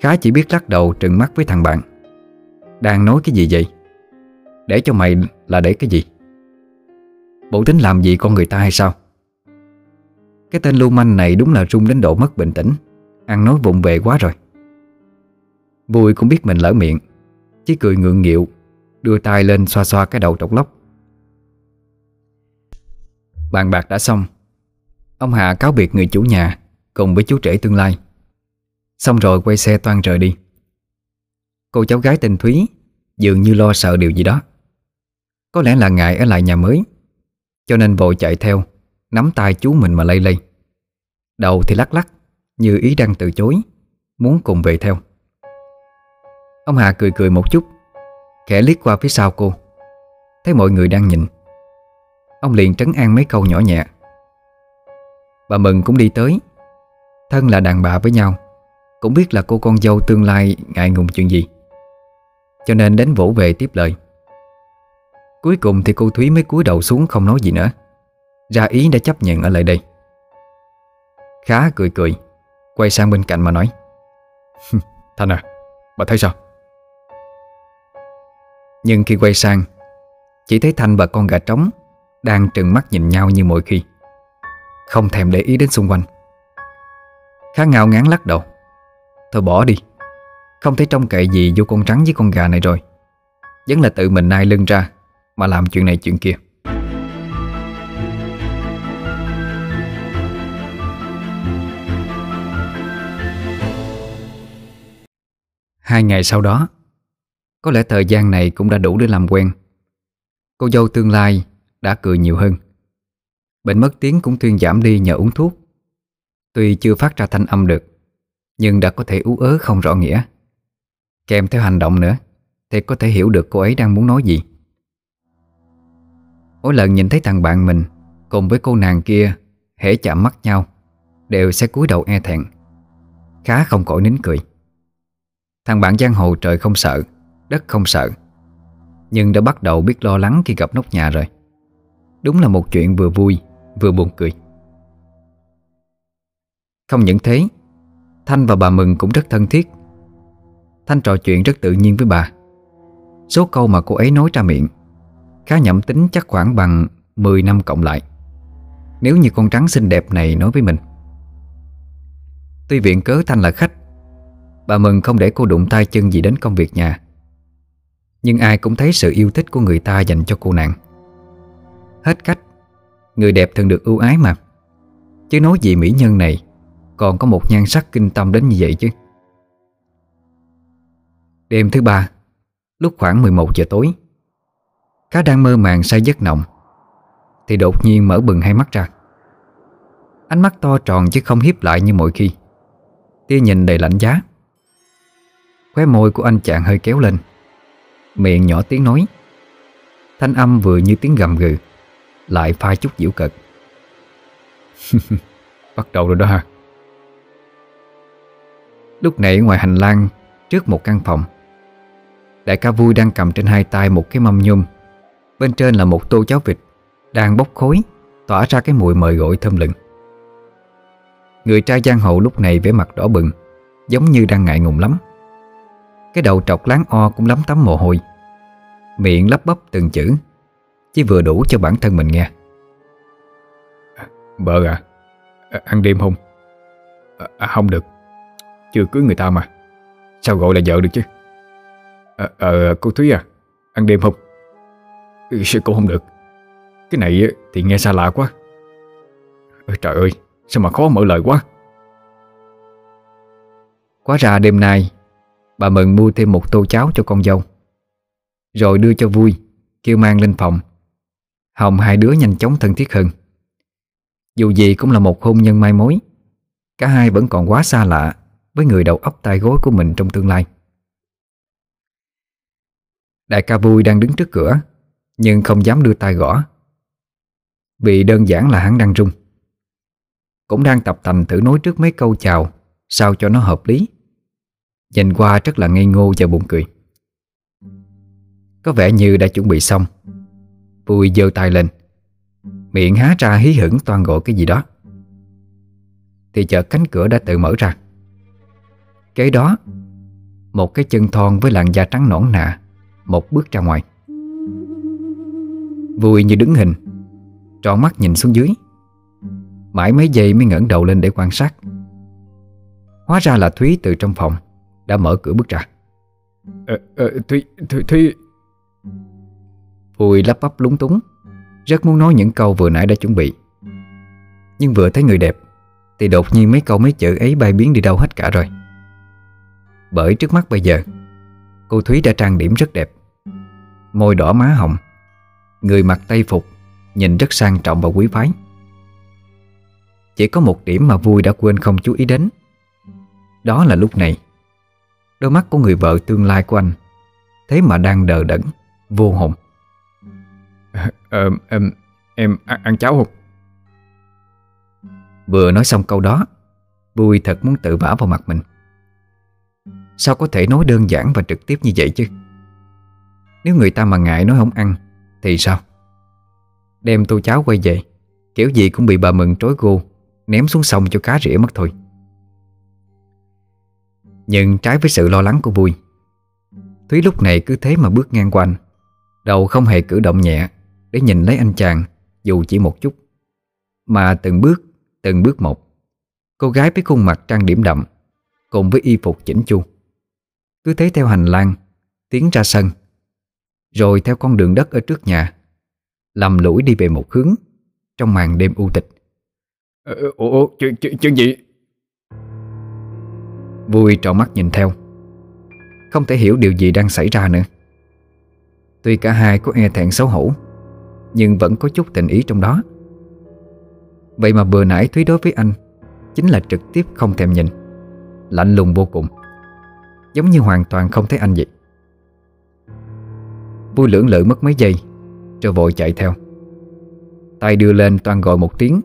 Khá chỉ biết lắc đầu trừng mắt với thằng bạn. Đang nói cái gì vậy? Để cho mày là để cái gì? Bộ tính làm gì con người ta hay sao? Cái tên lưu manh này đúng là rung đến độ mất bình tĩnh. Ăn nói vụng về quá rồi. Vui cũng biết mình lỡ miệng Chỉ cười ngượng nghịu Đưa tay lên xoa xoa cái đầu trọc lóc. Bàn bạc đã xong. Ông Hạ cáo biệt người chủ nhà Cùng với chú trẻ tương lai. Xong rồi quay xe toan rời đi. Cô cháu gái tên Thúy Dường như lo sợ điều gì đó. Có lẽ là ngại ở lại nhà mới, Cho nên vội chạy theo, Nắm tay chú mình mà lây lây. Đầu thì lắc lắc, Như ý đang từ chối, Muốn cùng về theo. Ông Hà cười cười một chút. Khẽ liếc qua phía sau cô. Thấy mọi người đang nhìn. Ông liền trấn an mấy câu nhỏ nhẹ. Bà Mừng cũng đi tới. Thân là đàn bà với nhau Cũng biết là cô con dâu tương lai ngại ngùng chuyện gì. Cho nên đến vỗ về tiếp lời. Cuối cùng thì cô Thúy mới cúi đầu xuống không nói gì nữa. Ra ý đã chấp nhận ở lại đây. Khá cười cười Quay sang bên cạnh mà nói. Thanh à, bà thấy sao? Nhưng khi quay sang, Chỉ thấy Thanh và con gà trống Đang trừng mắt nhìn nhau như mọi khi. Không thèm để ý đến xung quanh. Khá ngao ngán lắc đầu. Thôi bỏ đi. Không thấy trông cậy gì vô con trắng với con gà này rồi. Vẫn là tự mình nai lưng ra Mà làm chuyện này chuyện kia. Hai ngày sau đó có lẽ thời gian này cũng đã đủ để làm quen. Cô dâu tương lai đã cười nhiều hơn. Bệnh mất tiếng cũng thuyên giảm đi nhờ uống thuốc. Tuy chưa phát ra thanh âm được, Nhưng đã có thể ú ớ không rõ nghĩa. Kèm theo hành động nữa, Thì có thể hiểu được cô ấy đang muốn nói gì. Mỗi lần nhìn thấy thằng bạn mình Cùng với cô nàng kia hễ chạm mắt nhau, Đều sẽ cúi đầu e thẹn, Khá không cõi nín cười. Thằng bạn giang hồ trời không sợ. Đất không sợ. Nhưng đã bắt đầu biết lo lắng khi gặp nóc nhà rồi. Đúng là một chuyện vừa vui, Vừa buồn cười. Không những thế, Thanh và bà Mừng cũng rất thân thiết. Thanh trò chuyện rất tự nhiên với bà. Số câu mà cô ấy nói ra miệng, Khá nhậm tính chắc khoảng bằng 10 năm cộng lại. Nếu như con trắng xinh đẹp này nói với mình. Tuy viện cớ Thanh là khách, Bà Mừng không để cô đụng tay chân gì đến công việc nhà. Nhưng ai cũng thấy sự yêu thích của người ta dành cho cô nàng. Hết cách, Người đẹp thường được ưu ái mà. Chứ nói gì mỹ nhân này, Còn có một nhan sắc kinh tâm đến như vậy chứ. Đêm thứ ba, Lúc khoảng 11 giờ tối Cá đang mơ màng say giấc nồng, Thì đột nhiên mở bừng hai mắt ra. Ánh mắt to tròn chứ không hiếp lại như mọi khi. Tia nhìn đầy lạnh giá. Khóe môi của anh chàng hơi kéo lên. Miệng nhỏ tiếng nói. Thanh âm vừa như tiếng gầm gừ, Lại pha chút giễu cợt. Bắt đầu rồi đó ha Lúc nãy ngoài hành lang, Trước một căn phòng, Đại ca vui đang cầm trên hai tay một cái mâm nhôm. Bên trên là một tô cháo vịt Đang bốc khối Tỏa ra cái mùi mời gọi thơm lừng. Người trai giang hồ lúc này vẻ mặt đỏ bừng, Giống như đang ngại ngùng lắm. Cái đầu trọc láng o cũng lắm tắm mồ hôi. Miệng lắp bắp từng chữ Chỉ vừa đủ cho bản thân mình nghe. Vợ à, à Ăn đêm không? À, à, Không được. Chưa cưới người ta mà. Sao gọi là vợ được chứ? À, à, Cô Thúy à Ăn đêm không? Ừ, Sao cô không được. Cái này thì nghe xa lạ quá. Ôi, Trời ơi Sao mà khó mở lời quá? Quá ra đêm nay Bà Mừng mua thêm một tô cháo cho con dâu. Rồi đưa cho vui, Kêu mang lên phòng. Hồng hai đứa nhanh chóng thân thiết hơn. Dù gì cũng là một hôn nhân mai mối, Cả hai vẫn còn quá xa lạ Với người đầu óc tai gối của mình trong tương lai. Đại ca vui đang đứng trước cửa, Nhưng không dám đưa tay gõ. Vì đơn giản là hắn đang rung Cũng đang tập tành thử nói trước mấy câu chào Sao cho nó hợp lý. Nhìn qua rất là ngây ngô và buồn cười. Có vẻ như đã chuẩn bị xong. Vui giơ tay lên. Miệng há ra hí hửng toan gọi cái gì đó. Thì chợt cánh cửa đã tự mở ra. Kế đó, Một cái chân thon với làn da trắng nõn nà, Một bước ra ngoài. Vui như đứng hình Trọn mắt nhìn xuống dưới. Mãi mấy giây mới ngẩng đầu lên để quan sát. Hóa ra là Thúy từ trong phòng. Đã mở cửa bước ra. Ờ, ờ, Thúy, Thúy, Thúy. Vui lắp bắp lúng túng. Rất muốn nói những câu vừa nãy đã chuẩn bị. Nhưng vừa thấy người đẹp Thì đột nhiên mấy câu mấy chữ ấy bay biến đi đâu hết cả rồi. Bởi trước mắt bây giờ Cô Thúy đã trang điểm rất đẹp. Môi đỏ má hồng. Người mặc tây phục Nhìn rất sang trọng và quý phái. Chỉ có một điểm mà vui đã quên không chú ý đến. Đó là lúc này Đôi mắt của người vợ tương lai của anh Thế mà đang đờ đẫn Vô hồn. Ờ, em, em ăn, ăn cháo không? Vừa nói xong câu đó Vui thật muốn tự vả vào mặt mình. Sao có thể nói đơn giản và trực tiếp như vậy chứ? Nếu người ta mà ngại nói không ăn Thì sao? Đem tô cháo quay về Kiểu gì cũng bị bà Mừng trối gô Ném xuống sông cho cá rỉa mất thôi nhưng trái với sự lo lắng của Vui. Thúy lúc này cứ thế mà bước ngang quanh, Đầu không hề cử động nhẹ Để nhìn lấy anh chàng Dù chỉ một chút. Mà từng bước, từng bước một Cô gái với khuôn mặt trang điểm đậm Cùng với y phục chỉnh chu. Cứ thế theo hành lang Tiến ra sân. Rồi theo con đường đất ở trước nhà Lầm lũi đi về một hướng Trong màn đêm u tịch. Ờ, ủa chuyện, chuyện, chuyện gì? Vui trọn mắt nhìn theo. Không thể hiểu điều gì đang xảy ra nữa. Tuy cả hai có e thẹn xấu hổ, Nhưng vẫn có chút tình ý trong đó. Vậy mà vừa nãy Thúy đối với anh Chính là trực tiếp không thèm nhìn, Lạnh lùng vô cùng, Giống như hoàn toàn không thấy anh vậy. Vui lưỡng lự mất mấy giây, Rồi vội chạy theo. Tay đưa lên toàn gọi một tiếng,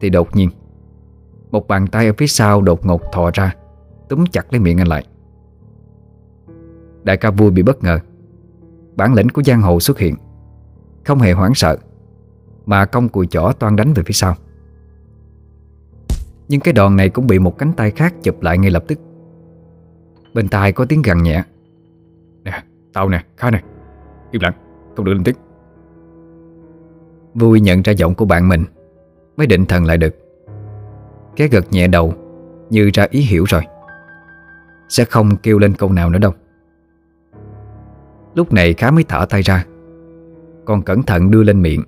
Thì đột nhiên, Một bàn tay ở phía sau đột ngột thò ra. Túm chặt lấy miệng anh lại. Đại ca vui bị bất ngờ. Bản lĩnh của giang hồ xuất hiện. Không hề hoảng sợ Mà công cùi chỏ toan đánh về phía sau. Nhưng cái đòn này cũng bị một cánh tay khác chụp lại ngay lập tức. Bên tai có tiếng gằn nhẹ. Nè, Tao nè, Khá nè. Im lặng, không được lên tiếng. Vui nhận ra giọng của bạn mình Mới định thần lại được. Cái gật nhẹ đầu Như ra ý hiểu rồi. Sẽ không kêu lên câu nào nữa đâu. Lúc này khá mới thở tay ra. Còn cẩn thận đưa lên miệng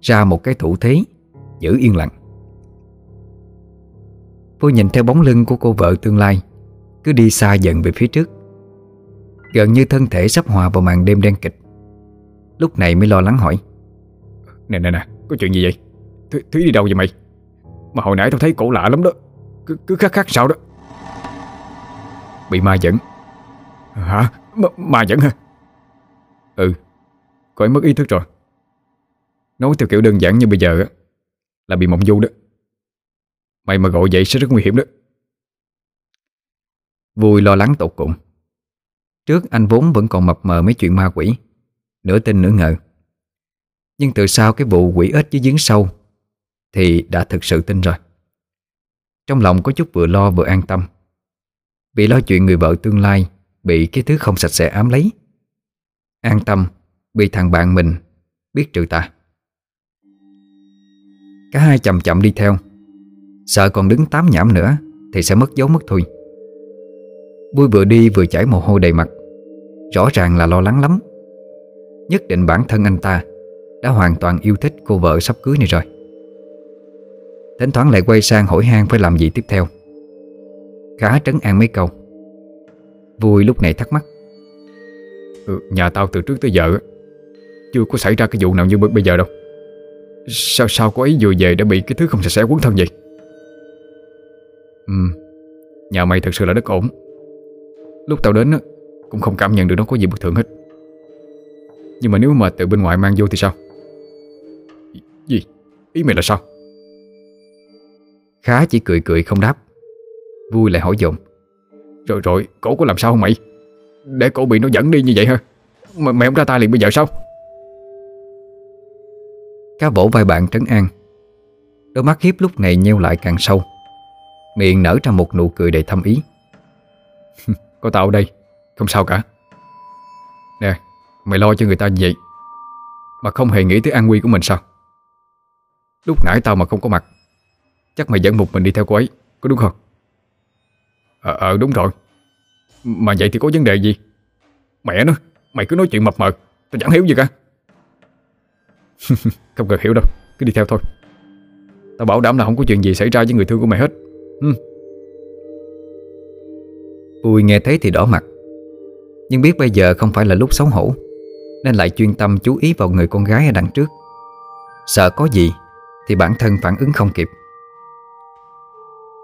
Ra một cái thủ thế Giữ yên lặng. Vui nhìn theo bóng lưng của cô vợ tương lai Cứ đi xa dần về phía trước. Gần như thân thể sắp hòa vào màn đêm đen kịch. Lúc này mới lo lắng hỏi Nè nè nè, có chuyện gì vậy? Thúy, Thúy đi đâu vậy mày? Mà hồi nãy tao thấy cổ lạ lắm đó. Cứ, cứ khắc khắc sao đó. Bị ma dẫn. Hả? M, ma dẫn hả? Ừ. Cô ấy mất ý thức rồi. Nói theo kiểu đơn giản như bây giờ á, Là bị mộng du đó. Mày mà gọi vậy sẽ rất nguy hiểm đó. Vui lo lắng tột cùng. Trước anh vốn vẫn còn mập mờ mấy chuyện ma quỷ, Nửa tin nửa ngờ. Nhưng từ sau cái vụ quỷ ếch với giếng sâu, Thì đã thực sự tin rồi. Trong lòng có chút vừa lo vừa an tâm. Vì lo chuyện người vợ tương lai Bị cái thứ không sạch sẽ ám lấy. An tâm Bị thằng bạn mình Biết trừ tà Cả hai chậm chậm đi theo. Sợ còn đứng tám nhảm nữa Thì sẽ mất dấu mất thôi. Vui vừa đi vừa chảy mồ hôi đầy mặt. Rõ ràng là lo lắng lắm. Nhất định bản thân anh ta Đã hoàn toàn yêu thích cô vợ sắp cưới này rồi. Thỉnh thoảng lại quay sang hỏi han phải làm gì tiếp theo. Khá trấn an mấy câu. Vui lúc này thắc mắc. Ừ, Nhà tao từ trước tới giờ Chưa có xảy ra cái vụ nào như bây giờ đâu. Sao sao cô ấy vừa về đã bị cái thứ không sạch sẽ quấn thân vậy? Ừ Nhà mày thật sự là đất ổn. Lúc tao đến Cũng không cảm nhận được nó có gì bất thường hết. Nhưng mà nếu mà từ bên ngoài mang vô thì sao? Gì? Ý mày là sao? Khá chỉ cười cười không đáp. Vui lại hỏi dồn. Rồi rồi cổ có làm sao không mày? Để cổ bị nó dẫn đi như vậy hả? Mà Mày không ra tay liền bây giờ sao? Cá vỗ vai bạn trấn an. Đôi mắt hiếp lúc này nheo lại càng sâu. Miệng nở ra một nụ cười đầy thâm ý. Có tao ở đây Không sao cả. Nè Mày lo cho người ta như vậy Mà không hề nghĩ tới an nguy của mình sao? Lúc nãy tao mà không có mặt Chắc mày dẫn một mình đi theo cô ấy Có đúng không Ờ ờ đúng rồi. Mà vậy thì có vấn đề gì? Mẹ nó, Mày cứ nói chuyện mập mờ, Tao chẳng hiểu gì cả. Không cần hiểu đâu, Cứ đi theo thôi. Tao bảo đảm là không có chuyện gì xảy ra với người thương của mày hết. Ừ. Vui nghe thấy thì đỏ mặt. Nhưng biết bây giờ không phải là lúc xấu hổ, Nên lại chuyên tâm chú ý vào người con gái ở đằng trước. Sợ có gì Thì bản thân phản ứng không kịp.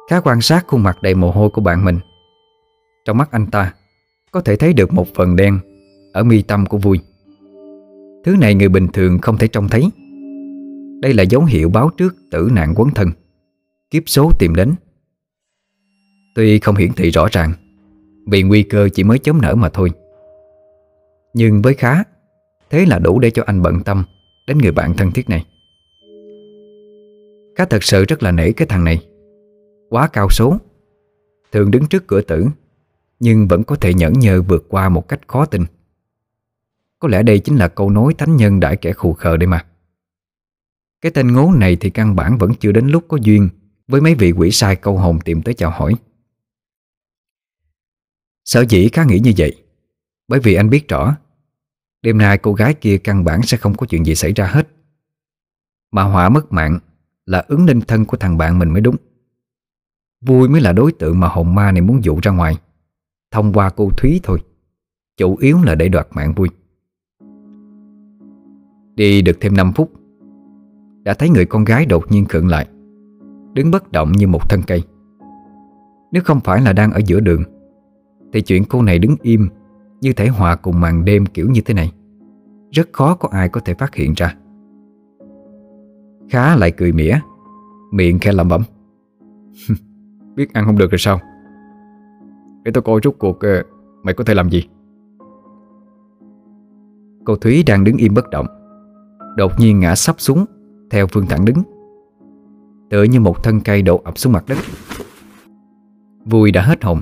Khá quan sát khuôn mặt đầy mồ hôi của bạn mình. Trong mắt anh ta, Có thể thấy được một phần đen Ở mi tâm của vui. Thứ này người bình thường không thể trông thấy. Đây là dấu hiệu báo trước tử nạn quấn thân, Kiếp số tìm đến. Tuy không hiển thị rõ ràng, Vì nguy cơ chỉ mới chớm nở mà thôi. Nhưng với khá, Thế là đủ để cho anh bận tâm Đến người bạn thân thiết này. Khá thật sự rất là nể cái thằng này. Quá cao số. Thường đứng trước cửa tử, Nhưng vẫn có thể nhẫn nhơ vượt qua một cách khó tin. Có lẽ đây chính là câu nói thánh nhân đại kẻ khù khờ đây mà. Cái tên ngố này thì căn bản vẫn chưa đến lúc có duyên Với mấy vị quỷ sai câu hồn tìm tới chào hỏi. Sở dĩ khá nghĩ như vậy, Bởi vì anh biết rõ, Đêm nay cô gái kia căn bản sẽ không có chuyện gì xảy ra hết. Mà họa mất mạng Là ứng linh thân của thằng bạn mình mới đúng. Vui mới là đối tượng mà hồn ma này muốn dụ ra ngoài. Thông qua cô Thúy thôi. Chủ yếu là để đoạt mạng vui. Đi được thêm 5 phút, Đã thấy người con gái đột nhiên khựng lại, Đứng bất động như một thân cây. Nếu không phải là đang ở giữa đường, Thì chuyện cô này đứng im Như thể hòa cùng màn đêm kiểu như thế này, Rất khó có ai có thể phát hiện ra. Khá lại cười mỉa, Miệng khe lẩm bẩm. Biết ăn không được rồi sao? Để tôi coi rút cuộc ờ, Mày có thể làm gì? Cô Thúy đang đứng im bất động, Đột nhiên ngã sắp xuống Theo phương thẳng đứng, Tựa như một thân cây đổ ập xuống mặt đất. Vui đã hết hồn,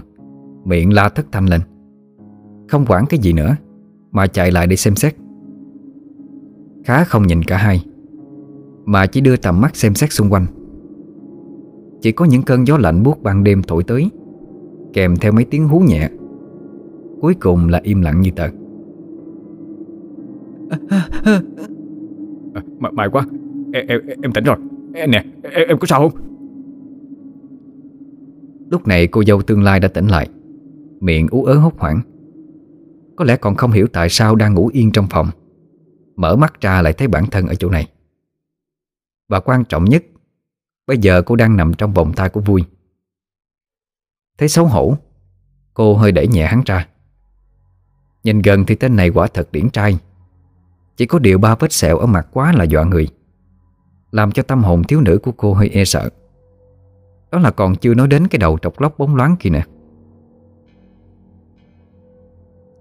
Miệng la thất thanh lên. Không quản cái gì nữa, Mà chạy lại để xem xét. Khá không nhìn cả hai, Mà chỉ đưa tầm mắt xem xét xung quanh. Chỉ có những cơn gió lạnh buốt ban đêm thổi tới Kèm theo mấy tiếng hú nhẹ. Cuối cùng là im lặng như tờ. À, May quá. Em, em, em tỉnh rồi. Em, Nè em, em có sao không? Lúc này cô dâu tương lai đã tỉnh lại Miệng ú ớ hốt hoảng. Có lẽ còn không hiểu tại sao đang ngủ yên trong phòng Mở mắt ra lại thấy bản thân ở chỗ này. Và quan trọng nhất Bây giờ cô đang nằm trong vòng tay của vui. Thấy xấu hổ, Cô hơi đẩy nhẹ hắn ra. Nhìn gần thì tên này quả thật điển trai. Chỉ có điều ba vết sẹo ở mặt quá là dọa người, Làm cho tâm hồn thiếu nữ của cô hơi e sợ. Đó là còn chưa nói đến cái đầu trọc lóc bóng loáng kia nè.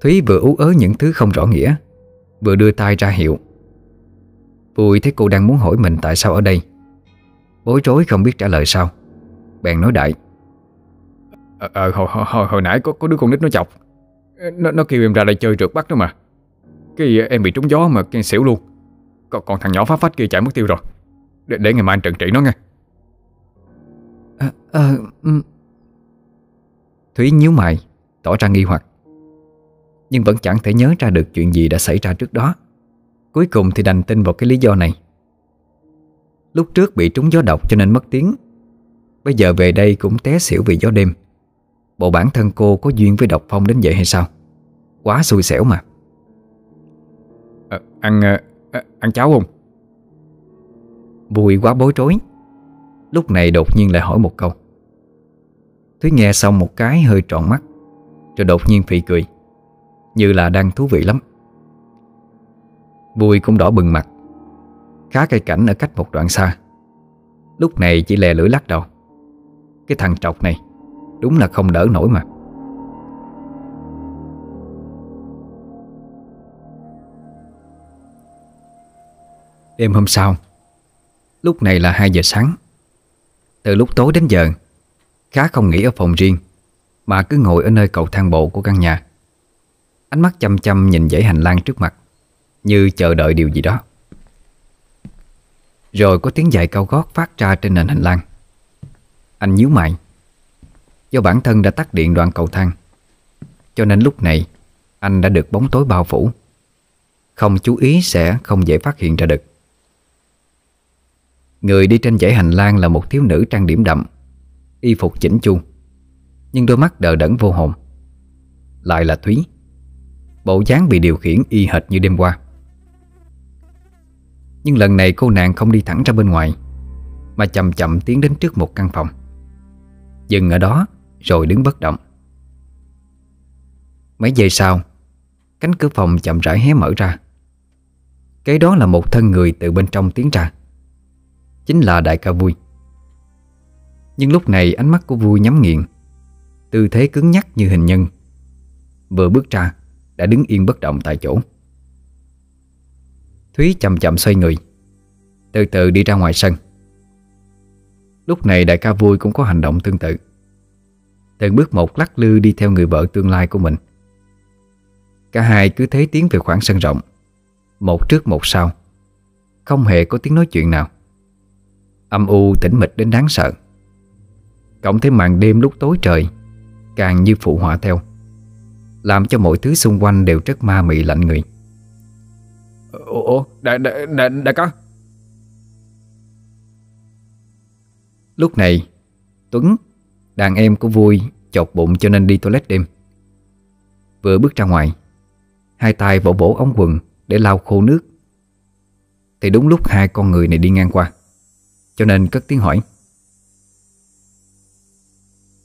Thúy vừa ú ớ những thứ không rõ nghĩa, Vừa đưa tay ra hiệu. Vui thấy cô đang muốn hỏi mình tại sao ở đây. Bối rối không biết trả lời sao. Bèn nói đại. Ờ, ờ hồi, hồi, hồi nãy có, có đứa con nít nó chọc. Nó, nó kêu em ra đây chơi trượt bắt đó mà. Cái em bị trúng gió mà cái xỉu luôn. Còn, còn thằng nhỏ phá phách kia chạy mất tiêu rồi. Để, để ngày mai anh trừng trị nó nghe. À, à, um. Thúy nhíu mày Tỏ ra nghi hoặc. Nhưng vẫn chẳng thể nhớ ra được chuyện gì đã xảy ra trước đó. Cuối cùng thì đành tin vào cái lý do này Lúc trước bị trúng gió độc cho nên mất tiếng. Bây giờ về đây cũng té xỉu vì gió đêm. Bộ bản thân cô có duyên với độc phong đến vậy hay sao? Quá xui xẻo mà. À, Ăn à, ăn cháo không? Vui quá bối rối. Lúc này đột nhiên lại hỏi một câu. Thúy nghe xong một cái hơi tròn mắt Rồi đột nhiên phì cười. Như là đang thú vị lắm. Vui cũng đỏ bừng mặt Khá cây cảnh ở cách một đoạn xa. Lúc này chỉ lè lưỡi lắc đầu. Cái thằng trọc này, Đúng là không đỡ nổi mà. Đêm hôm sau, Lúc này là 2 giờ sáng. Từ lúc tối đến giờ, Khá không nghỉ ở phòng riêng, Mà cứ ngồi ở nơi cầu thang bộ của căn nhà. Ánh mắt chăm chăm nhìn dãy hành lang trước mặt, Như chờ đợi điều gì đó. Rồi có tiếng giày cao gót phát ra trên nền hành lang. Anh nhíu mày. Do bản thân đã tắt điện đoạn cầu thang, Cho nên lúc này Anh đã được bóng tối bao phủ. Không chú ý sẽ không dễ phát hiện ra được. Người đi trên dãy hành lang là một thiếu nữ trang điểm đậm, Y phục chỉnh chu, Nhưng đôi mắt đờ đẫn vô hồn. Lại là Thúy, Bộ dáng bị điều khiển y hệt như đêm qua. Nhưng lần này cô nàng không đi thẳng ra bên ngoài, Mà chậm chậm tiến đến trước một căn phòng. Dừng ở đó, rồi đứng bất động. Mấy giây sau, Cánh cửa phòng chậm rãi hé mở ra. Cái đó là một thân người từ bên trong tiến ra. Chính là đại ca vui. Nhưng lúc này ánh mắt của vui nhắm nghiền. Tư thế cứng nhắc như hình nhân. Vừa bước ra, Đã đứng yên bất động tại chỗ. Thúy chậm chậm xoay người, Từ từ đi ra ngoài sân. Lúc này đại ca vui cũng có hành động tương tự. Từng bước một lắc lư đi theo người vợ tương lai của mình. Cả hai cứ thế tiến về khoảng sân rộng, Một trước một sau, Không hề có tiếng nói chuyện nào. Âm u tĩnh mịch đến đáng sợ. Cộng thêm màn đêm lúc tối trời Càng như phụ họa theo, Làm cho mọi thứ xung quanh đều rất ma mị lạnh người. Ủa, đại, đại, đại, đại ca Lúc này Tuấn Đàn em của vui chọc bụng cho nên đi toilet đêm. Vừa bước ra ngoài Hai tay vỗ bổ ống quần Để lau khô nước. Thì đúng lúc hai con người này đi ngang qua Cho nên cất tiếng hỏi.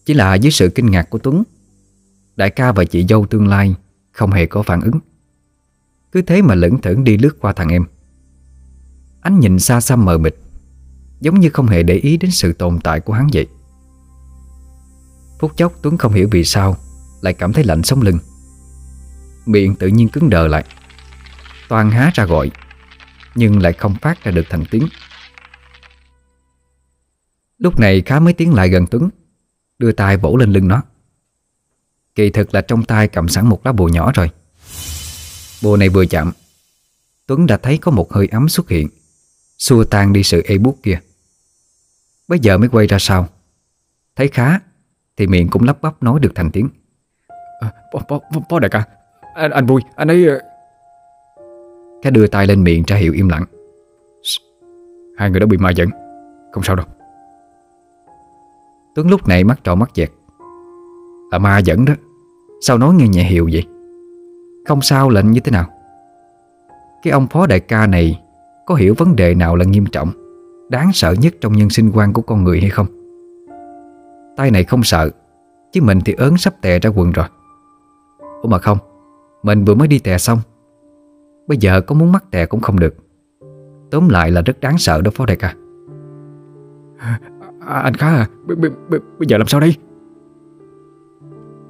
Chỉ là dưới sự kinh ngạc của Tuấn Đại ca và chị dâu tương lai Không hề có phản ứng. Cứ thế mà lững thững đi lướt qua thằng em. Ánh nhìn xa xăm mờ mịt, Giống như không hề để ý đến sự tồn tại của hắn vậy. Phút chốc Tuấn không hiểu vì sao Lại cảm thấy lạnh sống lưng. Miệng tự nhiên cứng đờ lại, Toàn há ra gọi, Nhưng lại không phát ra được thành tiếng. Lúc này khá mấy tiếng lại gần Tuấn, Đưa tay vỗ lên lưng nó. Kỳ thực là trong tay cầm sẵn một lá bùa nhỏ rồi. Bùa này vừa chạm. Tuấn đã thấy có một hơi ấm xuất hiện. Xua tan đi sự ê buốt kia. Bây giờ mới quay ra sau. Thấy khá Thì miệng cũng lắp bắp nói được thành tiếng. À, phó, đại ca Anh, anh vui Anh ấy ờ, Khá đưa tay lên miệng ra hiệu im lặng. Hai người đã bị ma dẫn Không sao đâu. Tuấn lúc này mắt trọ mắt dẹt. Là ma dẫn đó. Sao nói nghe nhẹ hiệu vậy Không sao lệnh như thế nào? Cái ông phó đại ca này Có hiểu vấn đề nào là nghiêm trọng Đáng sợ nhất trong nhân sinh quan của con người hay không? Tay này không sợ Chứ mình thì ớn sắp tè ra quần rồi. Ủa mà không Mình vừa mới đi tè xong Bây giờ có muốn mắc tè cũng không được. Tóm lại là rất đáng sợ đó phó đại ca. À, Anh Khá à b -b -b Bây giờ làm sao đây?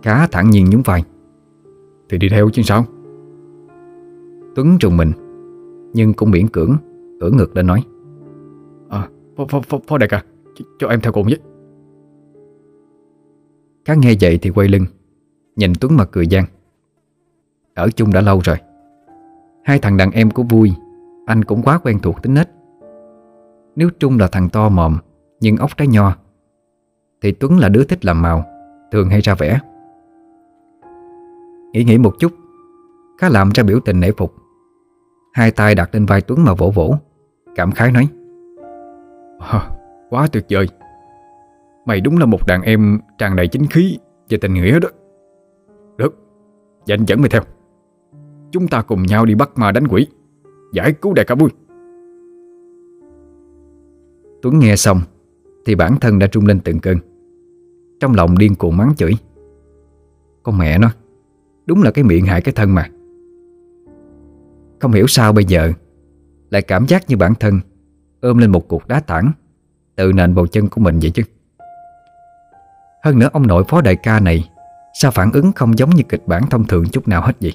Khá thẳng nhiên nhún vai thì đi theo chứ sao? Tuấn trùng mình Nhưng cũng miễn cưỡng Ưỡn ngược lên nói. À phó, phó, phó, phó đại ca cho, cho em theo cùng với Khá nghe vậy thì quay lưng Nhìn Tuấn mà cười gian. Ở chung đã lâu rồi. Hai thằng đàn em của vui Anh cũng quá quen thuộc tính nết. Nếu Trung là thằng to mòm Nhưng ốc trái nho Thì Tuấn là đứa thích làm màu Thường hay ra vẽ Nghĩ nghĩ một chút. Khá làm ra biểu tình nể phục. Hai tay đặt lên vai Tuấn mà vỗ vỗ. Cảm khái nói. À, Quá tuyệt vời. Mày đúng là một đàn em tràn đầy chính khí Và tình nghĩa đó. Được Vậy anh dẫn mày theo. Chúng ta cùng nhau đi bắt ma đánh quỷ. Giải cứu đại ca vui. Tuấn nghe xong Thì bản thân đã trung lên từng cơn. Trong lòng điên cuồng mắng chửi. Con mẹ nó Đúng là cái miệng hại cái thân mà. Không hiểu sao bây giờ Lại cảm giác như bản thân Ôm lên một cục đá tảng Tự nện vào chân của mình vậy chứ. Hơn nữa ông nội phó đại ca này Sao phản ứng không giống như kịch bản thông thường chút nào hết vậy?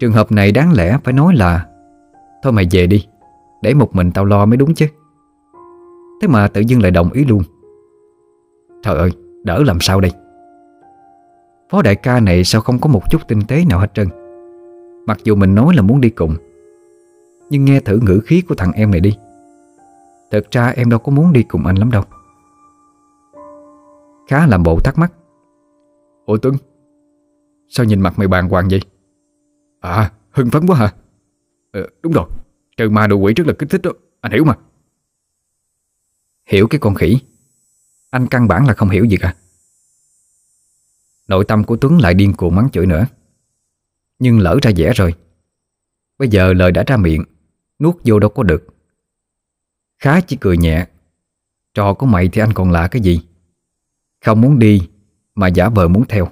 Trường hợp này đáng lẽ phải nói là, Thôi mày về đi, Để một mình tao lo mới đúng chứ. Thế mà tự dưng lại đồng ý luôn. Trời ơi, Đỡ làm sao đây? Phó đại ca này sao không có một chút tinh tế nào hết trơn? Mặc dù mình nói là muốn đi cùng Nhưng nghe thử ngữ khí của thằng em này đi. Thật ra em đâu có muốn đi cùng anh lắm đâu. Khá làm bộ thắc mắc. Ủa Tuấn Sao nhìn mặt mày bàng hoàng vậy? À hưng phấn quá hả? Ờ, Đúng rồi Trừ ma đồ quỷ rất là kích thích đó Anh hiểu mà. Hiểu cái con khỉ. Anh căn bản là không hiểu gì cả. Nội tâm của Tuấn lại điên cuồng mắng chửi nữa. Nhưng lỡ ra dẻ rồi. Bây giờ lời đã ra miệng Nuốt vô đâu có được. Khá chỉ cười nhẹ. Trò của mày thì anh còn lạ cái gì? Không muốn đi Mà giả vờ muốn theo.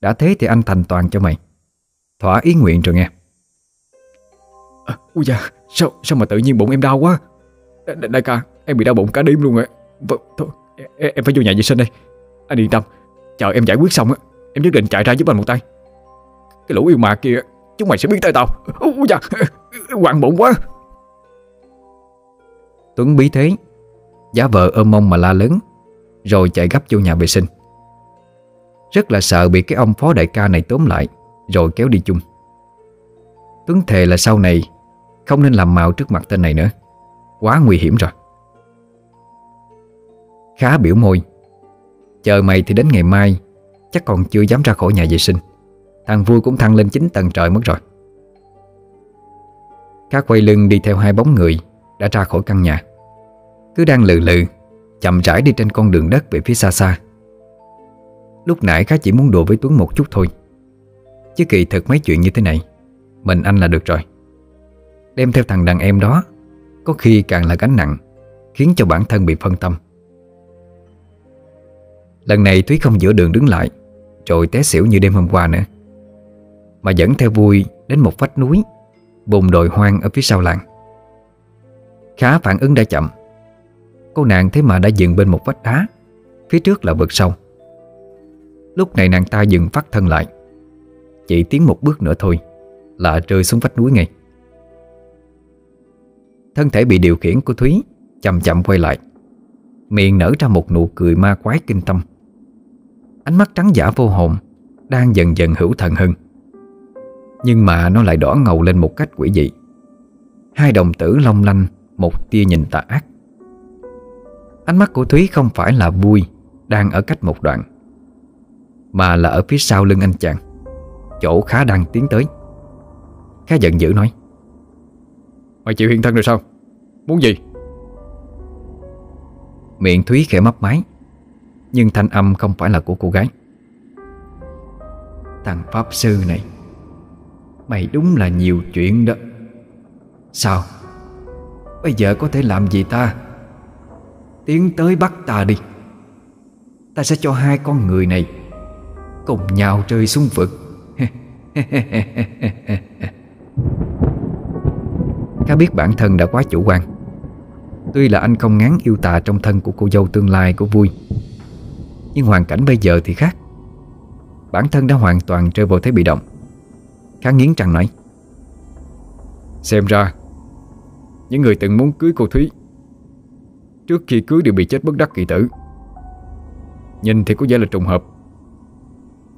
Đã thế thì anh thành toàn cho mày. Thỏa ý nguyện rồi nghe. À, Ui da sao, sao mà tự nhiên bụng em đau quá? Đại ca em bị đau bụng cả đêm luôn rồi vâng, Thôi em, em phải vô nhà vệ sinh đây. Anh yên tâm. Chờ em giải quyết xong á, Em nhất định chạy ra giúp anh một tay. Cái lũ yêu mà kia, Chúng mày sẽ biết tay tao. Ui da Hoàng bụng quá. Tuấn bí thế, giá vợ ôm mông mà la lớn, Rồi chạy gấp vô nhà vệ sinh. Rất là sợ bị cái ông phó đại ca này tóm lại, Rồi kéo đi chung. Tuấn thề là sau này Không nên làm màu trước mặt tên này nữa. Quá nguy hiểm rồi. Khá biểu môi Chờ mày thì đến ngày mai, Chắc còn chưa dám ra khỏi nhà vệ sinh. Thằng vui cũng thăng lên 9 tầng trời mất rồi. Khá quay lưng đi theo hai bóng người Đã ra khỏi căn nhà. Cứ đang lừ lừ, Chậm rãi đi trên con đường đất về phía xa xa. Lúc nãy khá chỉ muốn đùa với Tuấn một chút thôi. Chứ kỳ thực mấy chuyện như thế này, Mình anh là được rồi. Đem theo thằng đàn em đó, Có khi càng là gánh nặng, Khiến cho bản thân bị phân tâm. Lần này Thúy không giữa đường đứng lại, Rồi té xỉu như đêm hôm qua nữa. Mà dẫn theo vui Đến một vách núi Bùng đồi hoang ở phía sau làng. Khá phản ứng đã chậm. Cô nàng thế mà đã dừng bên một vách đá, Phía trước là vực sâu. Lúc này nàng ta dừng phát thân lại, Chỉ tiến một bước nữa thôi, Là rơi xuống vách núi ngay. Thân thể bị điều khiển của Thúy Chậm chậm quay lại, Miệng nở ra một nụ cười ma quái kinh tâm. Ánh mắt trắng giả vô hồn Đang dần dần hữu thần hơn. Nhưng mà nó lại đỏ ngầu lên một cách quỷ dị. Hai đồng tử long lanh Một tia nhìn tà ác. Ánh mắt của Thúy không phải là vui Đang ở cách một đoạn Mà là ở phía sau lưng anh chàng Chỗ khá đang tiến tới. Khá giận dữ nói Mày chịu hiện thân rồi sao? Muốn gì? Miệng Thúy khẽ mấp máy nhưng thanh âm không phải là của cô gái. Thằng Pháp Sư này, Mày đúng là nhiều chuyện đó. Sao? Bây giờ có thể làm gì ta? Tiến tới bắt ta đi. Ta sẽ cho hai con người này Cùng nhau rơi xuống vực. Khá biết bản thân đã quá chủ quan. Tuy là anh không ngán yêu tà trong thân của cô dâu tương lai của vui nhưng hoàn cảnh bây giờ thì khác. Bản thân đã hoàn toàn rơi vào thế bị động. Khá nghiến răng nói Xem ra Những người từng muốn cưới cô Thúy Trước khi cưới đều bị chết bất đắc kỳ tử. Nhìn thì có vẻ là trùng hợp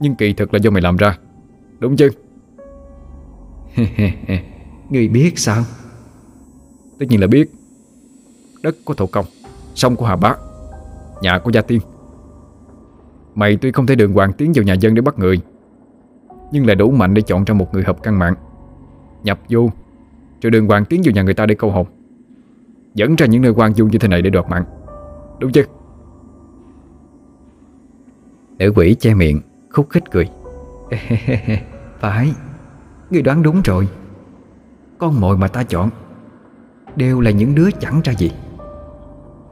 Nhưng kỳ thực là do mày làm ra Đúng chứ? Người biết sao? Tất nhiên là biết. Đất của thổ công Sông của Hà Bá Nhà của Gia Tiên Mày tuy không thể đường hoàng tiến vào nhà dân để bắt người, Nhưng lại đủ mạnh để chọn ra một người hợp căn mạng. Nhập vô, Rồi đường hoàng tiến vào nhà người ta để câu hồn. Dẫn ra những nơi quan du như thế này để đoạt mạng. Đúng chứ? Nữ quỷ che miệng, Khúc khích cười. Phải, Người đoán đúng rồi. Con mồi mà ta chọn, Đều là những đứa chẳng ra gì.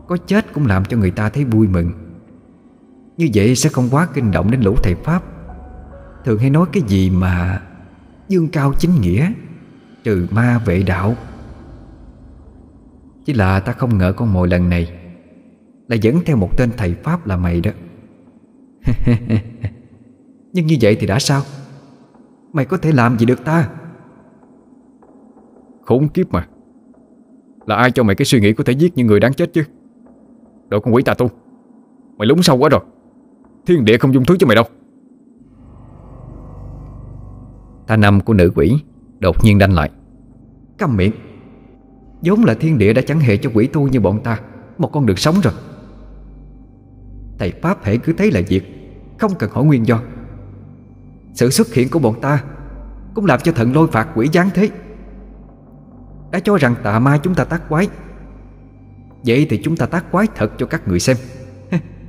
Có chết cũng làm cho người ta thấy vui mừng. Như vậy sẽ không quá kinh động đến lũ thầy Pháp. Thường hay nói cái gì mà Dương cao chính nghĩa, Trừ ma vệ đạo. Chỉ là ta không ngờ con mồi lần này Là dẫn theo một tên thầy Pháp là mày đó. Nhưng như vậy thì đã sao? Mày có thể làm gì được ta? Khốn kiếp mà. Là ai cho mày cái suy nghĩ có thể giết những người đáng chết chứ? Đồ con quỷ tà tu. Mày lúng sâu quá rồi. Thiên địa không dung thứ cho mày đâu. Thanh âm của nữ quỷ Đột nhiên đanh lại. Câm miệng. Vốn là thiên địa đã chẳng hề cho quỷ tu như bọn ta Một con đường sống rồi. Thầy Pháp hãy cứ thấy là việc, Không cần hỏi nguyên do. Sự xuất hiện của bọn ta Cũng làm cho thần lôi phạt quỷ giáng thế. Đã cho rằng tà ma chúng ta tác quái. Vậy thì chúng ta tác quái thật cho các người xem.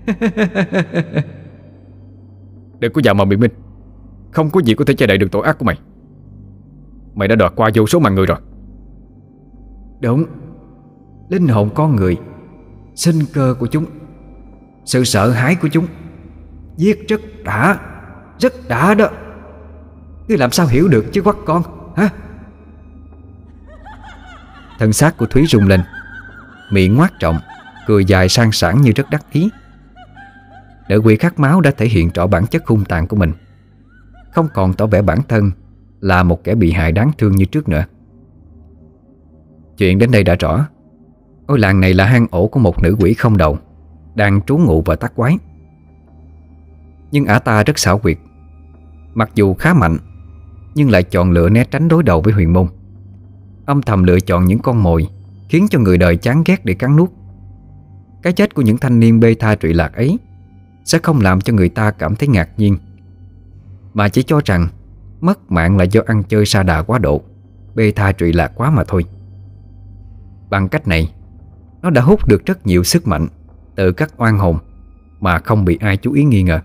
Đừng có vào mà biện minh. Không có gì có thể che đậy được tội ác của mày. Mày đã đoạt qua vô số mạng người rồi. Đúng. Linh hồn con người, Sinh cơ của chúng, Sự sợ hãi của chúng, Giết rất đã Rất đã đó. Ngươi làm sao hiểu được chứ quắc con, hả? Thân xác của Thúy rung lên, Miệng ngoác trọng, Cười dài sang sảng như rất đắc ý. Nữ quỷ khát máu đã thể hiện rõ bản chất hung tàn của mình. Không còn tỏ vẻ bản thân Là một kẻ bị hại đáng thương như trước nữa. Chuyện đến đây đã rõ. Ngôi làng này là hang ổ của một nữ quỷ không đầu, Đang trú ngụ và tác quái. Nhưng ả ta rất xảo quyệt. Mặc dù khá mạnh, Nhưng lại chọn lựa né tránh đối đầu với huyền môn. Âm thầm lựa chọn những con mồi, Khiến cho người đời chán ghét để cắn nuốt. Cái chết của những thanh niên bê tha trụy lạc ấy sẽ không làm cho người ta cảm thấy ngạc nhiên. Mà chỉ cho rằng, Mất mạng là do ăn chơi sa đà quá độ, Bê tha trụy lạc quá mà thôi. Bằng cách này, Nó đã hút được rất nhiều sức mạnh Từ các oan hồn Mà không bị ai chú ý nghi ngờ.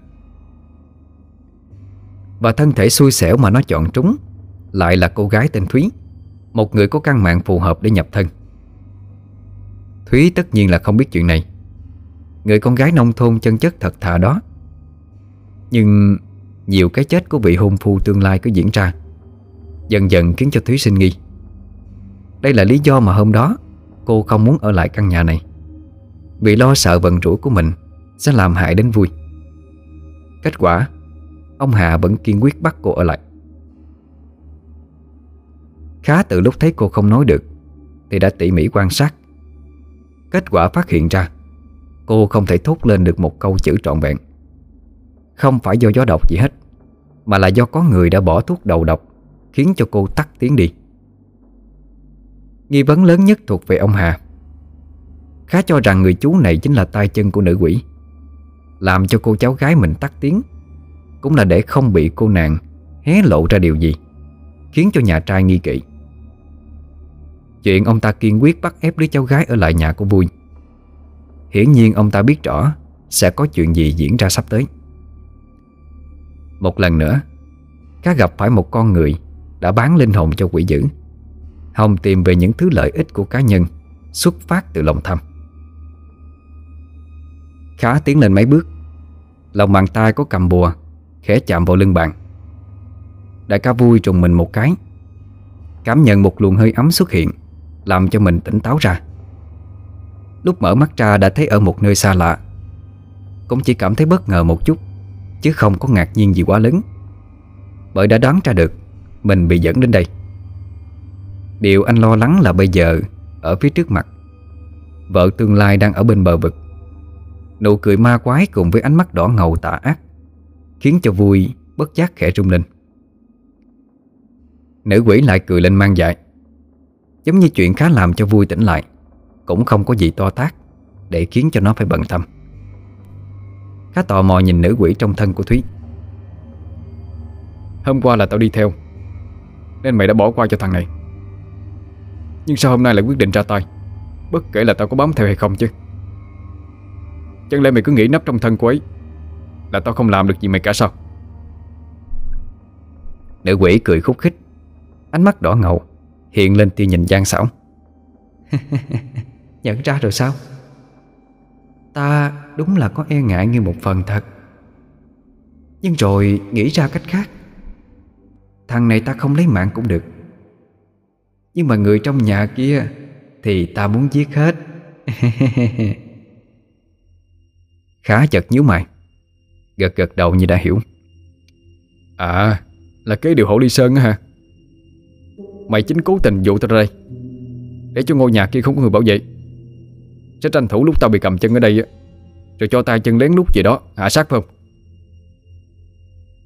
Và thân thể xui xẻo mà nó chọn trúng Lại là cô gái tên Thúy, Một người có căn mạng phù hợp để nhập thân. Thúy tất nhiên là không biết chuyện này. Người con gái nông thôn chân chất thật thà đó. Nhưng Nhiều cái chết của vị hôn phu tương lai cứ diễn ra, Dần dần khiến cho Thúy sinh nghi. Đây là lý do mà hôm đó Cô không muốn ở lại căn nhà này, Vì lo sợ vận rủi của mình Sẽ làm hại đến vui. Kết quả, Ông Hà vẫn kiên quyết bắt cô ở lại. Khá từ lúc thấy cô không nói được, Thì đã tỉ mỉ quan sát. Kết quả phát hiện ra Cô không thể thốt lên được một câu chữ trọn vẹn. Không phải do gió độc gì hết, Mà là do có người đã bỏ thuốc đầu độc, Khiến cho cô tắt tiếng đi. Nghi vấn lớn nhất thuộc về ông Hà. Khá cho rằng người chú này chính là tay chân của nữ quỷ. Làm cho cô cháu gái mình tắt tiếng, Cũng là để không bị cô nàng hé lộ ra điều gì, Khiến cho nhà trai nghi kỵ. Chuyện ông ta kiên quyết bắt ép đứa cháu gái ở lại nhà của Vui. Hiển nhiên ông ta biết rõ Sẽ có chuyện gì diễn ra sắp tới. Một lần nữa, Cá gặp phải một con người Đã bán linh hồn cho quỷ dữ. Hồng tìm về những thứ lợi ích của cá nhân, Xuất phát từ lòng tham. Khá tiến lên mấy bước, Lòng bàn tay có cầm bùa, Khẽ chạm vào lưng bạn. Đại ca vui trùng mình một cái, Cảm nhận một luồng hơi ấm xuất hiện, Làm cho mình tỉnh táo ra. Lúc mở mắt ra đã thấy ở một nơi xa lạ. Cũng chỉ cảm thấy bất ngờ một chút, Chứ không có ngạc nhiên gì quá lớn. Bởi đã đoán ra được, Mình bị dẫn đến đây. Điều anh lo lắng là bây giờ, Ở phía trước mặt, Vợ tương lai đang ở bên bờ vực. Nụ cười ma quái cùng với ánh mắt đỏ ngầu tà ác, Khiến cho vui bất giác khẽ rung lên. Nữ quỷ lại cười lên mang dại Giống như chuyện khá làm cho vui tỉnh lại. Cũng không có gì to tác Để khiến cho nó phải bận tâm. Khá tò mò nhìn nữ quỷ trong thân của Thúy. Hôm qua là tao đi theo Nên mày đã bỏ qua cho thằng này. Nhưng sao hôm nay lại quyết định ra tay? Bất kể là tao có bám theo hay không chứ. Chẳng lẽ mày cứ nghĩ nắp trong thân cô ấy Là tao không làm được gì mày cả sao? Nữ quỷ cười khúc khích Ánh mắt đỏ ngầu Hiện lên tia nhìn gian xảo Nhận ra rồi sao? Ta đúng là có e ngại như một phần thật. Nhưng rồi nghĩ ra cách khác. Thằng này ta không lấy mạng cũng được. Nhưng mà người trong nhà kia Thì ta muốn giết hết. Khá chật nhíu mày. Gật gật đầu như đã hiểu. À Là cái điều hộ ly sơn á hả? Mày chính cố tình dụ tao ra đây, Để cho ngôi nhà kia không có người bảo vệ. Sẽ tranh thủ lúc tao bị cầm chân ở đây Rồi cho tay chân lén lút gì đó, Hạ sát phải không?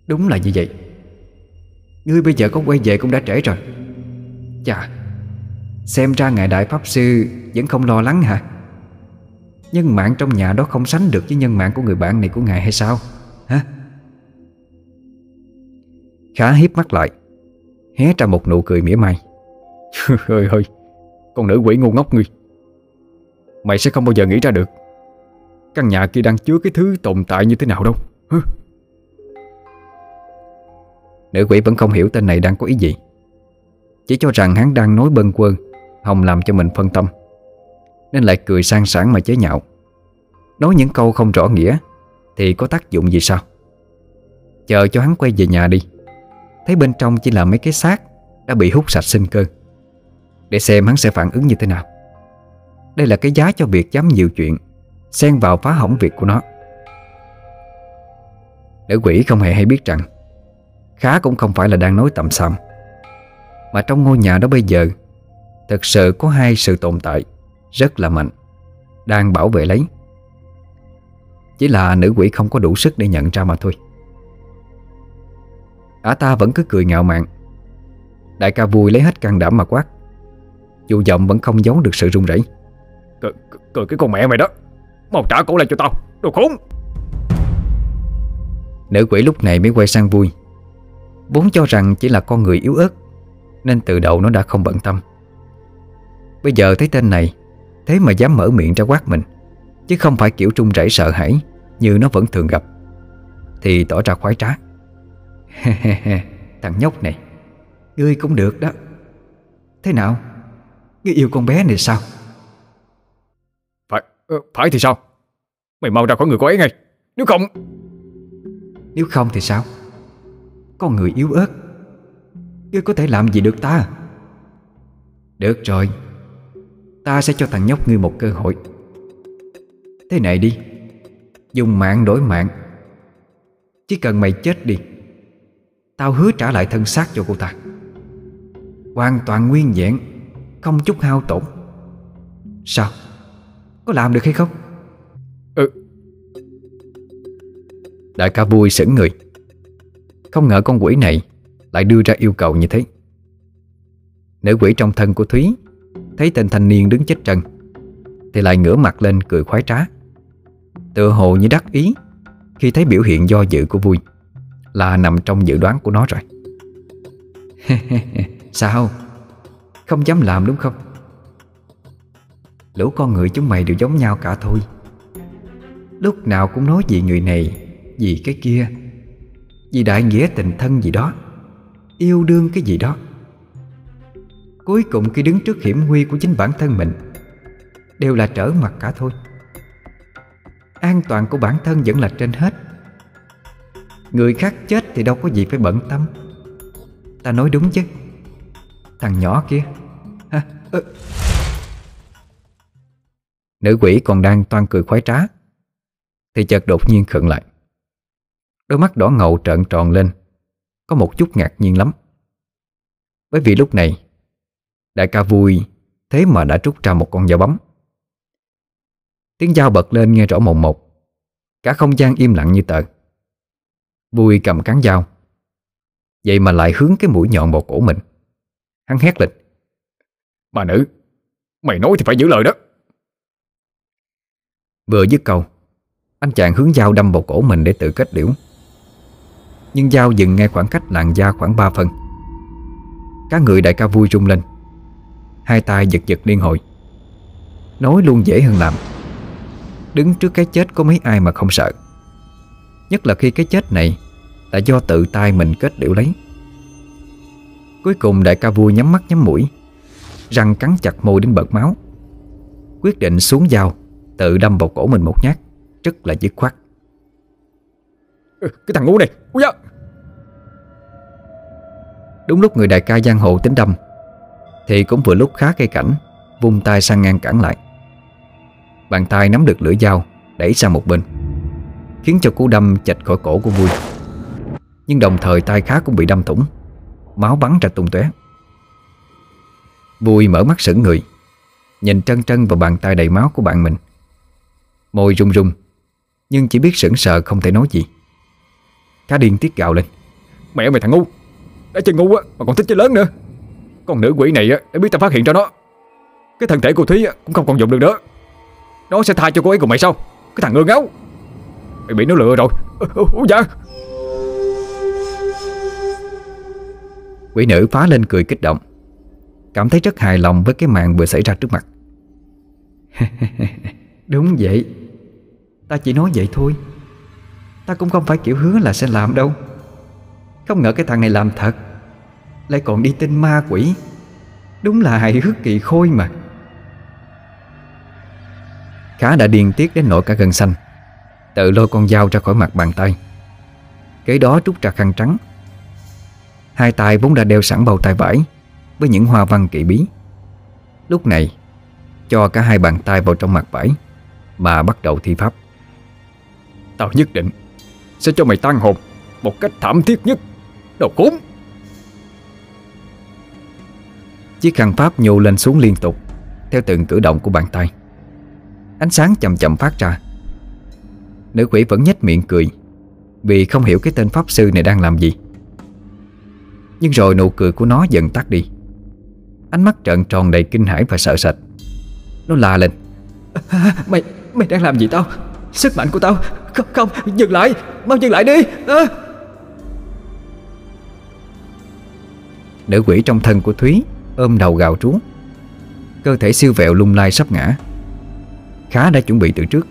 Đúng là như vậy. Ngươi bây giờ có quay về cũng đã trễ rồi. Chà, Xem ra ngài đại pháp sư Vẫn không lo lắng hả? Nhân mạng trong nhà đó không sánh được Với nhân mạng của người bạn này của ngài hay sao? Hả? Khá hiếp mắt lại, Hé ra một nụ cười mỉa mai. Hơi hơi Con nữ quỷ ngu ngốc ngươi. Mày sẽ không bao giờ nghĩ ra được. Căn nhà kia đang chứa cái thứ tồn tại như thế nào đâu. Hứ. Nữ quỷ vẫn không hiểu tên này đang có ý gì. Chỉ cho rằng hắn đang nói bâng quơ Hồng làm cho mình phân tâm. Nên lại cười sang sảng mà chế nhạo. Nói những câu không rõ nghĩa, Thì có tác dụng gì sao? Chờ cho hắn quay về nhà đi. Thấy bên trong chỉ là mấy cái xác Đã bị hút sạch sinh cơ. Để xem hắn sẽ phản ứng như thế nào. Đây là cái giá cho việc dám nhiều chuyện, Xen vào phá hỏng việc của nó. Nữ quỷ không hề hay biết rằng, Khá cũng không phải là đang nói tầm xăm Mà trong ngôi nhà đó bây giờ, Thực sự có hai sự tồn tại Rất là mạnh, Đang bảo vệ lấy. Chỉ là nữ quỷ không có đủ sức để nhận ra mà thôi. Ả ta vẫn cứ cười ngạo mạn. Đại ca vui lấy hết can đảm mà quát, Dù giọng vẫn không giấu được sự run rẩy. Cười, cái con mẹ mày đó. Mau trả cổ lại cho tao Đồ khốn. Nữ quỷ lúc này mới quay sang vui. Vốn cho rằng chỉ là con người yếu ớt Nên từ đầu nó đã không bận tâm. Bây giờ thấy tên này Thế mà dám mở miệng ra quát mình Chứ không phải kiểu trung rẩy sợ hãi Như nó vẫn thường gặp Thì tỏ ra khoái trá. Thằng nhóc này Ngươi cũng được đó. Thế nào? Ngươi yêu con bé này sao? Ờ, phải thì sao? Mày mau ra khỏi người cô ấy ngay. Nếu không Nếu không thì sao? Con người yếu ớt. Ngươi có thể làm gì được ta? Được rồi. Ta sẽ cho thằng nhóc ngươi một cơ hội. Thế này đi. Dùng mạng đổi mạng. Chỉ cần mày chết đi Tao hứa trả lại thân xác cho cô ta. Hoàn toàn nguyên vẹn Không chút hao tổn. Sao? Có làm được hay không? Ừ. Đại ca vui sững người. Không ngờ con quỷ này Lại đưa ra yêu cầu như thế. Nữ quỷ trong thân của Thúy Thấy tên thanh niên đứng chết trần Thì lại ngửa mặt lên cười khoái trá. Tựa hồ như đắc ý Khi thấy biểu hiện do dự của vui Là nằm trong dự đoán của nó rồi. Sao? Không dám làm đúng không Lũ con người chúng mày đều giống nhau cả thôi. Lúc nào cũng nói gì người này Vì cái kia Vì đại nghĩa tình thân gì đó Yêu đương cái gì đó. Cuối cùng khi đứng trước hiểm nguy của chính bản thân mình Đều là trở mặt cả thôi. An toàn của bản thân vẫn là trên hết. Người khác chết thì đâu có gì phải bận tâm. Ta nói đúng chứ. Thằng nhỏ kia. Ha, ơ. Nữ quỷ còn đang toan cười khoái trá. Thì chợt đột nhiên khựng lại. Đôi mắt đỏ ngầu trợn tròn lên. Có một chút ngạc nhiên lắm. Bởi vì lúc này, Đại ca vui Thế mà đã trút ra một con dao bấm. Tiếng dao bật lên nghe rõ mồm một. Cả không gian im lặng như tờ. Vui cầm cán dao. Vậy mà lại hướng cái mũi nhọn vào cổ mình. Hắn hét lên. Bà nữ, Mày nói thì phải giữ lời đó. Vừa dứt câu, Anh chàng hướng dao đâm vào cổ mình để tự kết liễu. Nhưng dao dừng ngay khoảng cách làn da khoảng 3 phân Các người đại ca vui rung lên. Hai tay giật giật liên hồi. Nói luôn dễ hơn làm. Đứng trước cái chết có mấy ai mà không sợ. Nhất là khi cái chết này Là do tự tay mình kết liễu lấy. Cuối cùng đại ca vui nhắm mắt nhắm mũi, Răng cắn chặt môi đến bật máu. Quyết định xuống dao. Tự đâm vào cổ mình một nhát Rất là dứt khoát ừ, Cái thằng ngu này Ui da. Đúng lúc người đại ca giang hồ tính đâm Thì cũng vừa lúc khá cây cảnh Vung tay sang ngang cản lại Bàn tay nắm được lưỡi dao Đẩy sang một bên Khiến cho cú đâm chạch khỏi cổ của vui Nhưng đồng thời tay khá cũng bị đâm thủng Máu bắn ra tung tóe. Vui mở mắt sững người Nhìn trân trân vào bàn tay đầy máu của bạn mình Môi run run. Nhưng chỉ biết sững sờ không thể nói gì. Cá điên tiết gạo lên. Mẹ mày thằng ngu. Đã chơi ngu á mà còn thích chơi lớn nữa. Con nữ quỷ này á để biết ta phát hiện cho nó. Cái thân thể của Thúy cũng không còn dùng được nữa. Nó sẽ tha cho cô ấy cùng mày sao? Cái thằng ngơ ngáo. Mày bị nó lừa rồi. Ủa dạ. Quỷ nữ phá lên cười kích động. Cảm thấy rất hài lòng với cái màn vừa xảy ra trước mặt. Đúng vậy Ta chỉ nói vậy thôi. Ta cũng không phải kiểu hứa là sẽ làm đâu. Không ngờ cái thằng này làm thật. Lại còn đi tin ma quỷ. Đúng là hài hước kỳ khôi mà. Khá đã điên tiết đến nỗi cả gần xanh. Tự lôi con dao ra khỏi mặt bàn tay. Kế đó rút ra khăn trắng. Hai tay vốn đã đeo sẵn bầu tay vải Với những hoa văn kỳ bí. Lúc này, Cho cả hai bàn tay vào trong mặt vải Mà bắt đầu thi pháp. Tao nhất định Sẽ cho mày tan hồn Một cách thảm thiết nhất. Đồ cúng Chiếc khăn pháp nhô lên xuống liên tục Theo từng cử động của bàn tay. Ánh sáng chậm chậm phát ra. Nữ quỷ vẫn nhếch miệng cười Vì không hiểu cái tên pháp sư này đang làm gì. Nhưng rồi nụ cười của nó dần tắt đi. Ánh mắt trợn tròn đầy kinh hãi và sợ sệt. Nó la lên. À, Mày mày đang làm gì tao? Sức mạnh của tao. Không không, dừng lại, Mau dừng lại đi. À. Nữ quỷ trong thân của Thúy Ôm đầu gào trú. Cơ thể siêu vẹo lung lai sắp ngã. Khá đã chuẩn bị từ trước.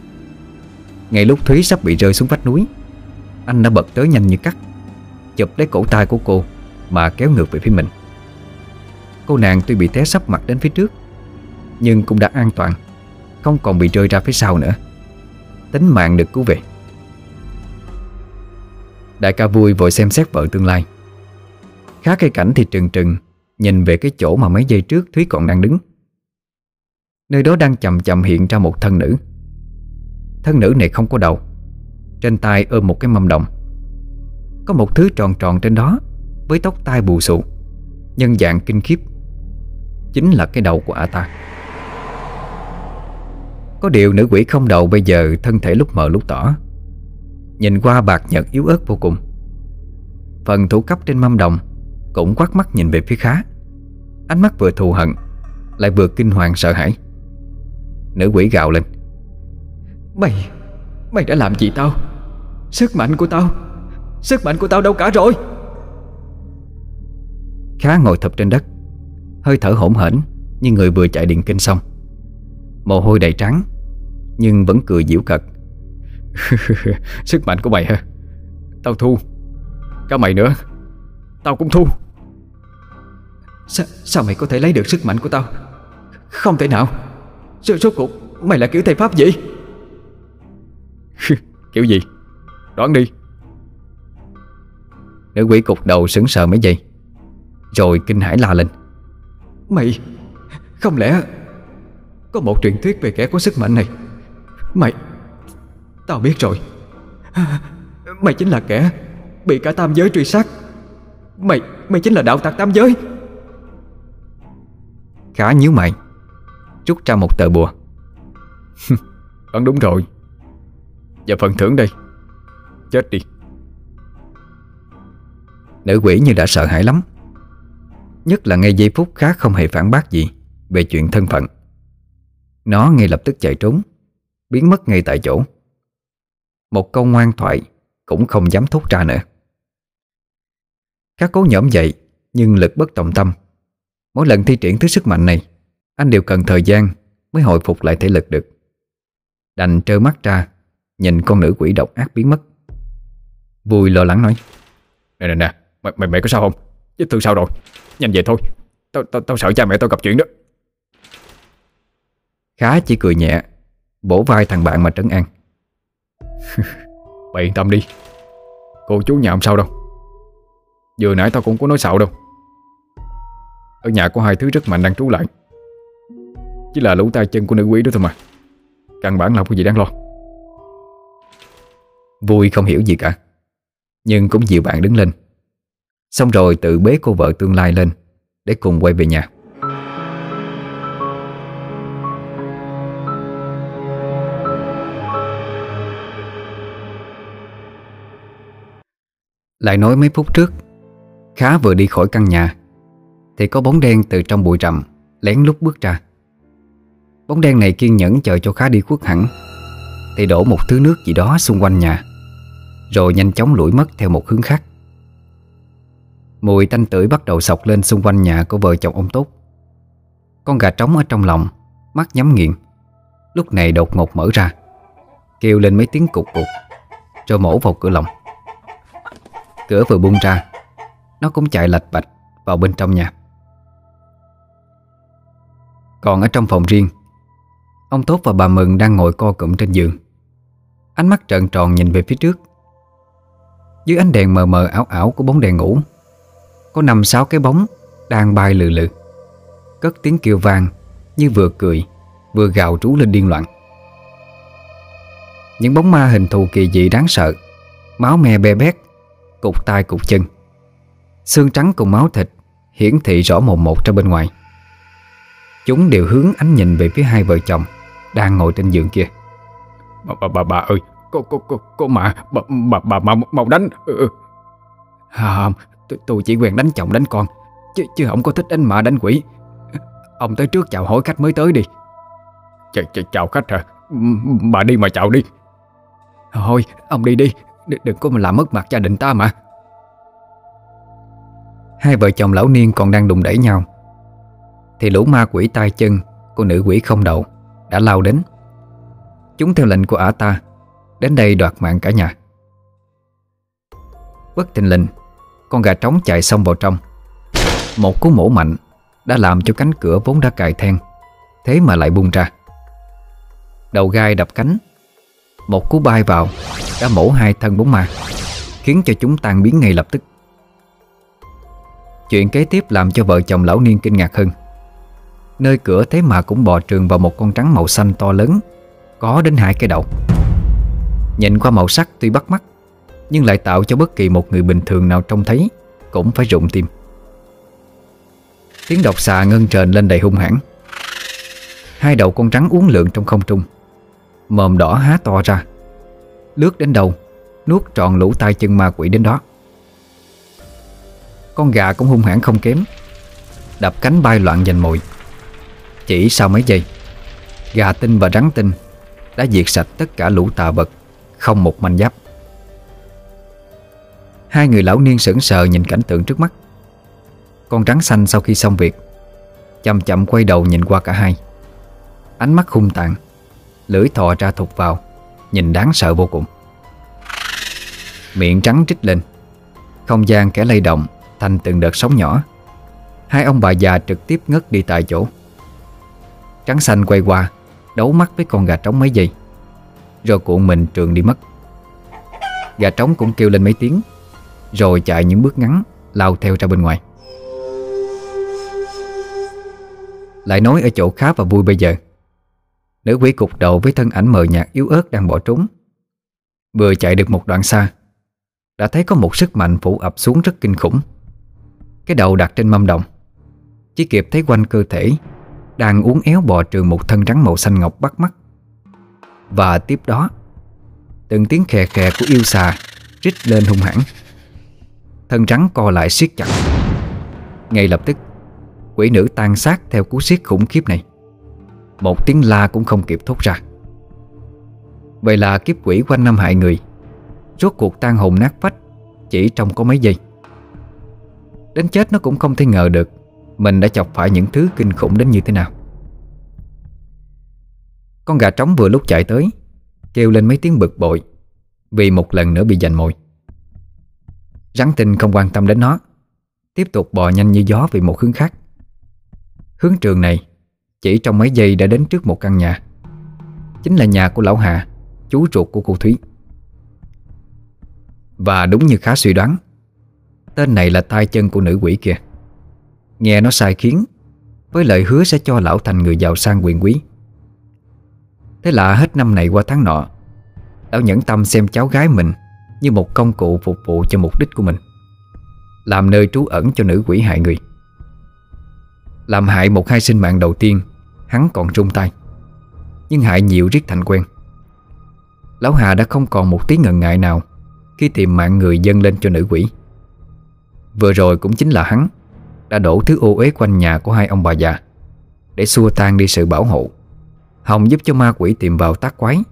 Ngay lúc Thúy sắp bị rơi xuống vách núi, Anh đã bật tới nhanh như cắt, Chụp lấy cổ tay của cô Mà kéo ngược về phía mình. Cô nàng tuy bị té sắp mặt đến phía trước, Nhưng cũng đã an toàn, Không còn bị rơi ra phía sau nữa. Tính mạng được cứu về. Đại ca vui vội xem xét vợ tương lai. Khá cây cảnh thì trừng trừng, Nhìn về cái chỗ mà mấy giây trước Thúy còn đang đứng. Nơi đó đang chậm chậm hiện ra một thân nữ. Thân nữ này không có đầu, Trên tay ôm một cái mâm đồng. Có một thứ tròn tròn trên đó, Với tóc tai bù xù Nhân dạng kinh khiếp. Chính là cái đầu của ả ta. Có điều nữ quỷ không đầu bây giờ Thân thể lúc mờ lúc tỏ. Nhìn qua bạc nhật yếu ớt vô cùng. Phần thủ cấp trên mâm đồng Cũng quát mắt nhìn về phía khá. Ánh mắt vừa thù hận Lại vừa kinh hoàng sợ hãi. Nữ quỷ gào lên. Mày Mày đã làm gì tao? Sức mạnh của tao Sức mạnh của tao đâu cả rồi? Khá ngồi thập trên đất Hơi thở hổn hển Như người vừa chạy điện kinh xong Mồ hôi đầy trắng Nhưng vẫn cười giễu cợt. Sức mạnh của mày hả? Tao thu Cả mày nữa. Tao cũng thu Sa Sao mày có thể lấy được sức mạnh của tao? Không thể nào. Số, số cuộc mày là kiểu thầy pháp gì Kiểu gì? Đoán đi. Nữ quỷ cục đầu sững sờ mấy giây Rồi kinh hãi la lên. Mày Không lẽ có một truyền thuyết về kẻ có sức mạnh này. Mày, Tao biết rồi. Mày chính là kẻ Bị cả tam giới truy sát. Mày Mày chính là đạo tặc tam giới. Khá nhíu mày, Rút ra một tờ bùa. Đoán đúng rồi. Và phần thưởng đây. Chết đi. Nữ quỷ như đã sợ hãi lắm. Nhất là ngay giây phút khác không hề phản bác gì Về chuyện thân phận. Nó ngay lập tức chạy trốn Biến mất ngay tại chỗ. Một câu ngoan thoại Cũng không dám thốt ra nữa. Các cố nhõm dậy Nhưng lực bất tòng tâm. Mỗi lần thi triển thứ sức mạnh này Anh đều cần thời gian Mới hồi phục lại thể lực được. Đành trơ mắt ra Nhìn con nữ quỷ độc ác biến mất. Vui lo lắng nói Nè nè nè Mày, mày, mày có sao không? Vết thương sao rồi Nhanh về thôi. Tao, tao, tao sợ cha mẹ tao gặp chuyện đó. Khá chỉ cười nhẹ Bổ vai thằng bạn mà trấn an. Mày yên tâm đi. Cô chú nhà không sao đâu? Vừa nãy tao cũng có nói xạo đâu. Ở nhà có hai thứ rất mạnh đang trú lại. Chỉ là lũ tay chân của nữ quý đó thôi mà. Căn bản là không có gì đáng lo. Vui không hiểu gì cả Nhưng cũng dịu bạn đứng lên. Xong rồi tự bế cô vợ tương lai lên Để cùng quay về nhà Lại nói mấy phút trước, Khá vừa đi khỏi căn nhà, Thì có bóng đen từ trong bụi rậm Lén lút bước ra. Bóng đen này kiên nhẫn chờ cho Khá đi khuất hẳn, Thì đổ một thứ nước gì đó xung quanh nhà, Rồi nhanh chóng lủi mất theo một hướng khác. Mùi tanh tưởi bắt đầu sọc lên xung quanh nhà của vợ chồng ông Tốt. Con gà trống ở trong lòng, Mắt nhắm nghiền. Lúc này đột ngột mở ra, Kêu lên mấy tiếng cục cục, Rồi mổ vào cửa lòng. Cửa vừa bung ra. Nó cũng chạy lạch bạch vào bên trong nhà. Còn ở trong phòng riêng, Ông Tốt và bà Mừng đang ngồi co cụm trên giường. Ánh mắt trợn tròn nhìn về phía trước. Dưới ánh đèn mờ mờ ảo ảo của bóng đèn ngủ, Có năm sáu cái bóng Đang bay lừ lừ. Cất tiếng kêu vang Như vừa cười, Vừa gào trú lên điên loạn. Những bóng ma hình thù kỳ dị đáng sợ, Máu me be bét Cục tai cục chân. Xương trắng cùng máu thịt Hiển thị rõ mồn một ra bên ngoài. Chúng đều hướng ánh nhìn về phía hai vợ chồng Đang ngồi trên giường kia. Bà, bà, bà, bà ơi Cô, cô, cô, cô mà Bà, bà, bà, bà mau đánh. Ừ. Không, tôi, tôi chỉ quen đánh chồng đánh con Chứ chứ không có thích đánh mạ đánh quỷ. Ông tới trước chào hỏi khách mới tới đi. Ch ch Chào khách hả? Bà đi mà chào đi. Thôi ông đi đi Đừng có mà làm mất mặt gia đình ta mà. Hai vợ chồng lão niên còn đang đụng đẩy nhau. Thì lũ ma quỷ tay chân Của nữ quỷ không đầu, Đã lao đến. Chúng theo lệnh của ả ta, Đến đây đoạt mạng cả nhà. Bất tình lệnh Con gà trống chạy xông vào trong. Một cú mổ mạnh Đã làm cho cánh cửa vốn đã cài then, Thế mà lại bung ra. Đầu gai đập cánh một cú bay vào, Đã mổ hai thân bóng ma, Khiến cho chúng tan biến ngay lập tức. Chuyện kế tiếp làm cho vợ chồng lão niên kinh ngạc hơn. Nơi cửa thế mà cũng bò trường vào một con trắng màu xanh to lớn, Có đến hai cái đầu. Nhìn qua màu sắc tuy bắt mắt, Nhưng lại tạo cho bất kỳ một người bình thường nào trông thấy Cũng phải rụng tim. Tiếng độc xà ngân trền lên đầy hung hãn. Hai đầu con trắng uốn lượn trong không trung Mồm đỏ há to ra. Lướt đến đầu Nuốt trọn lũ tay chân ma quỷ đến đó. Con gà cũng hung hãn không kém Đập cánh bay loạn giành mồi. Chỉ sau mấy giây, Gà tinh và rắn tinh Đã diệt sạch tất cả lũ tà vật, Không một manh giáp. Hai người lão niên sững sờ nhìn cảnh tượng trước mắt. Con rắn xanh sau khi xong việc, Chậm chậm quay đầu nhìn qua cả hai. Ánh mắt hung tàn Lưỡi thò ra thụt vào, Nhìn đáng sợ vô cùng. Miệng trắng trích lên. Không gian kẻ lay động Thành từng đợt sóng nhỏ. Hai ông bà già trực tiếp ngất đi tại chỗ. Trắng xanh quay qua, Đấu mắt với con gà trống mấy giây. Rồi cuộn mình trường đi mất. Gà trống cũng kêu lên mấy tiếng, Rồi chạy những bước ngắn, Lao theo ra bên ngoài. Lại nói ở chỗ khá và vui bây giờ. Nữ quỷ cục đầu với thân ảnh mờ nhạt yếu ớt đang bỏ trốn. Vừa chạy được một đoạn xa, Đã thấy có một sức mạnh phủ ập xuống rất kinh khủng. Cái đầu đặt trên mâm đồng, Chỉ kịp thấy quanh cơ thể Đang uốn éo bò trừ một thân rắn màu xanh ngọc bắt mắt. Và tiếp đó, Từng tiếng khè khè của yêu xà Rít lên hung hãn. Thân rắn co lại siết chặt. Ngay lập tức, Quỷ nữ tan xác theo cú siết khủng khiếp này. Một tiếng la cũng không kịp thốt ra. Vậy là kiếp quỷ quanh năm hại người. Rốt cuộc tan hồn nát phách Chỉ trong có mấy giây. Đến chết nó cũng không thể ngờ được Mình đã chọc phải những thứ kinh khủng đến như thế nào. Con gà trống vừa lúc chạy tới, Kêu lên mấy tiếng bực bội, Vì một lần nữa bị giành mồi. Rắn tinh không quan tâm đến nó, Tiếp tục bò nhanh như gió về một hướng khác. Hướng trường này chỉ trong mấy giây đã đến trước một căn nhà. Chính là nhà của Lão Hà, Chú ruột của cô Thúy. Và đúng như khá suy đoán, Tên này là tai chân của nữ quỷ kia. Nghe nó sai khiến, Với lời hứa sẽ cho lão thành người giàu sang quyền quý. Thế là hết năm này qua tháng nọ, Lão nhẫn tâm xem cháu gái mình Như một công cụ phục vụ cho mục đích của mình, Làm nơi trú ẩn cho nữ quỷ hại người. Làm hại một hai sinh mạng đầu tiên Hắn còn trung tay. Nhưng hại nhiều riết thành quen. Lão Hà đã không còn một tí ngần ngại nào Khi tìm mạng người dân lên cho nữ quỷ. Vừa rồi cũng chính là hắn Đã đổ thứ ô uế quanh nhà của hai ông bà già Để xua tan đi sự bảo hộ Hồng giúp cho ma quỷ tìm vào tác quái,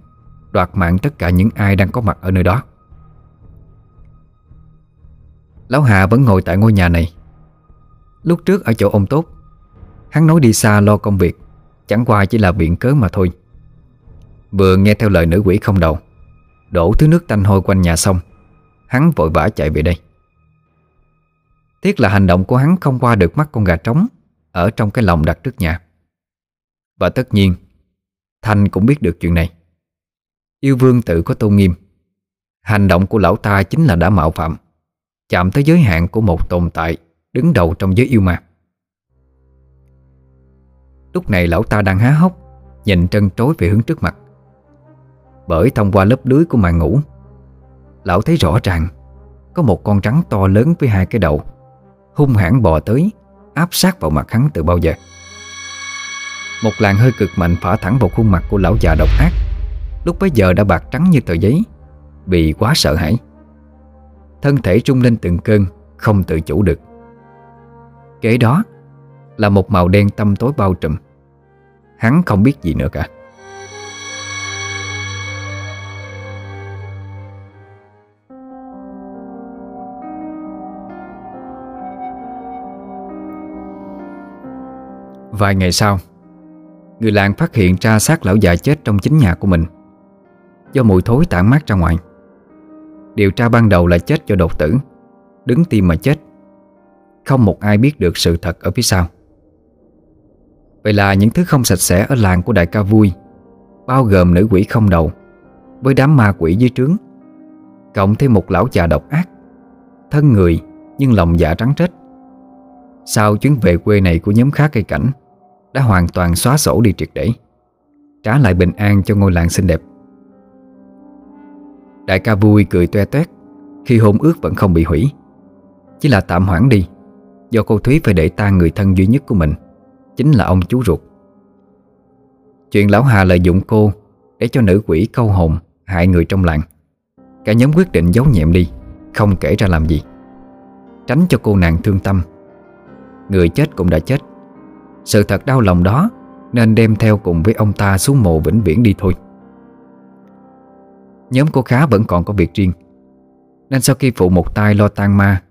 Đoạt mạng tất cả những ai đang có mặt ở nơi đó. Lão Hà vẫn ngồi tại ngôi nhà này. Lúc trước ở chỗ ông Tốt, Hắn nói đi xa lo công việc. Chẳng qua chỉ là biện cớ mà thôi. Vừa nghe theo lời nữ quỷ không đầu, Đổ thứ nước tanh hôi quanh nhà xong, Hắn vội vã chạy về đây. Tiếc là hành động của hắn không qua được mắt con gà trống Ở trong cái lòng đặt trước nhà. Và tất nhiên, Thanh cũng biết được chuyện này. Yêu vương tự có tôn nghiêm. Hành động của lão ta chính là đã mạo phạm, Chạm tới giới hạn của một tồn tại Đứng đầu trong giới yêu ma. Lúc này lão ta đang há hốc, Nhìn trân trối về hướng trước mặt. Bởi thông qua lớp lưới của màn ngủ, Lão thấy rõ ràng, Có một con rắn to lớn với hai cái đầu, Hung hãn bò tới, Áp sát vào mặt hắn từ bao giờ. Một làn hơi cực mạnh phả thẳng vào khuôn mặt của lão già độc ác, Lúc bấy giờ đã bạc trắng như tờ giấy, Vì quá sợ hãi. Thân thể trung lên từng cơn, Không tự chủ được. Kế đó Là một màu đen tăm tối bao trùm. Hắn không biết gì nữa cả. Vài ngày sau, Người làng phát hiện ra xác lão già chết trong chính nhà của mình. Do mùi thối tản mát ra ngoài. Điều tra ban đầu là chết do đột tử. Đứng tim mà chết. Không một ai biết được sự thật ở phía sau. Vậy là những thứ không sạch sẽ ở làng của đại ca vui, Bao gồm nữ quỷ không đầu, Với đám ma quỷ dưới trướng. Cộng thêm một lão già độc ác, Thân người nhưng lòng dạ trắng trách Sau chuyến về quê này của nhóm khác cây cảnh, Đã hoàn toàn xóa sổ đi triệt để, Trả lại bình an cho ngôi làng xinh đẹp. Đại ca vui cười toe toét Khi hôn ước vẫn không bị hủy. Chỉ là tạm hoãn đi, Do cô Thúy phải để tan người thân duy nhất của mình. Chính là ông chú ruột. Chuyện lão Hà lợi dụng cô Để cho nữ quỷ câu hồn Hại người trong làng. Cả nhóm quyết định giấu nhẹm đi, Không kể ra làm gì. Tránh cho cô nàng thương tâm. Người chết cũng đã chết. Sự thật đau lòng đó Nên đem theo cùng với ông ta xuống mộ vĩnh viễn đi thôi. Nhóm cô Khá vẫn còn có việc riêng, Nên sau khi phụ một tay lo tang ma,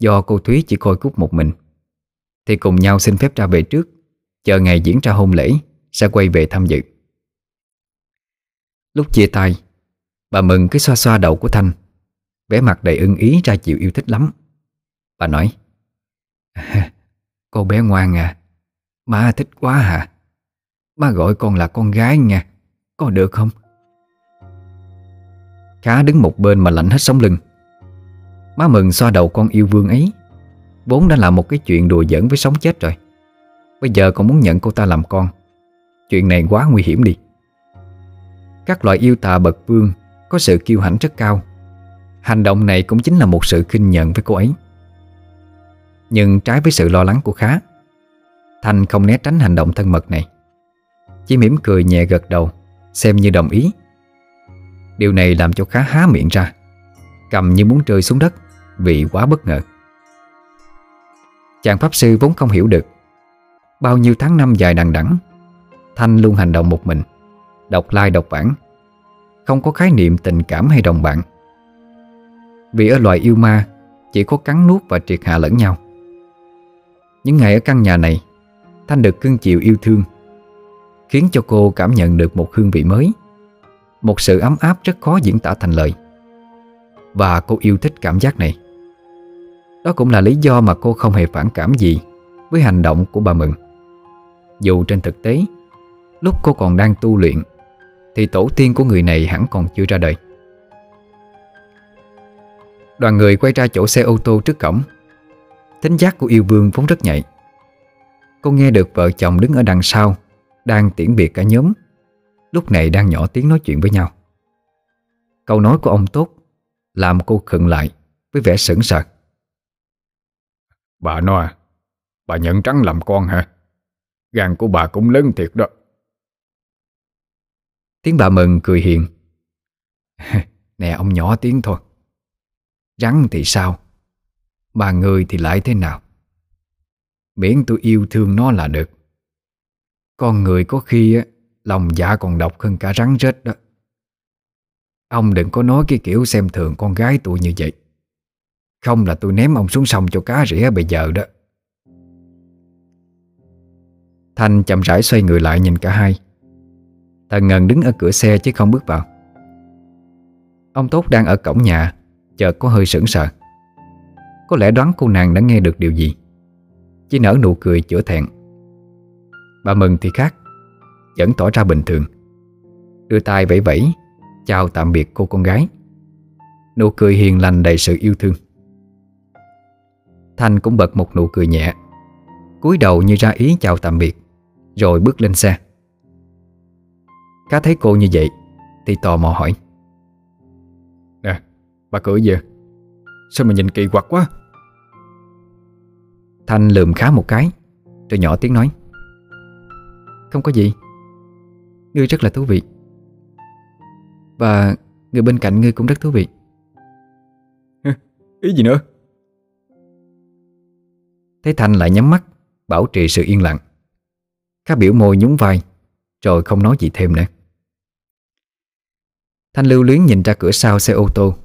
Do cô Thúy chỉ coi cút một mình thì cùng nhau xin phép ra về trước. Chờ ngày diễn ra hôn lễ, Sẽ quay về tham dự. Lúc chia tay, Bà Mừng cứ xoa xoa đầu của Thanh. Vẻ mặt đầy ưng ý ra chịu yêu thích lắm. Bà nói à, Cô bé ngoan à Má thích quá hả Má gọi con là con gái nha, Có được không? Khá đứng một bên mà lạnh hết sống lưng. Má mừng xoa đầu con yêu vương ấy. Vốn đã là một cái chuyện đùa giỡn với sống chết rồi. Bây giờ còn muốn nhận cô ta làm con. Chuyện này quá nguy hiểm đi. Các loại yêu tà bậc vương Có sự kiêu hãnh rất cao. Hành động này cũng chính là một sự kinh nhận với cô ấy. Nhưng trái với sự lo lắng của Khá Thành không né tránh hành động thân mật này. Chỉ mỉm cười nhẹ gật đầu, Xem như đồng ý. Điều này làm cho Khá há miệng ra Cầm như muốn rơi xuống đất Vì quá bất ngờ. Chàng Pháp Sư vốn không hiểu được. Bao nhiêu tháng năm dài đằng đẵng, Thanh luôn hành động một mình, Độc lai độc bản Không có khái niệm tình cảm hay đồng bạn. Vì ở loài yêu ma, Chỉ có cắn nuốt và triệt hạ lẫn nhau. Những ngày ở căn nhà này, Thanh được cưng chiều yêu thương, Khiến cho cô cảm nhận được một hương vị mới, Một sự ấm áp rất khó diễn tả thành lời. Và cô yêu thích cảm giác này. Đó cũng là lý do mà cô không hề phản cảm gì Với hành động của bà Mừng. Dù trên thực tế, Lúc cô còn đang tu luyện, Thì tổ tiên của người này hẳn còn chưa ra đời. Đoàn người quay ra chỗ xe ô tô trước cổng. Tính giác của yêu vương vốn rất nhạy. Cô nghe được vợ chồng đứng ở đằng sau, Đang tiễn biệt cả nhóm, Lúc này đang nhỏ tiếng nói chuyện với nhau. Câu nói của ông Tốt Làm cô khựng lại Với vẻ sững sờ. Bà nói Bà nhận trắng làm con hả? Gan của bà cũng lớn thiệt đó. Tiếng bà mừng cười hiền. Nè ông nhỏ tiếng thôi. Rắn thì sao? Mà người thì lại thế nào? Miễn tôi yêu thương nó là được. Con người có khi á, Lòng dạ còn độc hơn cả rắn rết đó. Ông đừng có nói cái kiểu xem thường con gái tôi như vậy. Không là tôi ném ông xuống sông cho cá rỉa bây giờ đó. Thanh chậm rãi xoay người lại nhìn cả hai. Thần Ngân đứng ở cửa xe chứ không bước vào. Ông Tốt đang ở cổng nhà, Chợt có hơi sững sờ. Có lẽ đoán cô nàng đã nghe được điều gì. Chỉ nở nụ cười chữa thẹn. Bà Mừng thì khác, Vẫn tỏ ra bình thường. Đưa tay vẫy vẫy, Chào tạm biệt cô con gái. Nụ cười hiền lành đầy sự yêu thương. Thanh cũng bật một nụ cười nhẹ cúi đầu như ra ý chào tạm biệt Rồi bước lên xe. Cá thấy cô như vậy Thì tò mò hỏi. Nè bà cười gì Sao mà nhìn kỳ quặc quá? Thanh lườm khá một cái Rồi nhỏ tiếng nói. Không có gì Ngươi rất là thú vị. Và người bên cạnh ngươi cũng rất thú vị. Ý gì nữa Thấy Thanh lại nhắm mắt, Bảo trì sự yên lặng. Khá biểu môi nhún vai, Rồi không nói gì thêm nữa. Thanh lưu luyến nhìn ra cửa sau xe ô tô.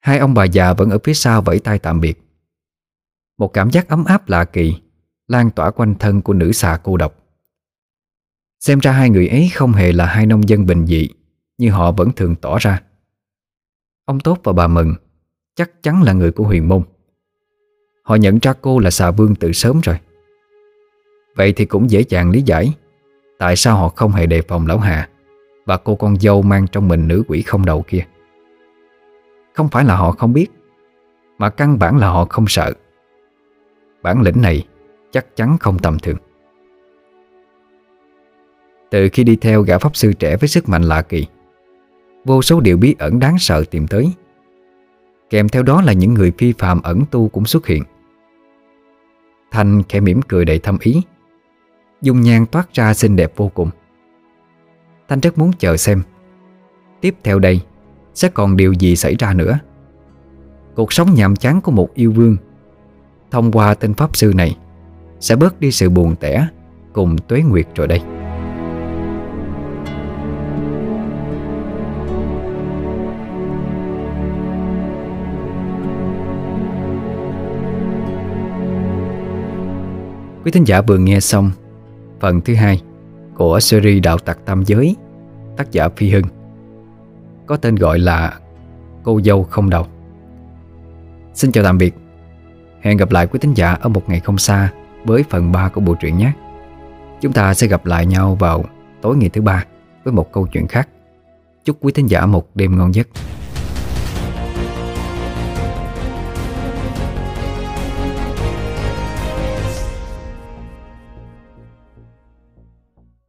Hai ông bà già vẫn ở phía sau vẫy tay tạm biệt. Một cảm giác ấm áp lạ kỳ Lan tỏa quanh thân của nữ xà cô độc. Xem ra hai người ấy không hề là hai nông dân bình dị, Như họ vẫn thường tỏ ra. Ông Tốt và bà Mừng Chắc chắn là người của huyền môn. Họ nhận ra cô là xà vương từ sớm rồi. Vậy thì cũng dễ dàng lý giải Tại sao họ không hề đề phòng lão Hà Và cô con dâu mang trong mình nữ quỷ không đầu kia. Không phải là họ không biết, Mà căn bản là họ không sợ. Bản lĩnh này chắc chắn không tầm thường. Từ khi đi theo gã pháp sư trẻ với sức mạnh lạ kỳ, Vô số điều bí ẩn đáng sợ tìm tới Kèm theo đó là những người phi phạm ẩn tu cũng xuất hiện. Thanh khẽ mỉm cười đầy thâm ý, Dung nhan toát ra xinh đẹp vô cùng. Thanh rất muốn chờ xem. Tiếp theo đây Sẽ còn điều gì xảy ra nữa. Cuộc sống nhàm chán của một yêu vương Thông qua tên Pháp Sư này Sẽ bớt đi sự buồn tẻ Cùng tuế nguyệt rồi đây. Quý thính giả vừa nghe xong Phần thứ hai Của series Đạo Tặc Tam Giới, Tác giả Phi Hưng, Có tên gọi là Cô dâu không đầu. Xin chào tạm biệt. Hẹn gặp lại quý thính giả ở một ngày không xa Với phần 3 của bộ truyện nhé. Chúng ta sẽ gặp lại nhau vào tối ngày thứ ba Với một câu chuyện khác. Chúc quý thính giả một đêm ngon giấc.